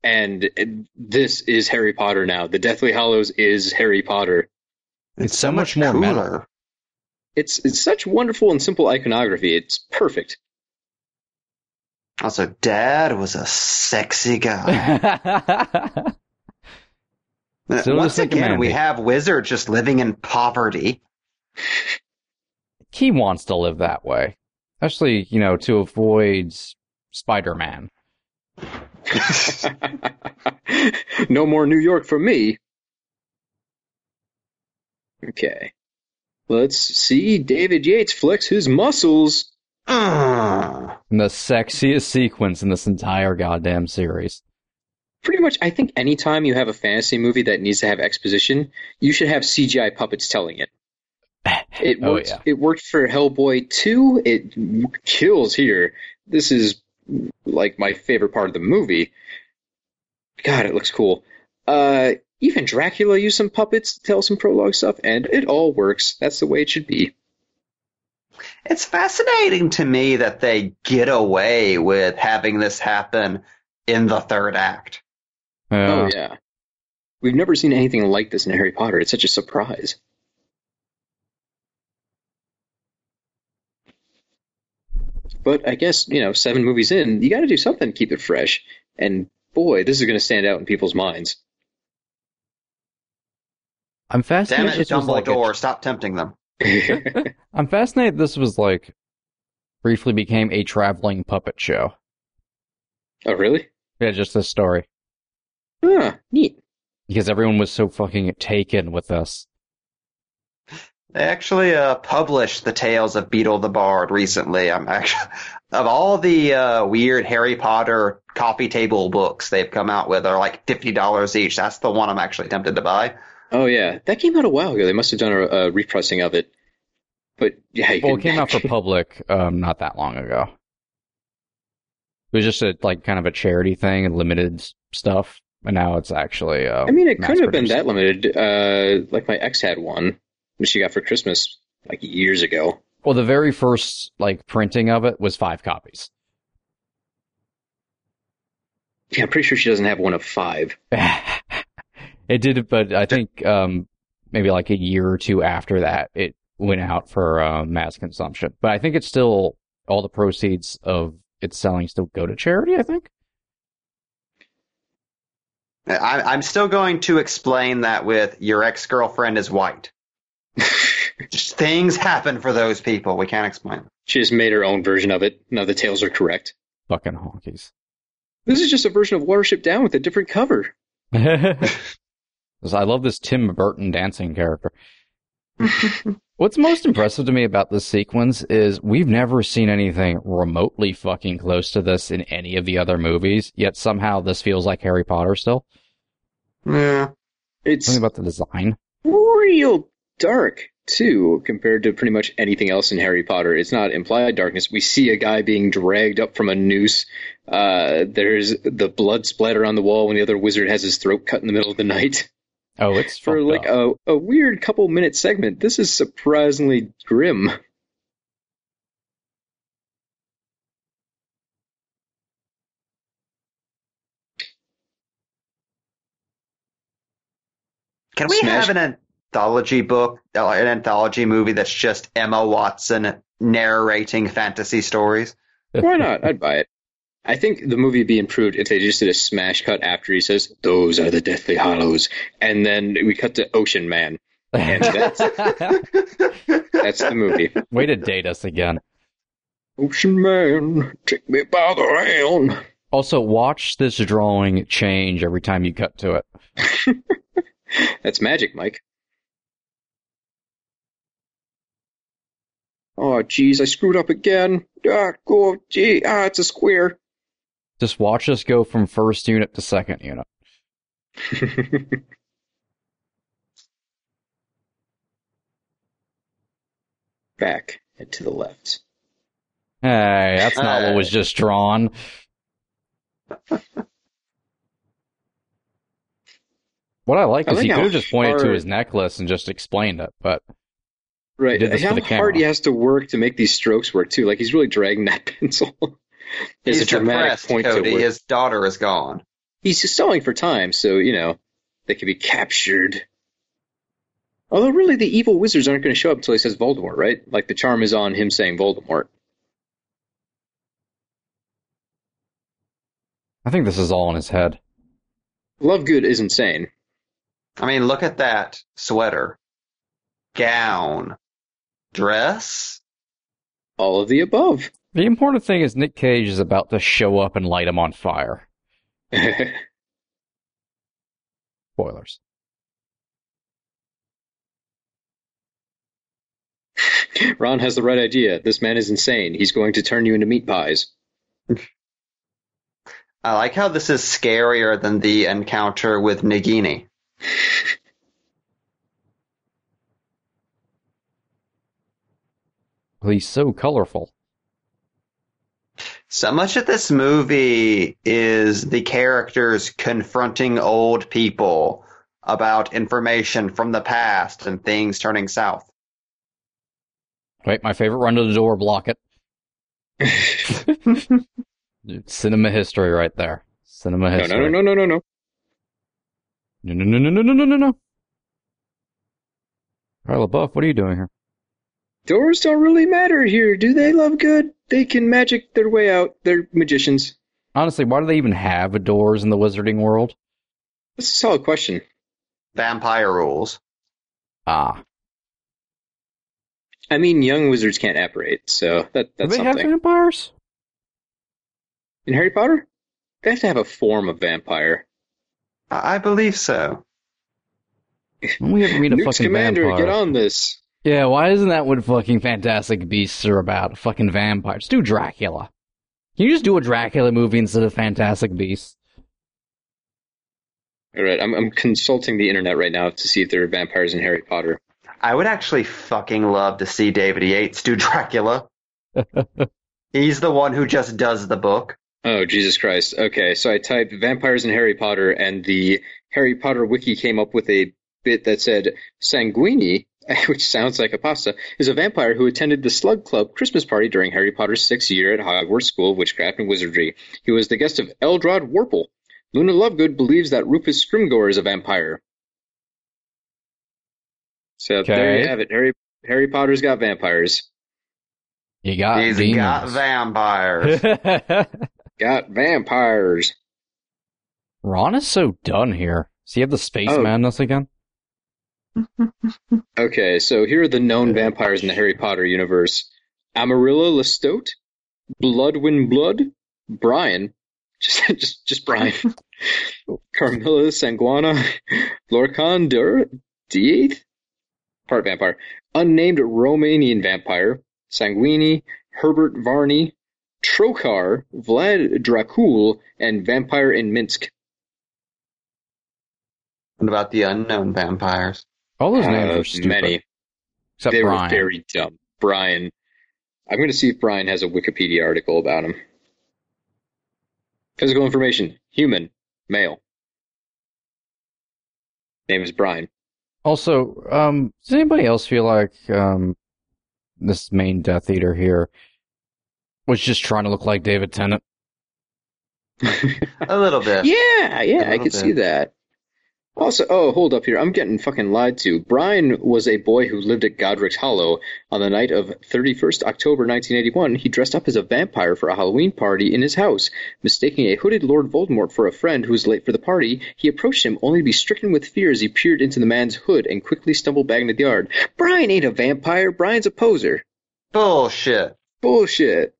And this is Harry Potter now. The Deathly Hallows is Harry Potter. It's so much more metal. It's it's such wonderful and simple iconography. It's perfect. Also, Dad was a sexy guy. Still Once just like a again, man, we Pete. have Wizard just living in poverty. he wants to live that way, especially you know to avoid Spider-Man. no more New York for me. Okay. Let's see David Yates flex his muscles. Ah. Ugh. The sexiest sequence in this entire goddamn series. Pretty much, I think anytime you have a fantasy movie that needs to have exposition, you should have CGI puppets telling it. It Oh, worked. yeah. It worked for Hellboy 2. It kills here. This is like my favorite part of the movie. God, it looks cool. Uh, even Dracula used some puppets to tell some prologue stuff, and it all works. That's the way it should be. It's fascinating to me that they get away with having this happen in the third act. Yeah. Oh yeah. We've never seen anything like this in Harry Potter. It's such a surprise. But I guess, you know, seven movies in, you got to do something to keep it fresh. And boy, this is going to stand out in people's minds. I'm fascinated. Damn fascinated. it, this was like a- Dumbledore, stop tempting them. I'm fascinated. This was like briefly became a traveling puppet show. oh, really? Yeah, just this story Ah, neat. because everyone was so fucking taken with this. They actually uh, published the tales of Beedle the Bard recently. I'm actually of all the uh, weird Harry Potter coffee table books they've come out with are like fifty dollars each. That's the one I'm actually tempted to buy. Oh, yeah. That came out a while ago. They must have done a, a repressing of it. But, yeah. You Well, it can- came out for public um, not that long ago. It was just a like kind of a charity thing and limited stuff, and now it's actually. Uh, I mean, it couldn't have been that limited. Uh, like my ex had one, which she got for Christmas like years ago. Well, the very first like printing of it was five copies. Yeah, I'm pretty sure she doesn't have one of five. it did, but I think um, maybe like a year or two after that, it went out for uh, mass consumption. But I think it's still all the proceeds of its selling still go to charity. I think. I, I'm still going to explain that with your ex girlfriend is white. Just things happen for those people. We can't explain. She just made her own version of it. None of the tales are correct. Fucking honkies. This is just a version of Watership Down with a different cover. I love this Tim Burton dancing character. What's most impressive to me about this sequence is we've never seen anything remotely fucking close to this in any of the other movies, yet somehow this feels like Harry Potter still. Yeah. It's Something about the design. real dark too, compared to pretty much anything else in Harry Potter. It's not implied darkness. We see a guy being dragged up from a noose. Uh, there's the blood splatter on the wall when the other wizard has his throat cut in the middle of the night. Oh, it's For like a, a weird couple minute segment, this is surprisingly grim. Can we Smash- have an anthology book, uh, an anthology movie that's just Emma Watson narrating fantasy stories? Why not? I'd buy it. I think the movie would be improved if they just did a smash cut after he says, Those are the Deathly Hallows. And then we cut to Ocean Man. And that's, that's the movie. Way to date us again. Ocean Man, take me by the hand. Also, watch this drawing change every time you cut to it. That's magic, Mike. Oh, jeez, I screwed up again. Ah, go, gee, ah, it's a square. Just watch us go from first unit to second unit. Back and to the left. Hey, that's not what was just drawn. What I like I is he could have just pointed to his necklace and just explained it, but Right. did this for How the hard he has to work to make these strokes work too. Like he's really dragging that pencil. There's He's a dramatic point Cody. to where His daughter is gone. he's just stalling for time, so you know they could be captured. Although really, the evil wizards aren't going to show up until he says Voldemort, right? Like the charm is on him saying Voldemort. I think this is all in his head. Lovegood is insane. I mean, look at that sweater, gown, dress. All of the above. The important thing is Nick Cage is about to show up and light him on fire. Spoilers. Ron has the right idea. This man is insane. He's going to turn you into meat pies. I like how this is scarier than the encounter with Nagini. He's so colorful. So much of this movie is the characters confronting old people about information from the past and things turning south. Wait, my favorite run to the door, block it. Dude, Cinema history right there. Cinema No, history. no, no, no, no, no, no. no, no, no, no, no, no, no, no. All right, LaBeouf, what are you doing here? Doors don't really matter here, do they, Lovegood? They can magic their way out. They're magicians. Honestly, why do they even have doors in the wizarding world? That's a solid question. Vampire rules. Ah, I mean, young wizards can't apparate, so that, that's do that's they have vampires? In Harry Potter, they have to have a form of vampire. I I believe so. We have to meet a Newt's fucking Scamander, vampire. get on this. Yeah, why isn't that what fucking Fantastic Beasts are about? Fucking vampires. Do Dracula. Can you just do a Dracula movie instead of Fantastic Beasts? All right, I'm, I'm consulting the internet right now to see if there are vampires in Harry Potter. I would actually fucking love to see David Yates do Dracula. He's the one who just does the book. Oh, Jesus Christ. Okay, so I typed vampires in Harry Potter, and the Harry Potter wiki came up with a bit that said Sanguini, which sounds like a pasta, is a vampire who attended the Slug Club Christmas party during Harry Potter's sixth year at Hogwarts School of Witchcraft and Wizardry. He was the guest of Eldred Worple. Luna Lovegood believes that Rufus Scrimgeour is a vampire. So there you have it. Harry Harry Potter's got vampires. You got He's got vampires. Got vampires. Ron is so done here. Does he have the space Oh. madness again? Okay, so here are the known vampires in the Harry Potter universe. Amarillo Lestoat, Blodwyn Bludd, Brian, just just just Brian, Carmilla Sanguina, Lorcan Dur, D8th, part vampire, unnamed Romanian vampire, Sanguini, Herbert Varney, Trokar, Vlad Dracul, and Vampire in Minsk. what about the unknown vampires? All those names Uh, are stupid. many. Except they Brian. were very dumb. Brian. I'm going to see if Brian has a Wikipedia article about him. Physical information: human, male. Name is Brian. Also, um, does anybody else feel like um, this main Death Eater here was just trying to look like David Tennant? A little bit. Yeah, yeah, I little could see that. Also, oh, hold up here. I'm getting fucking lied to. Brian was a boy who lived at Godric's Hollow. On the night of 31st October 1981, he dressed up as a vampire for a Halloween party in his house. Mistaking a hooded Lord Voldemort for a friend who was late for the party, he approached him only to be stricken with fear as he peered into the man's hood and quickly stumbled back into the yard. Brian ain't a vampire. Brian's a poser. Bullshit. Bullshit.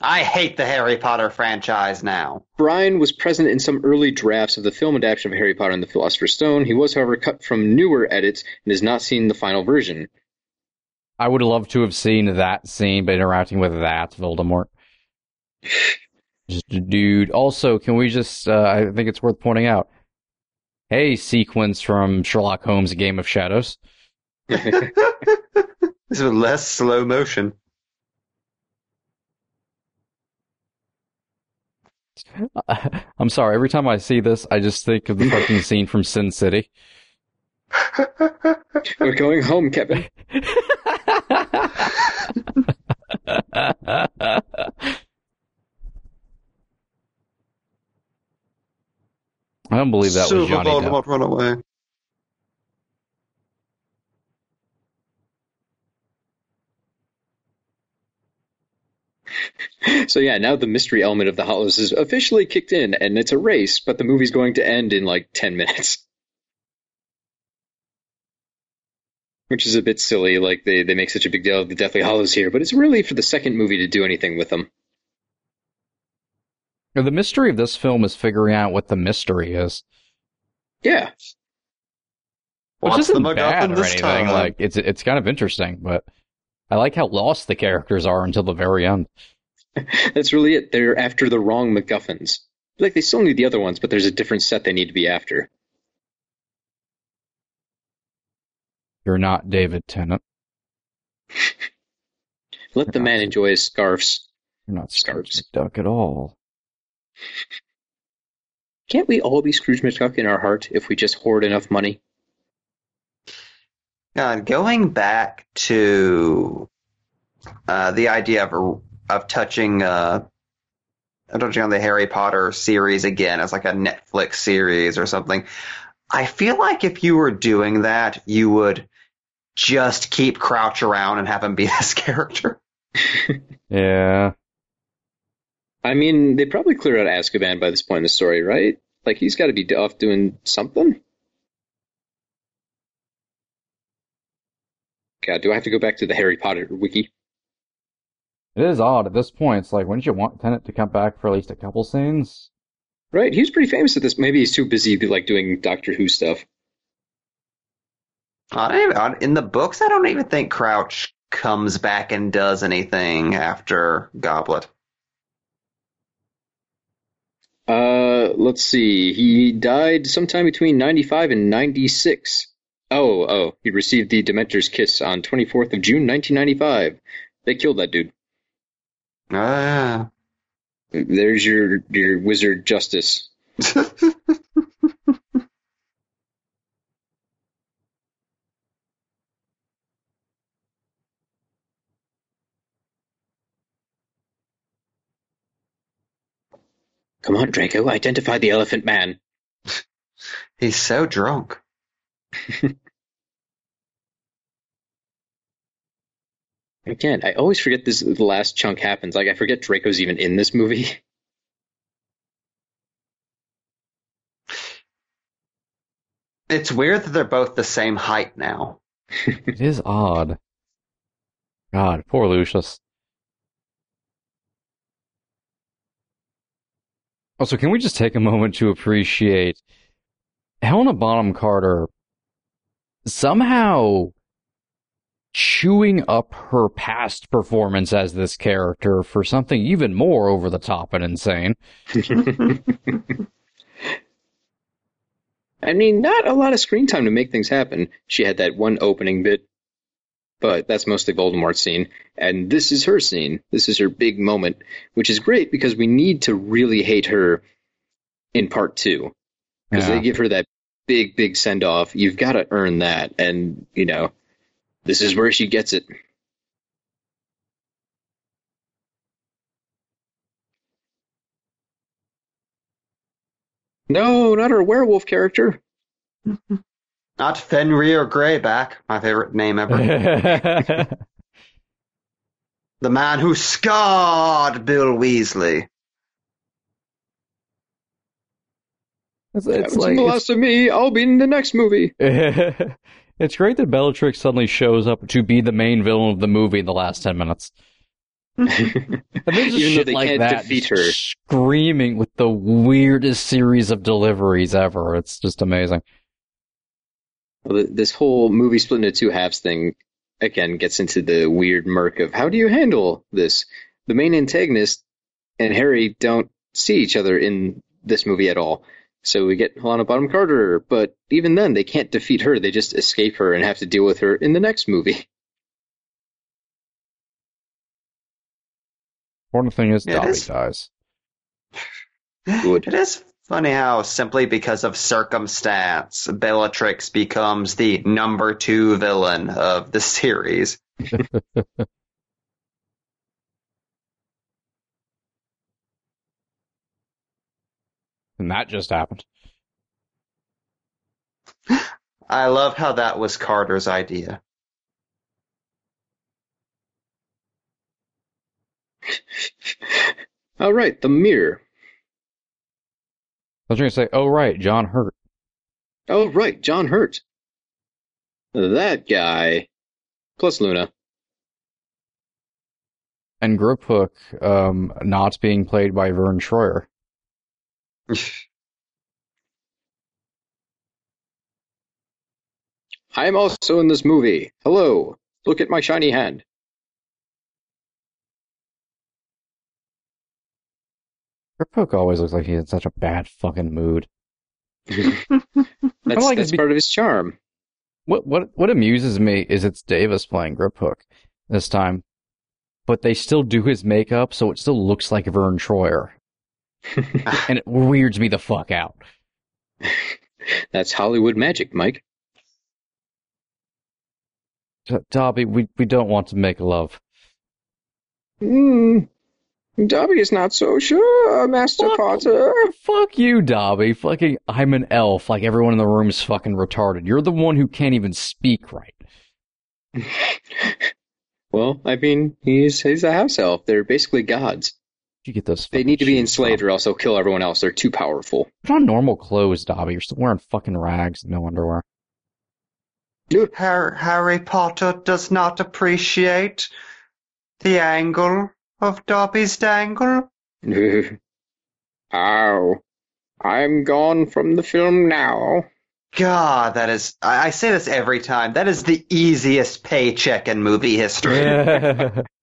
I hate the Harry Potter franchise now. Brian was present in some early drafts of the film adaptation of Harry Potter and the Philosopher's Stone. He was, however, cut from newer edits and has not seen the final version. I would love to have seen that scene, but interacting with that Voldemort. Just, dude. Also, can we just? Uh, I think it's worth pointing out. Hey, sequence from Sherlock Holmes: A Game of Shadows. This is less slow motion. I'm sorry. Every time I see this, I just think of the fucking scene from Sin City. We're going home, Kevin. I don't believe that was Super Johnny Depp. Run away. So yeah, now the mystery element of the Hallows is officially kicked in, and it's a race, but the movie's going to end in like ten minutes. Which is a bit silly, like they, they make such a big deal of the Deathly Hallows here, but it's really for the second movie to do anything with them. The mystery of this film is figuring out what the mystery is, Yeah. which What's isn't MacGuffin bad or anything. time? Like it's it's kind of interesting, but I like how lost the characters are until the very end. That's really it. They're after the wrong MacGuffins. Like they still need the other ones, but there's a different set they need to be after. You're not David Tennant. Let the man enjoy his scarves. You're not Scrooge Scarves. McDuck at all. Can't we all be Scrooge McDuck in our heart if we just hoard enough money? God, going back to uh, the idea of of touching uh, touching on the Harry Potter series again as like a Netflix series or something. I feel like if you were doing that, you would just keep Crouch around and have him be this character. Yeah. I mean, they probably cleared out Azkaban by this point in the story, right? Like he's got to be off doing something. God, do I have to go back to the Harry Potter wiki? It is odd at this point. It's like, wouldn't you want Tennant to come back for at least a couple scenes? Right, he was pretty famous at this. Maybe he's too busy like doing Doctor Who stuff. I don't even, in the books, I don't even think Crouch comes back and does anything after Goblet. Uh, let's see. He died sometime between 95 and 96. Oh, oh, he received the Dementor's kiss on 24th of June 1995. They killed that dude. Ah. There's your your wizard justice. Come on, Draco, identify the elephant man. He's so drunk. Again, I always forget this the last chunk happens. Like I forget Draco's even in this movie. It's weird that they're both the same height now. It is odd. God, poor Lucius. Also, can we just take a moment to appreciate Helena Bonham Carter somehow chewing up her past performance as this character for something even more over the top and insane? I mean, not a lot of screen time to make things happen. She had that one opening bit, but that's mostly Voldemort's scene. And this is her scene. This is her big moment, which is great because we need to really hate her in part two. Because Yeah. they give her that big, big send off. You've got to earn that. And, you know, this is where she gets it. No, not her werewolf character. Not Fenrir Greyback, my favorite name ever. the man who scarred Bill Weasley. It's, It's it's like the it's, last of me. I'll be in the next movie. it's great that Bellatrix suddenly shows up to be the main villain of the movie in the last ten minutes. And there's just Even shit like that, defeat just her. screaming with the weirdest series of deliveries ever. It's just amazing. Well, this whole movie split into two halves thing again gets into the weird murk of how do you handle this? The main antagonist and Harry don't see each other in this movie at all. So we get Helena Bottom Carter, but even then they can't defeat her. They just escape her and have to deal with her in the next movie. Important thing is Yeah, Dobby is. dies. Good. It is funny how simply because of circumstance, Bellatrix becomes the number two villain of the series. And that just happened. I love how that was Carter's idea. All right, the mirror. I was going to say, oh, right, John Hurt. Oh, right, John Hurt. That guy. Plus Luna. And Griphook um, not being played by Vern Troyer. I'm also in this movie. Hello. Look at my shiny hand. Griphook always looks like he's in such a bad fucking mood. That's, like that's be- part of his charm. What what what amuses me is it's Davis playing Griphook this time, but they still do his makeup, so it still looks like Vern Troyer, and it weirds me the fuck out. That's Hollywood magic, Mike. D- Dobby, we we don't want to make love. Hmm. Dobby is not so sure, Master Fuck- Potter. Fuck you, Dobby. Fucking, I'm an elf. Like everyone in the room is fucking retarded. You're the one who can't even speak right. Well, I mean, he's he's a house elf. They're basically gods. Where'd you get those? They need to be enslaved from? or else they'll kill everyone else. They're too powerful. Put on normal clothes, Dobby. You're still wearing fucking rags and no underwear. Har- Harry Potter does not appreciate the angle of Dobby's dangle. Ow. I'm gone from the film now. God, that is, I, I say this every time, that is the easiest paycheck in movie history.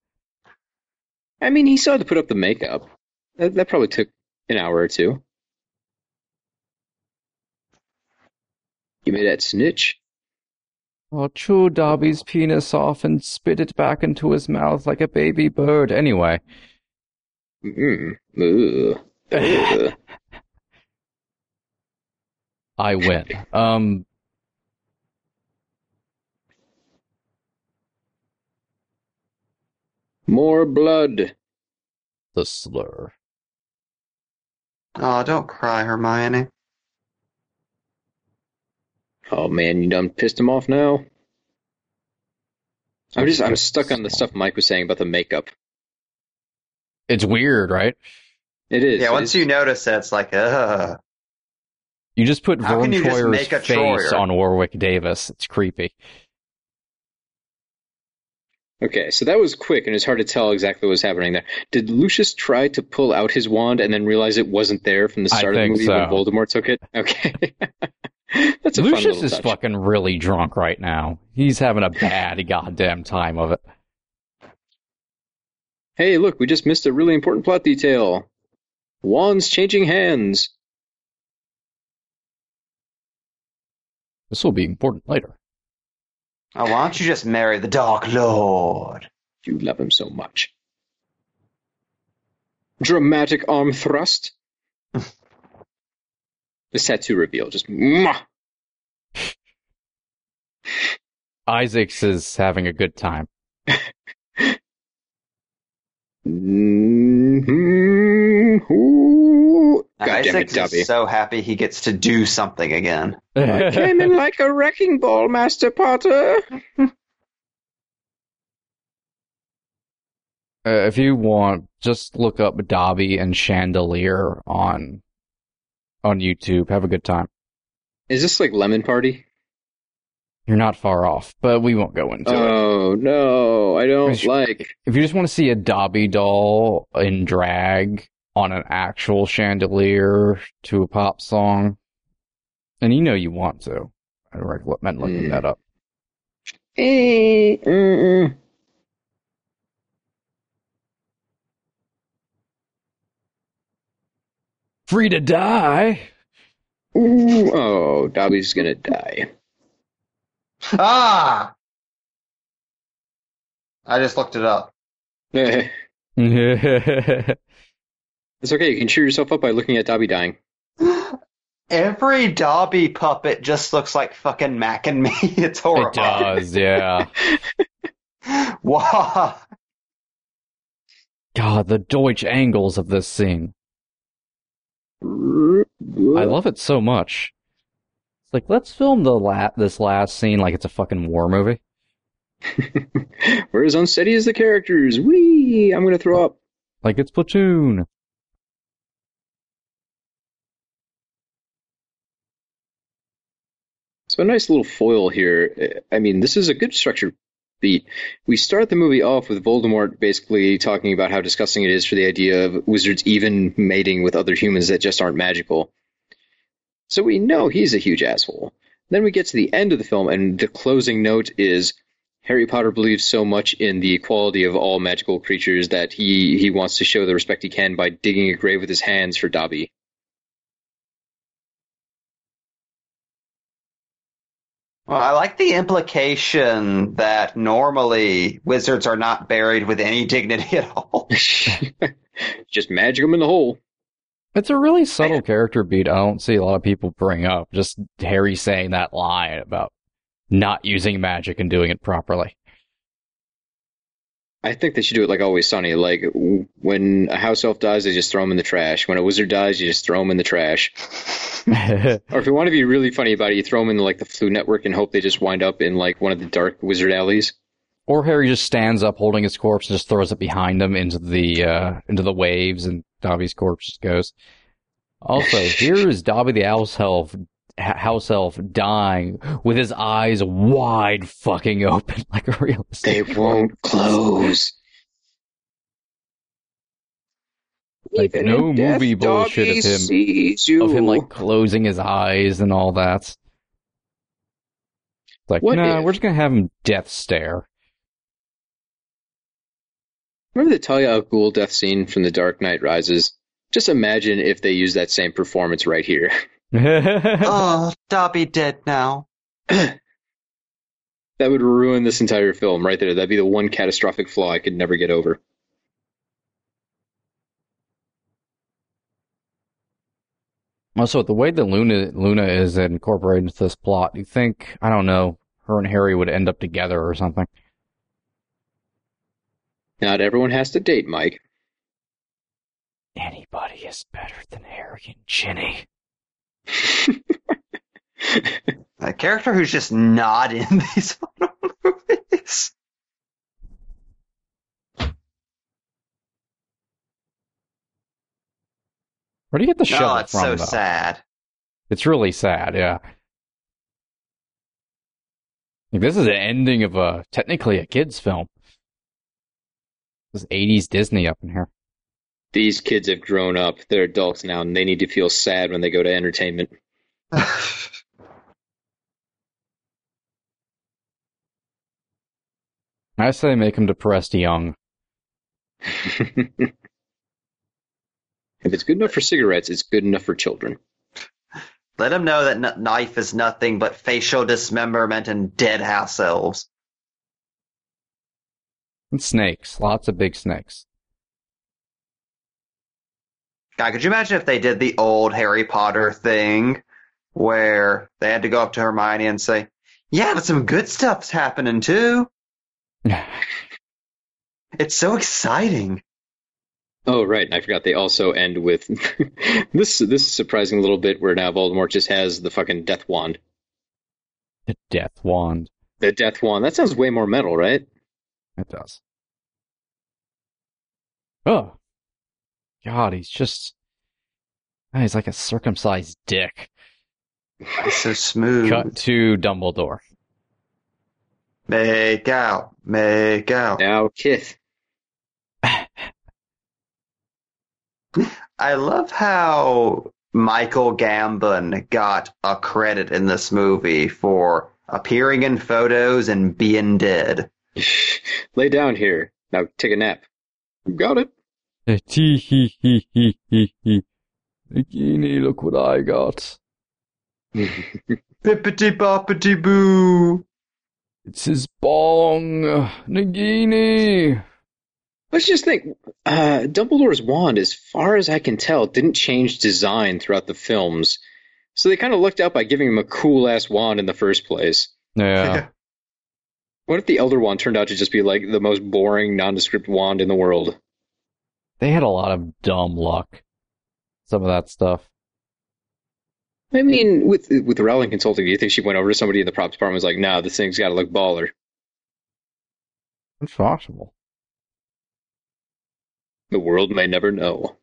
I mean, he still had to put up the makeup. That, that probably took an hour or two. Give me that snitch. I'll chew Dobby's penis off and spit it back into his mouth like a baby bird. Anyway. Mm. Ugh. Ugh. I win. Um, More blood. the slur. Oh, don't cry, Hermione. Oh man, you done pissed him off now? I'm just I'm stuck on the stuff Mike was saying about the makeup. It's weird, right? It is. Yeah, once is- you notice it, it's like, ugh. You just put How Vern can you just Troyer's make a face Troyer? on Warwick Davis. It's creepy. Okay, so that was quick, and it's hard to tell exactly what was happening there. Did Lucius try to pull out his wand and then realize it wasn't there from the start of the movie so. when Voldemort took it? Okay, that's a Lucius is touch. fucking really drunk right now. He's having a bad goddamn time of it. Hey, look, we just missed a really important plot detail. Wands changing hands. This will be important later. Oh, why don't you just marry the Dark Lord? You love him so much. Dramatic arm thrust. this tattoo reveal just. mwah. Isaacs is having a good time. Mhm. Ooh. God damn Isaac Dobby. is so happy he gets to do something again. I came in like a wrecking ball, Master Potter. Uh, if you want, just look up Dobby and Chandelier on on YouTube. Have a good time. Is this like Lemon Party? You're not far off, but we won't go into it. Oh no, I don't Which- like. If you just want to see a Dobby doll in drag on an actual chandelier to a pop song, and you know you want to, I don't recommend looking Mm. that up. Mm-mm. Free to die. Ooh, oh, Dobby's gonna die. Ah! I just looked it up. That's It's okay. You can cheer yourself up by looking at Dobby dying. Every Dobby puppet just looks like fucking Mac and me. It's horrible. It does, yeah. Wow. God, the Dutch angles of this scene. I love it so much. It's like, let's film the la- this last scene like it's a fucking war movie. We're as unsteady as the characters. Wee! I'm gonna throw up. Like it's Platoon. So a nice little foil here. I mean, this is a good structured beat. We start the movie off with Voldemort basically talking about how disgusting it is for the idea of wizards even mating with other humans that just aren't magical. So we know he's a huge asshole. Then we get to the end of the film, and the closing note is Harry Potter believes so much in the equality of all magical creatures that he, he wants to show the respect he can by digging a grave with his hands for Dobby. Well, I like the implication that normally wizards are not buried with any dignity at all. Just magic them in the hole. It's a really subtle character beat I don't see a lot of people bring up. Just Harry saying that line about not using magic and doing it properly. I think they should do it like Always Sunny. Like when a house elf dies, they just throw him in the trash. When a wizard dies, you just throw him in the trash. Or if you want to be really funny about it, you throw them in like the Floo Network and hope they just wind up in like one of the dark wizard alleys. or Harry just stands up holding his corpse and just throws it behind him into the uh, into the waves, and Dobby's corpse just goes. Also, here is Dobby the house elf, h- house elf dying with his eyes wide fucking open like a real. They won't close. Like, Even no movie bullshit of him- of him like closing his eyes and all that. Like, What nah, we're just gonna have him death stare. Remember the Talia al Ghul death scene from The Dark Knight Rises? Just imagine if they use that same performance right here. oh, Dobby dead now. That would ruin this entire film right there. That'd be the one catastrophic flaw I could never get over. also, the way that Luna Luna is incorporated into this plot, you think I don't know, her and Harry would end up together or something. Not everyone has to date, Mike. Anybody is better than Harry and Ginny. A character who's just not in these movies. Where do you get the oh, shovel No, it's from? so though? sad. It's really sad, yeah. Like, this is an ending of a technically a kids' film. This is 80s Disney up in here. These kids have grown up. They're adults now, and they need to feel sad when they go to entertainment. I say make him depressed young. if it's good enough for cigarettes, it's good enough for children. Let him know that n- knife is nothing but facial dismemberment and dead house elves. And snakes, lots of big snakes. God, could you imagine if they did the old Harry Potter thing where they had to go up to Hermione and say, Yeah, but some good stuff's happening too. It's so exciting. Oh, right. and I forgot they also end with this this surprising little bit where now Voldemort just has the fucking death wand. the death wand. The death wand. That sounds way more metal, right? It does. Oh. God, he's just. Oh, he's like a circumcised dick. It's so smooth. Cut to Dumbledore. Make out. Make out. Now, Kith. I love how Michael Gambon got a credit in this movie for appearing in photos and being dead. Lay down here. Now take a nap. Got it. Tee hee hee hee hee hee. Nagini, look what I got. Bippity boppity boo. It's his bong. Nagini. Let's just think. Uh, Dumbledore's wand, as far as I can tell, didn't change design throughout the films. So they kind of lucked out by giving him a cool ass wand in the first place. Yeah. What if the Elder Wand turned out to just be like the most boring, nondescript wand in the world? They had a lot of dumb luck. Some of that stuff. I mean, with with Rowling Consulting, do you think she went over to somebody in the props department and was like, "Nah, this thing's got to look baller." It's possible. The world may never know.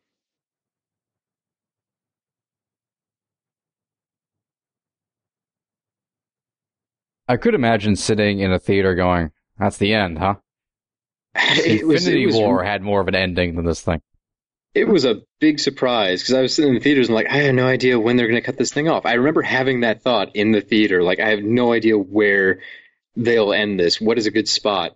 I could imagine sitting in a theater going, that's the end, huh? It was, Infinity it was, War had more of an ending than this thing. it was a big surprise because I was sitting in the theaters and like, I have no idea when they're going to cut this thing off. I remember having that thought in the theater, like, I have no idea where they'll end this. What is a good spot?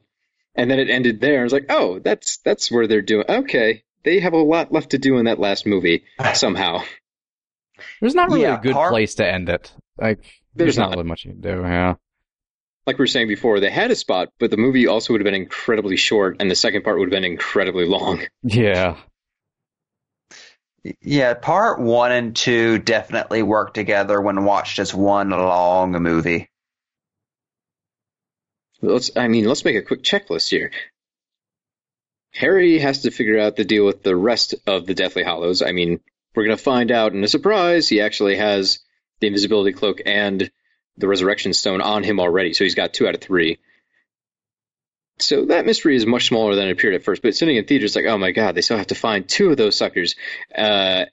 And then it ended there. I was like, oh, that's that's where they're doing. Okay, they have a lot left to do in that last movie somehow. There's not really Yeah, a good part- place to end it. Like, There's there's, not not. really much you can do, yeah. Like we were saying before, they had a spot, but the movie also would have been incredibly short, and the second part would have been incredibly long. Yeah. Yeah, part one and two definitely work together when watched as one long movie. Let's, I mean, let's make a quick checklist here. Harry has to figure out the deal with the rest of the Deathly Hallows. I mean, we're going to find out in a surprise he actually has the invisibility cloak and the resurrection stone on him already, so he's got two out of three. So that mystery is much smaller than it appeared at first, but sitting in theaters like, oh my god, they still have to find two of those suckers. Uh,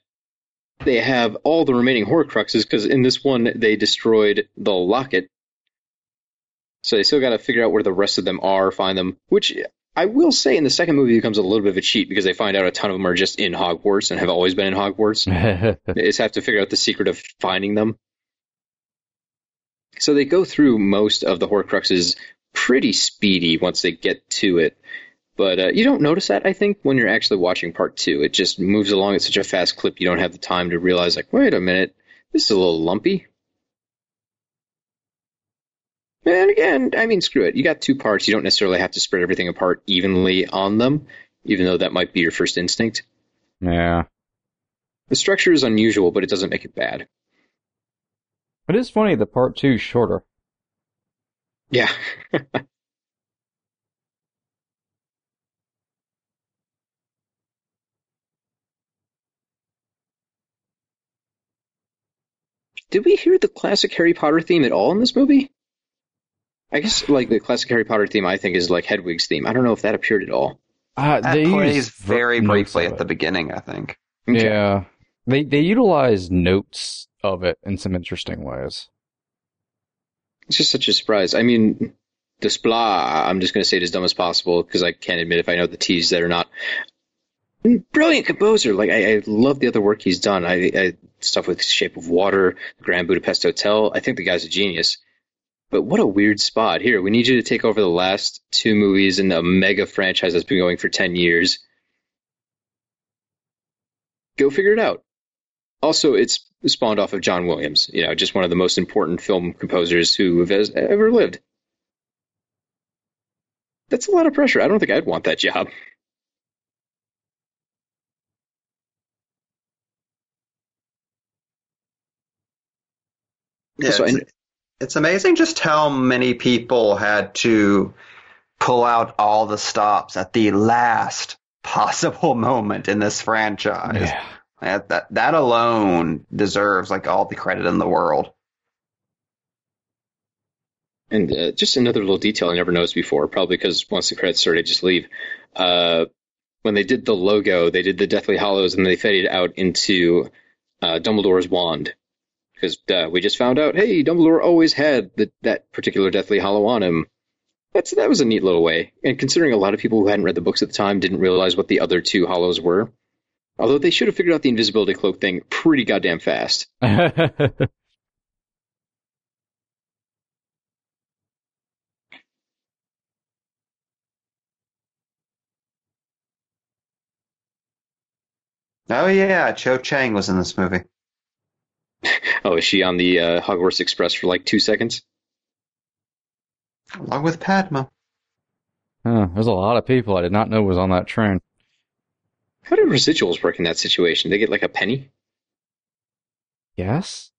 they have all the remaining Horcruxes because in this one they destroyed the locket so they still got to figure out where the rest of them are, find them. Which I will say in the second movie becomes a little bit of a cheat because they find out a ton of them are just in Hogwarts and have always been in Hogwarts. they just have to figure out the secret of finding them. So they go through most of the Horcruxes pretty speedy once they get to it. But uh, you don't notice that, I think, when you're actually watching part two. It just moves along at such a fast clip, you don't have the time to realize, like, wait a minute, this is a little lumpy. And again, I mean, screw it. You got two parts. You don't necessarily have to spread everything apart evenly on them, even though that might be your first instinct. yeah. The structure is unusual, but it doesn't make it bad. It is funny the part two is shorter. Yeah. Did we hear the classic Harry Potter theme at all in this movie? I guess like the classic Harry Potter theme, I think is like Hedwig's theme. I don't know if that appeared at all. Uh, That they plays very briefly at the beginning, I think. Okay. Yeah. They they utilize notes of it in some interesting ways. It's just such a surprise. I mean, Desplat, I'm just going to say it as dumb as possible because I can't admit if I know the T's that are not. Brilliant composer. Like, I, I love the other work he's done. I, I Stuff with Shape of Water, the Grand Budapest Hotel. I think the guy's a genius. But what a weird spot. Here, we need you to take over the last two movies in a mega franchise that's been going for 10 years. Go figure it out. Also, it's spawned off of John Williams, you know, just one of the most important film composers who has ever lived. That's a lot of pressure. I don't think I'd want that job. Yeah, So it's, I- it's amazing just how many people had to pull out all the stops at the last possible moment in this franchise. Yeah. That, that that alone deserves like all the credit in the world. And uh, just another little detail I never noticed before, probably because once the credits started, I just leave. Uh, when they did the logo, they did the Deathly Hallows, and they faded out into uh, Dumbledore's wand. Because uh, we just found out, hey, Dumbledore always had the, that particular Deathly Hallow on him. That's that was a neat little way. And considering a lot of people who hadn't read the books at the time didn't realize what the other two hallows were, although they should have figured out the invisibility cloak thing pretty goddamn fast. Oh yeah, Cho Chang was in this movie. Oh, is she on the uh, Hogwarts Express for like two seconds? Along with Padma. Huh, there's a lot of people I did not know was on that train. How do residuals work in that situation? They get like a penny? Yes?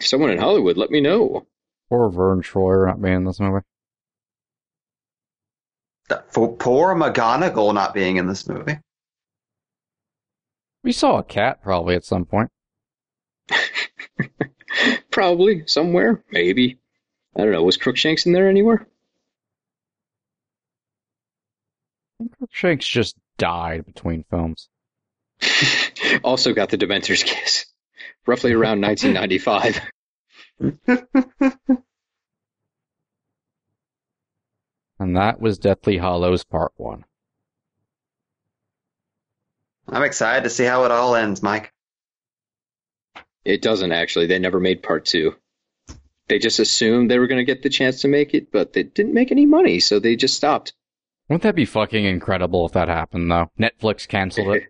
Someone in Hollywood, let me know. Poor Vern Troyer not being in this movie. That- For poor McGonagall not being in this movie. We saw a cat probably at some point. Probably somewhere, maybe. I don't know. Was Crookshanks in there anywhere? I think Crookshanks just died between films. also got the Dementor's kiss, roughly around 1995. And that was Deathly Hallows Part 1. I'm excited to see how it all ends, Mike. It doesn't actually. They never made part two. They just assumed they were going to get the chance to make it, but they didn't make any money, so they just stopped. Wouldn't that be fucking incredible if that happened, though? Netflix canceled it.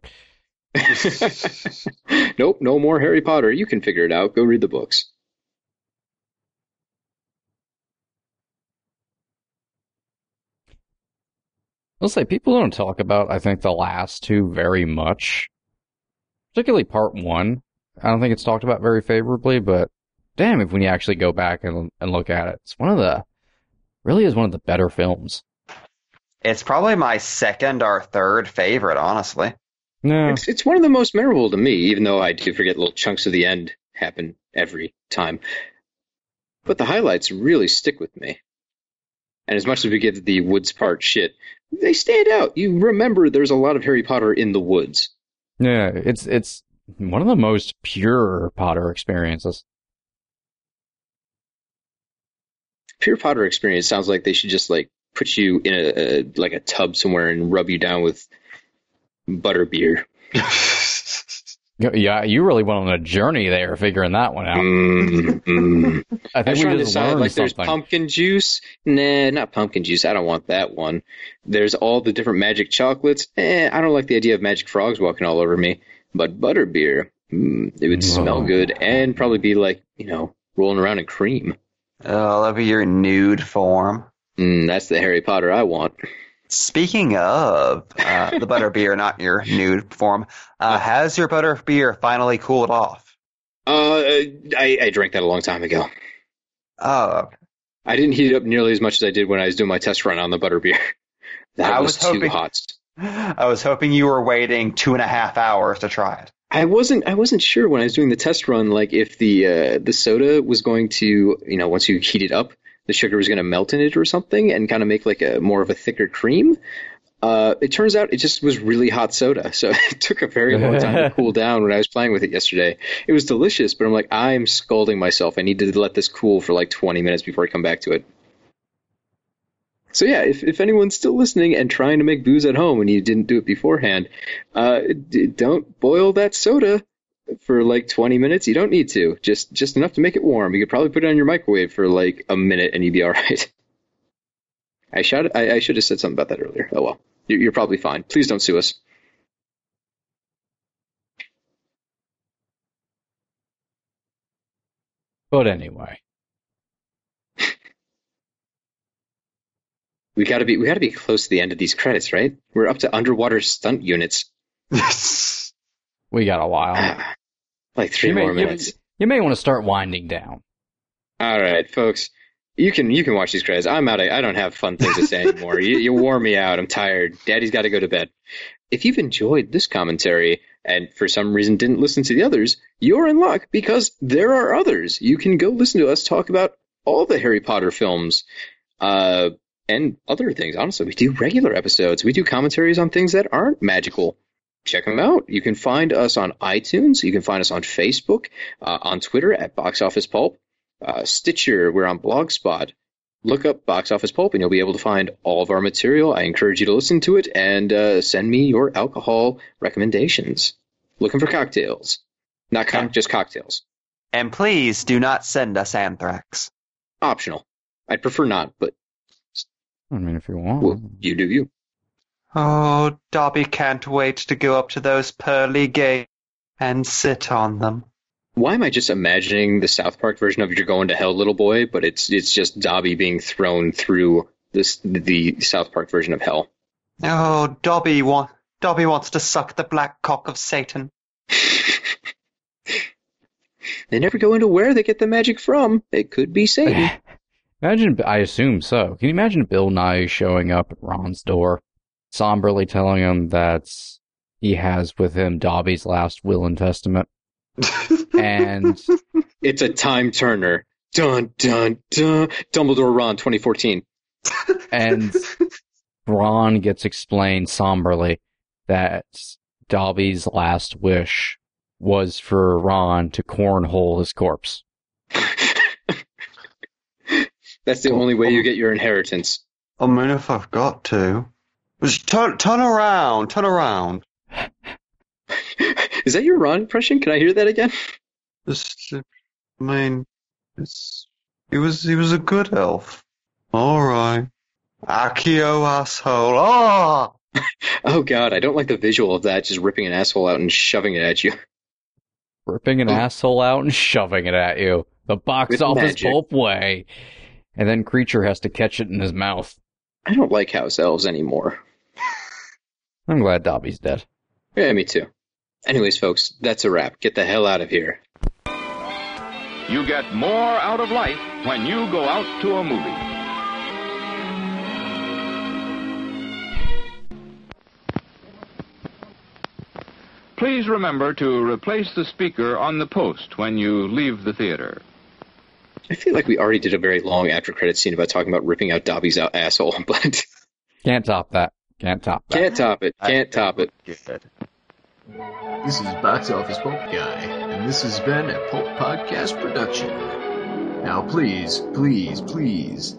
nope, no more Harry Potter. You can figure it out. Go read the books. I'll say people don't talk about, I think, the last two very much. Particularly part one. I don't think it's talked about very favorably, but damn, if when you actually go back and, and look at it, it's one of the, really is one of the better films. It's probably my second or third favorite, honestly. No. It's, it's one of the most memorable to me, even though I do forget little chunks of the end happen every time. But the highlights really stick with me. And as much as we give the woods part shit, they stand out. You remember there's a lot of Harry Potter in the woods. Yeah, it's, it's one of the most pure Potter experiences. Pure Potter experience sounds like they should just like put you in a, a like a tub somewhere and rub you down with butterbeer. Yeah, you really went on a journey there figuring that one out. Mm, mm. I I think was we just decide learned like there's pumpkin juice. Nah, not pumpkin juice. I don't want that one. There's all the different magic chocolates. Eh, I don't like the idea of magic frogs walking all over me. But butterbeer, mm, it would smell good and probably be like you know rolling around in cream. Oh, that'd be your nude form. Mm, that's the Harry Potter I want. Speaking of uh, the butterbeer, not your nude form, uh, has your butterbeer finally cooled off? Uh, I, I drank that a long time ago. Oh, I didn't heat it up nearly as much as I did when I was doing my test run on the butterbeer. That I was, was too hot. I was hoping you were waiting two and a half hours to try it. I wasn't I wasn't sure when I was doing the test run like if the uh, the soda was going to you know once you heat it up the sugar was going to melt in it or something and kind of make like a more of a thicker cream. Uh, it turns out it just was really hot soda, so it took a very long time to cool down when I was playing with it yesterday. It was delicious, but I'm like I'm scalding myself. I need to let this cool for like 20 minutes before I come back to it. So yeah, if, if anyone's still listening and trying to make booze at home and you didn't do it beforehand, uh, d- don't boil that soda for like 20 minutes. You don't need to. Just just enough to make it warm. You could probably put it on your microwave for like a minute and you'd be all right. I should I, I should have said something about that earlier. Oh well, you're, you're probably fine. Please don't sue us. But anyway, We gotta be we gotta be close to the end of these credits, right? We're up to underwater stunt units. we got a while. like three You may, more you, minutes. you may want to start winding down. All right, folks. You can you can watch these credits. I'm out. Of, I don't have fun things to say anymore. you, you wore me out. I'm tired. Daddy's got to go to bed. If you've enjoyed this commentary and for some reason didn't listen to the others, you're in luck because there are others. You can go listen to us talk about all the Harry Potter films uh, and other things. Honestly, we do regular episodes. We do commentaries on things that aren't magical. Check them out. You can find us on iTunes. You can find us on Facebook, uh, on Twitter at Box Office Pulp uh, Stitcher, we're on Blogspot. look up Box Office Pulp and you'll be able to find all of our material. I encourage you to listen to it and uh, send me your alcohol recommendations. Looking for cocktails. Not co- just cocktails. And please do not send us anthrax. Optional. I'd prefer not, but I mean, if you want. well, you do you. Oh, Dobby can't wait to go up to those pearly gates and sit on them. Why am I just imagining the South Park version of "You're Going to Hell, Little Boy"? But it's it's just Dobby being thrown through this the South Park version of hell. Oh, Dobby wa- Dobby wants to suck the black cock of Satan. They never go into where they get the magic from. It could be Satan. Imagine, I assume so. Can you imagine Bill Nighy showing up at Ron's door, somberly telling him that he has with him Dobby's last will and testament? and it's a time turner. Dun dun dun. Dumbledore Ron 2014. and Ron gets explained somberly that Dobby's last wish was for Ron to cornhole his corpse. That's the only way you get your inheritance. I mean, if I've got to. Just turn, turn around, turn around. Is that your Ron impression? Can I hear that again? Just, I mean, it's, he was, he was a good elf. Alright. Accio asshole. Ah! Oh god, I don't like the visual of that, just ripping an asshole out and shoving it at you. Ripping an asshole out and shoving it at you. The box With office magic. pulp way. And then Kreacher has to catch it in his mouth. I don't like house elves anymore. I'm glad Dobby's dead. Yeah, me too. Anyways, folks, that's a wrap. Get the hell out of here. You get more out of life when you go out to a movie. Please remember to replace the speaker on the post when you leave the theater. I feel like we already did a very long after credit scene about talking about ripping out Dobby's out asshole, but Can't top that. Can't top that. can't top it. Can't top it. Good. This is Box Office Pulp Guy, and this has been a Pulp Podcast production. Now please, please, please,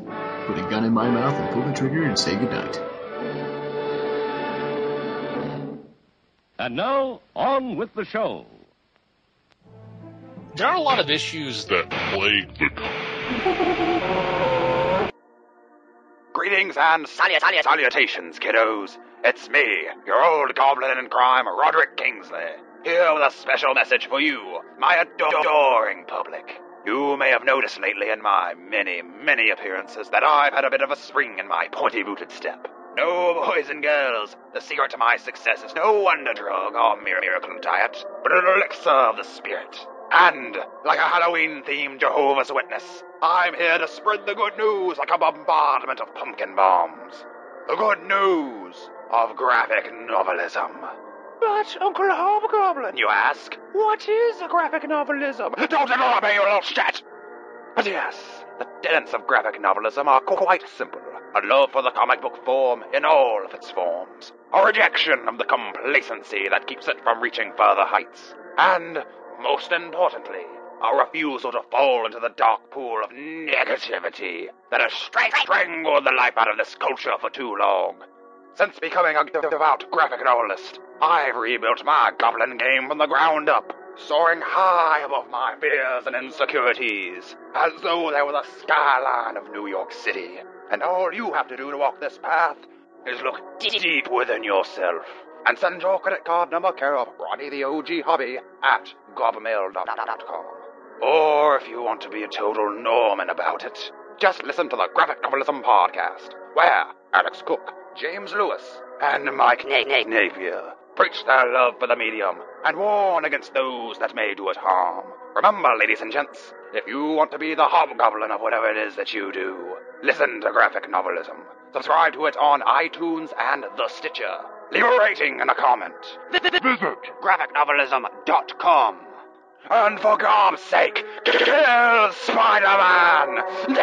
put a gun in my mouth and pull the trigger and say goodnight. And now, on with the show. There are a lot of issues that plague the Greetings and salut- salut- salutations, kiddos. It's me, your old goblin in crime, Roderick Kingsley, here with a special message for you, my ador- adoring public. You may have noticed lately in my many, many appearances that I've had a bit of a spring in my pointy booted step. No, boys and girls, the secret to my success is no wonder drug or mir- miracle diet, but an elixir of the spirit. And, like a Halloween themed Jehovah's Witness, I'm here to spread the good news like a bombardment of pumpkin bombs. The good news of graphic novelism. But, Uncle Hobgoblin, you ask, what is a graphic novelism? Don't interrupt me, you little shit! But yes, the tenets of graphic novelism are quite simple. A love for the comic book form in all of its forms. A rejection of the complacency that keeps it from reaching further heights. And, most importantly, a refusal to fall into the dark pool of negativity that has strangled the life out of this culture for too long. Since becoming a devout graphic novelist, I've rebuilt my goblin game from the ground up, soaring high above my fears and insecurities, as though they were the skyline of New York City. And all you have to do to walk this path is look deep within yourself and send your credit card number care of Ronnie the OG Hobby at gobmail.com. Or if you want to be a total Norman about it, just listen to the Graphic Novelism Podcast, where Alex Cook, James Lewis, and Mike Na- Na- Napier preach their love for the medium and warn against those that may do it harm. Remember, ladies and gents, if you want to be the hobgoblin of whatever it is that you do, listen to Graphic Novelism. Subscribe to it on iTunes and the Stitcher. Leave a rating and a comment. Visit graphicnovelism.com. And for God's sake, kill Spider-Man!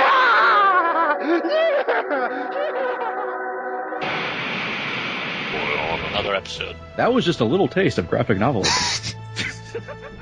on another episode. That was just a little taste of graphic novelism.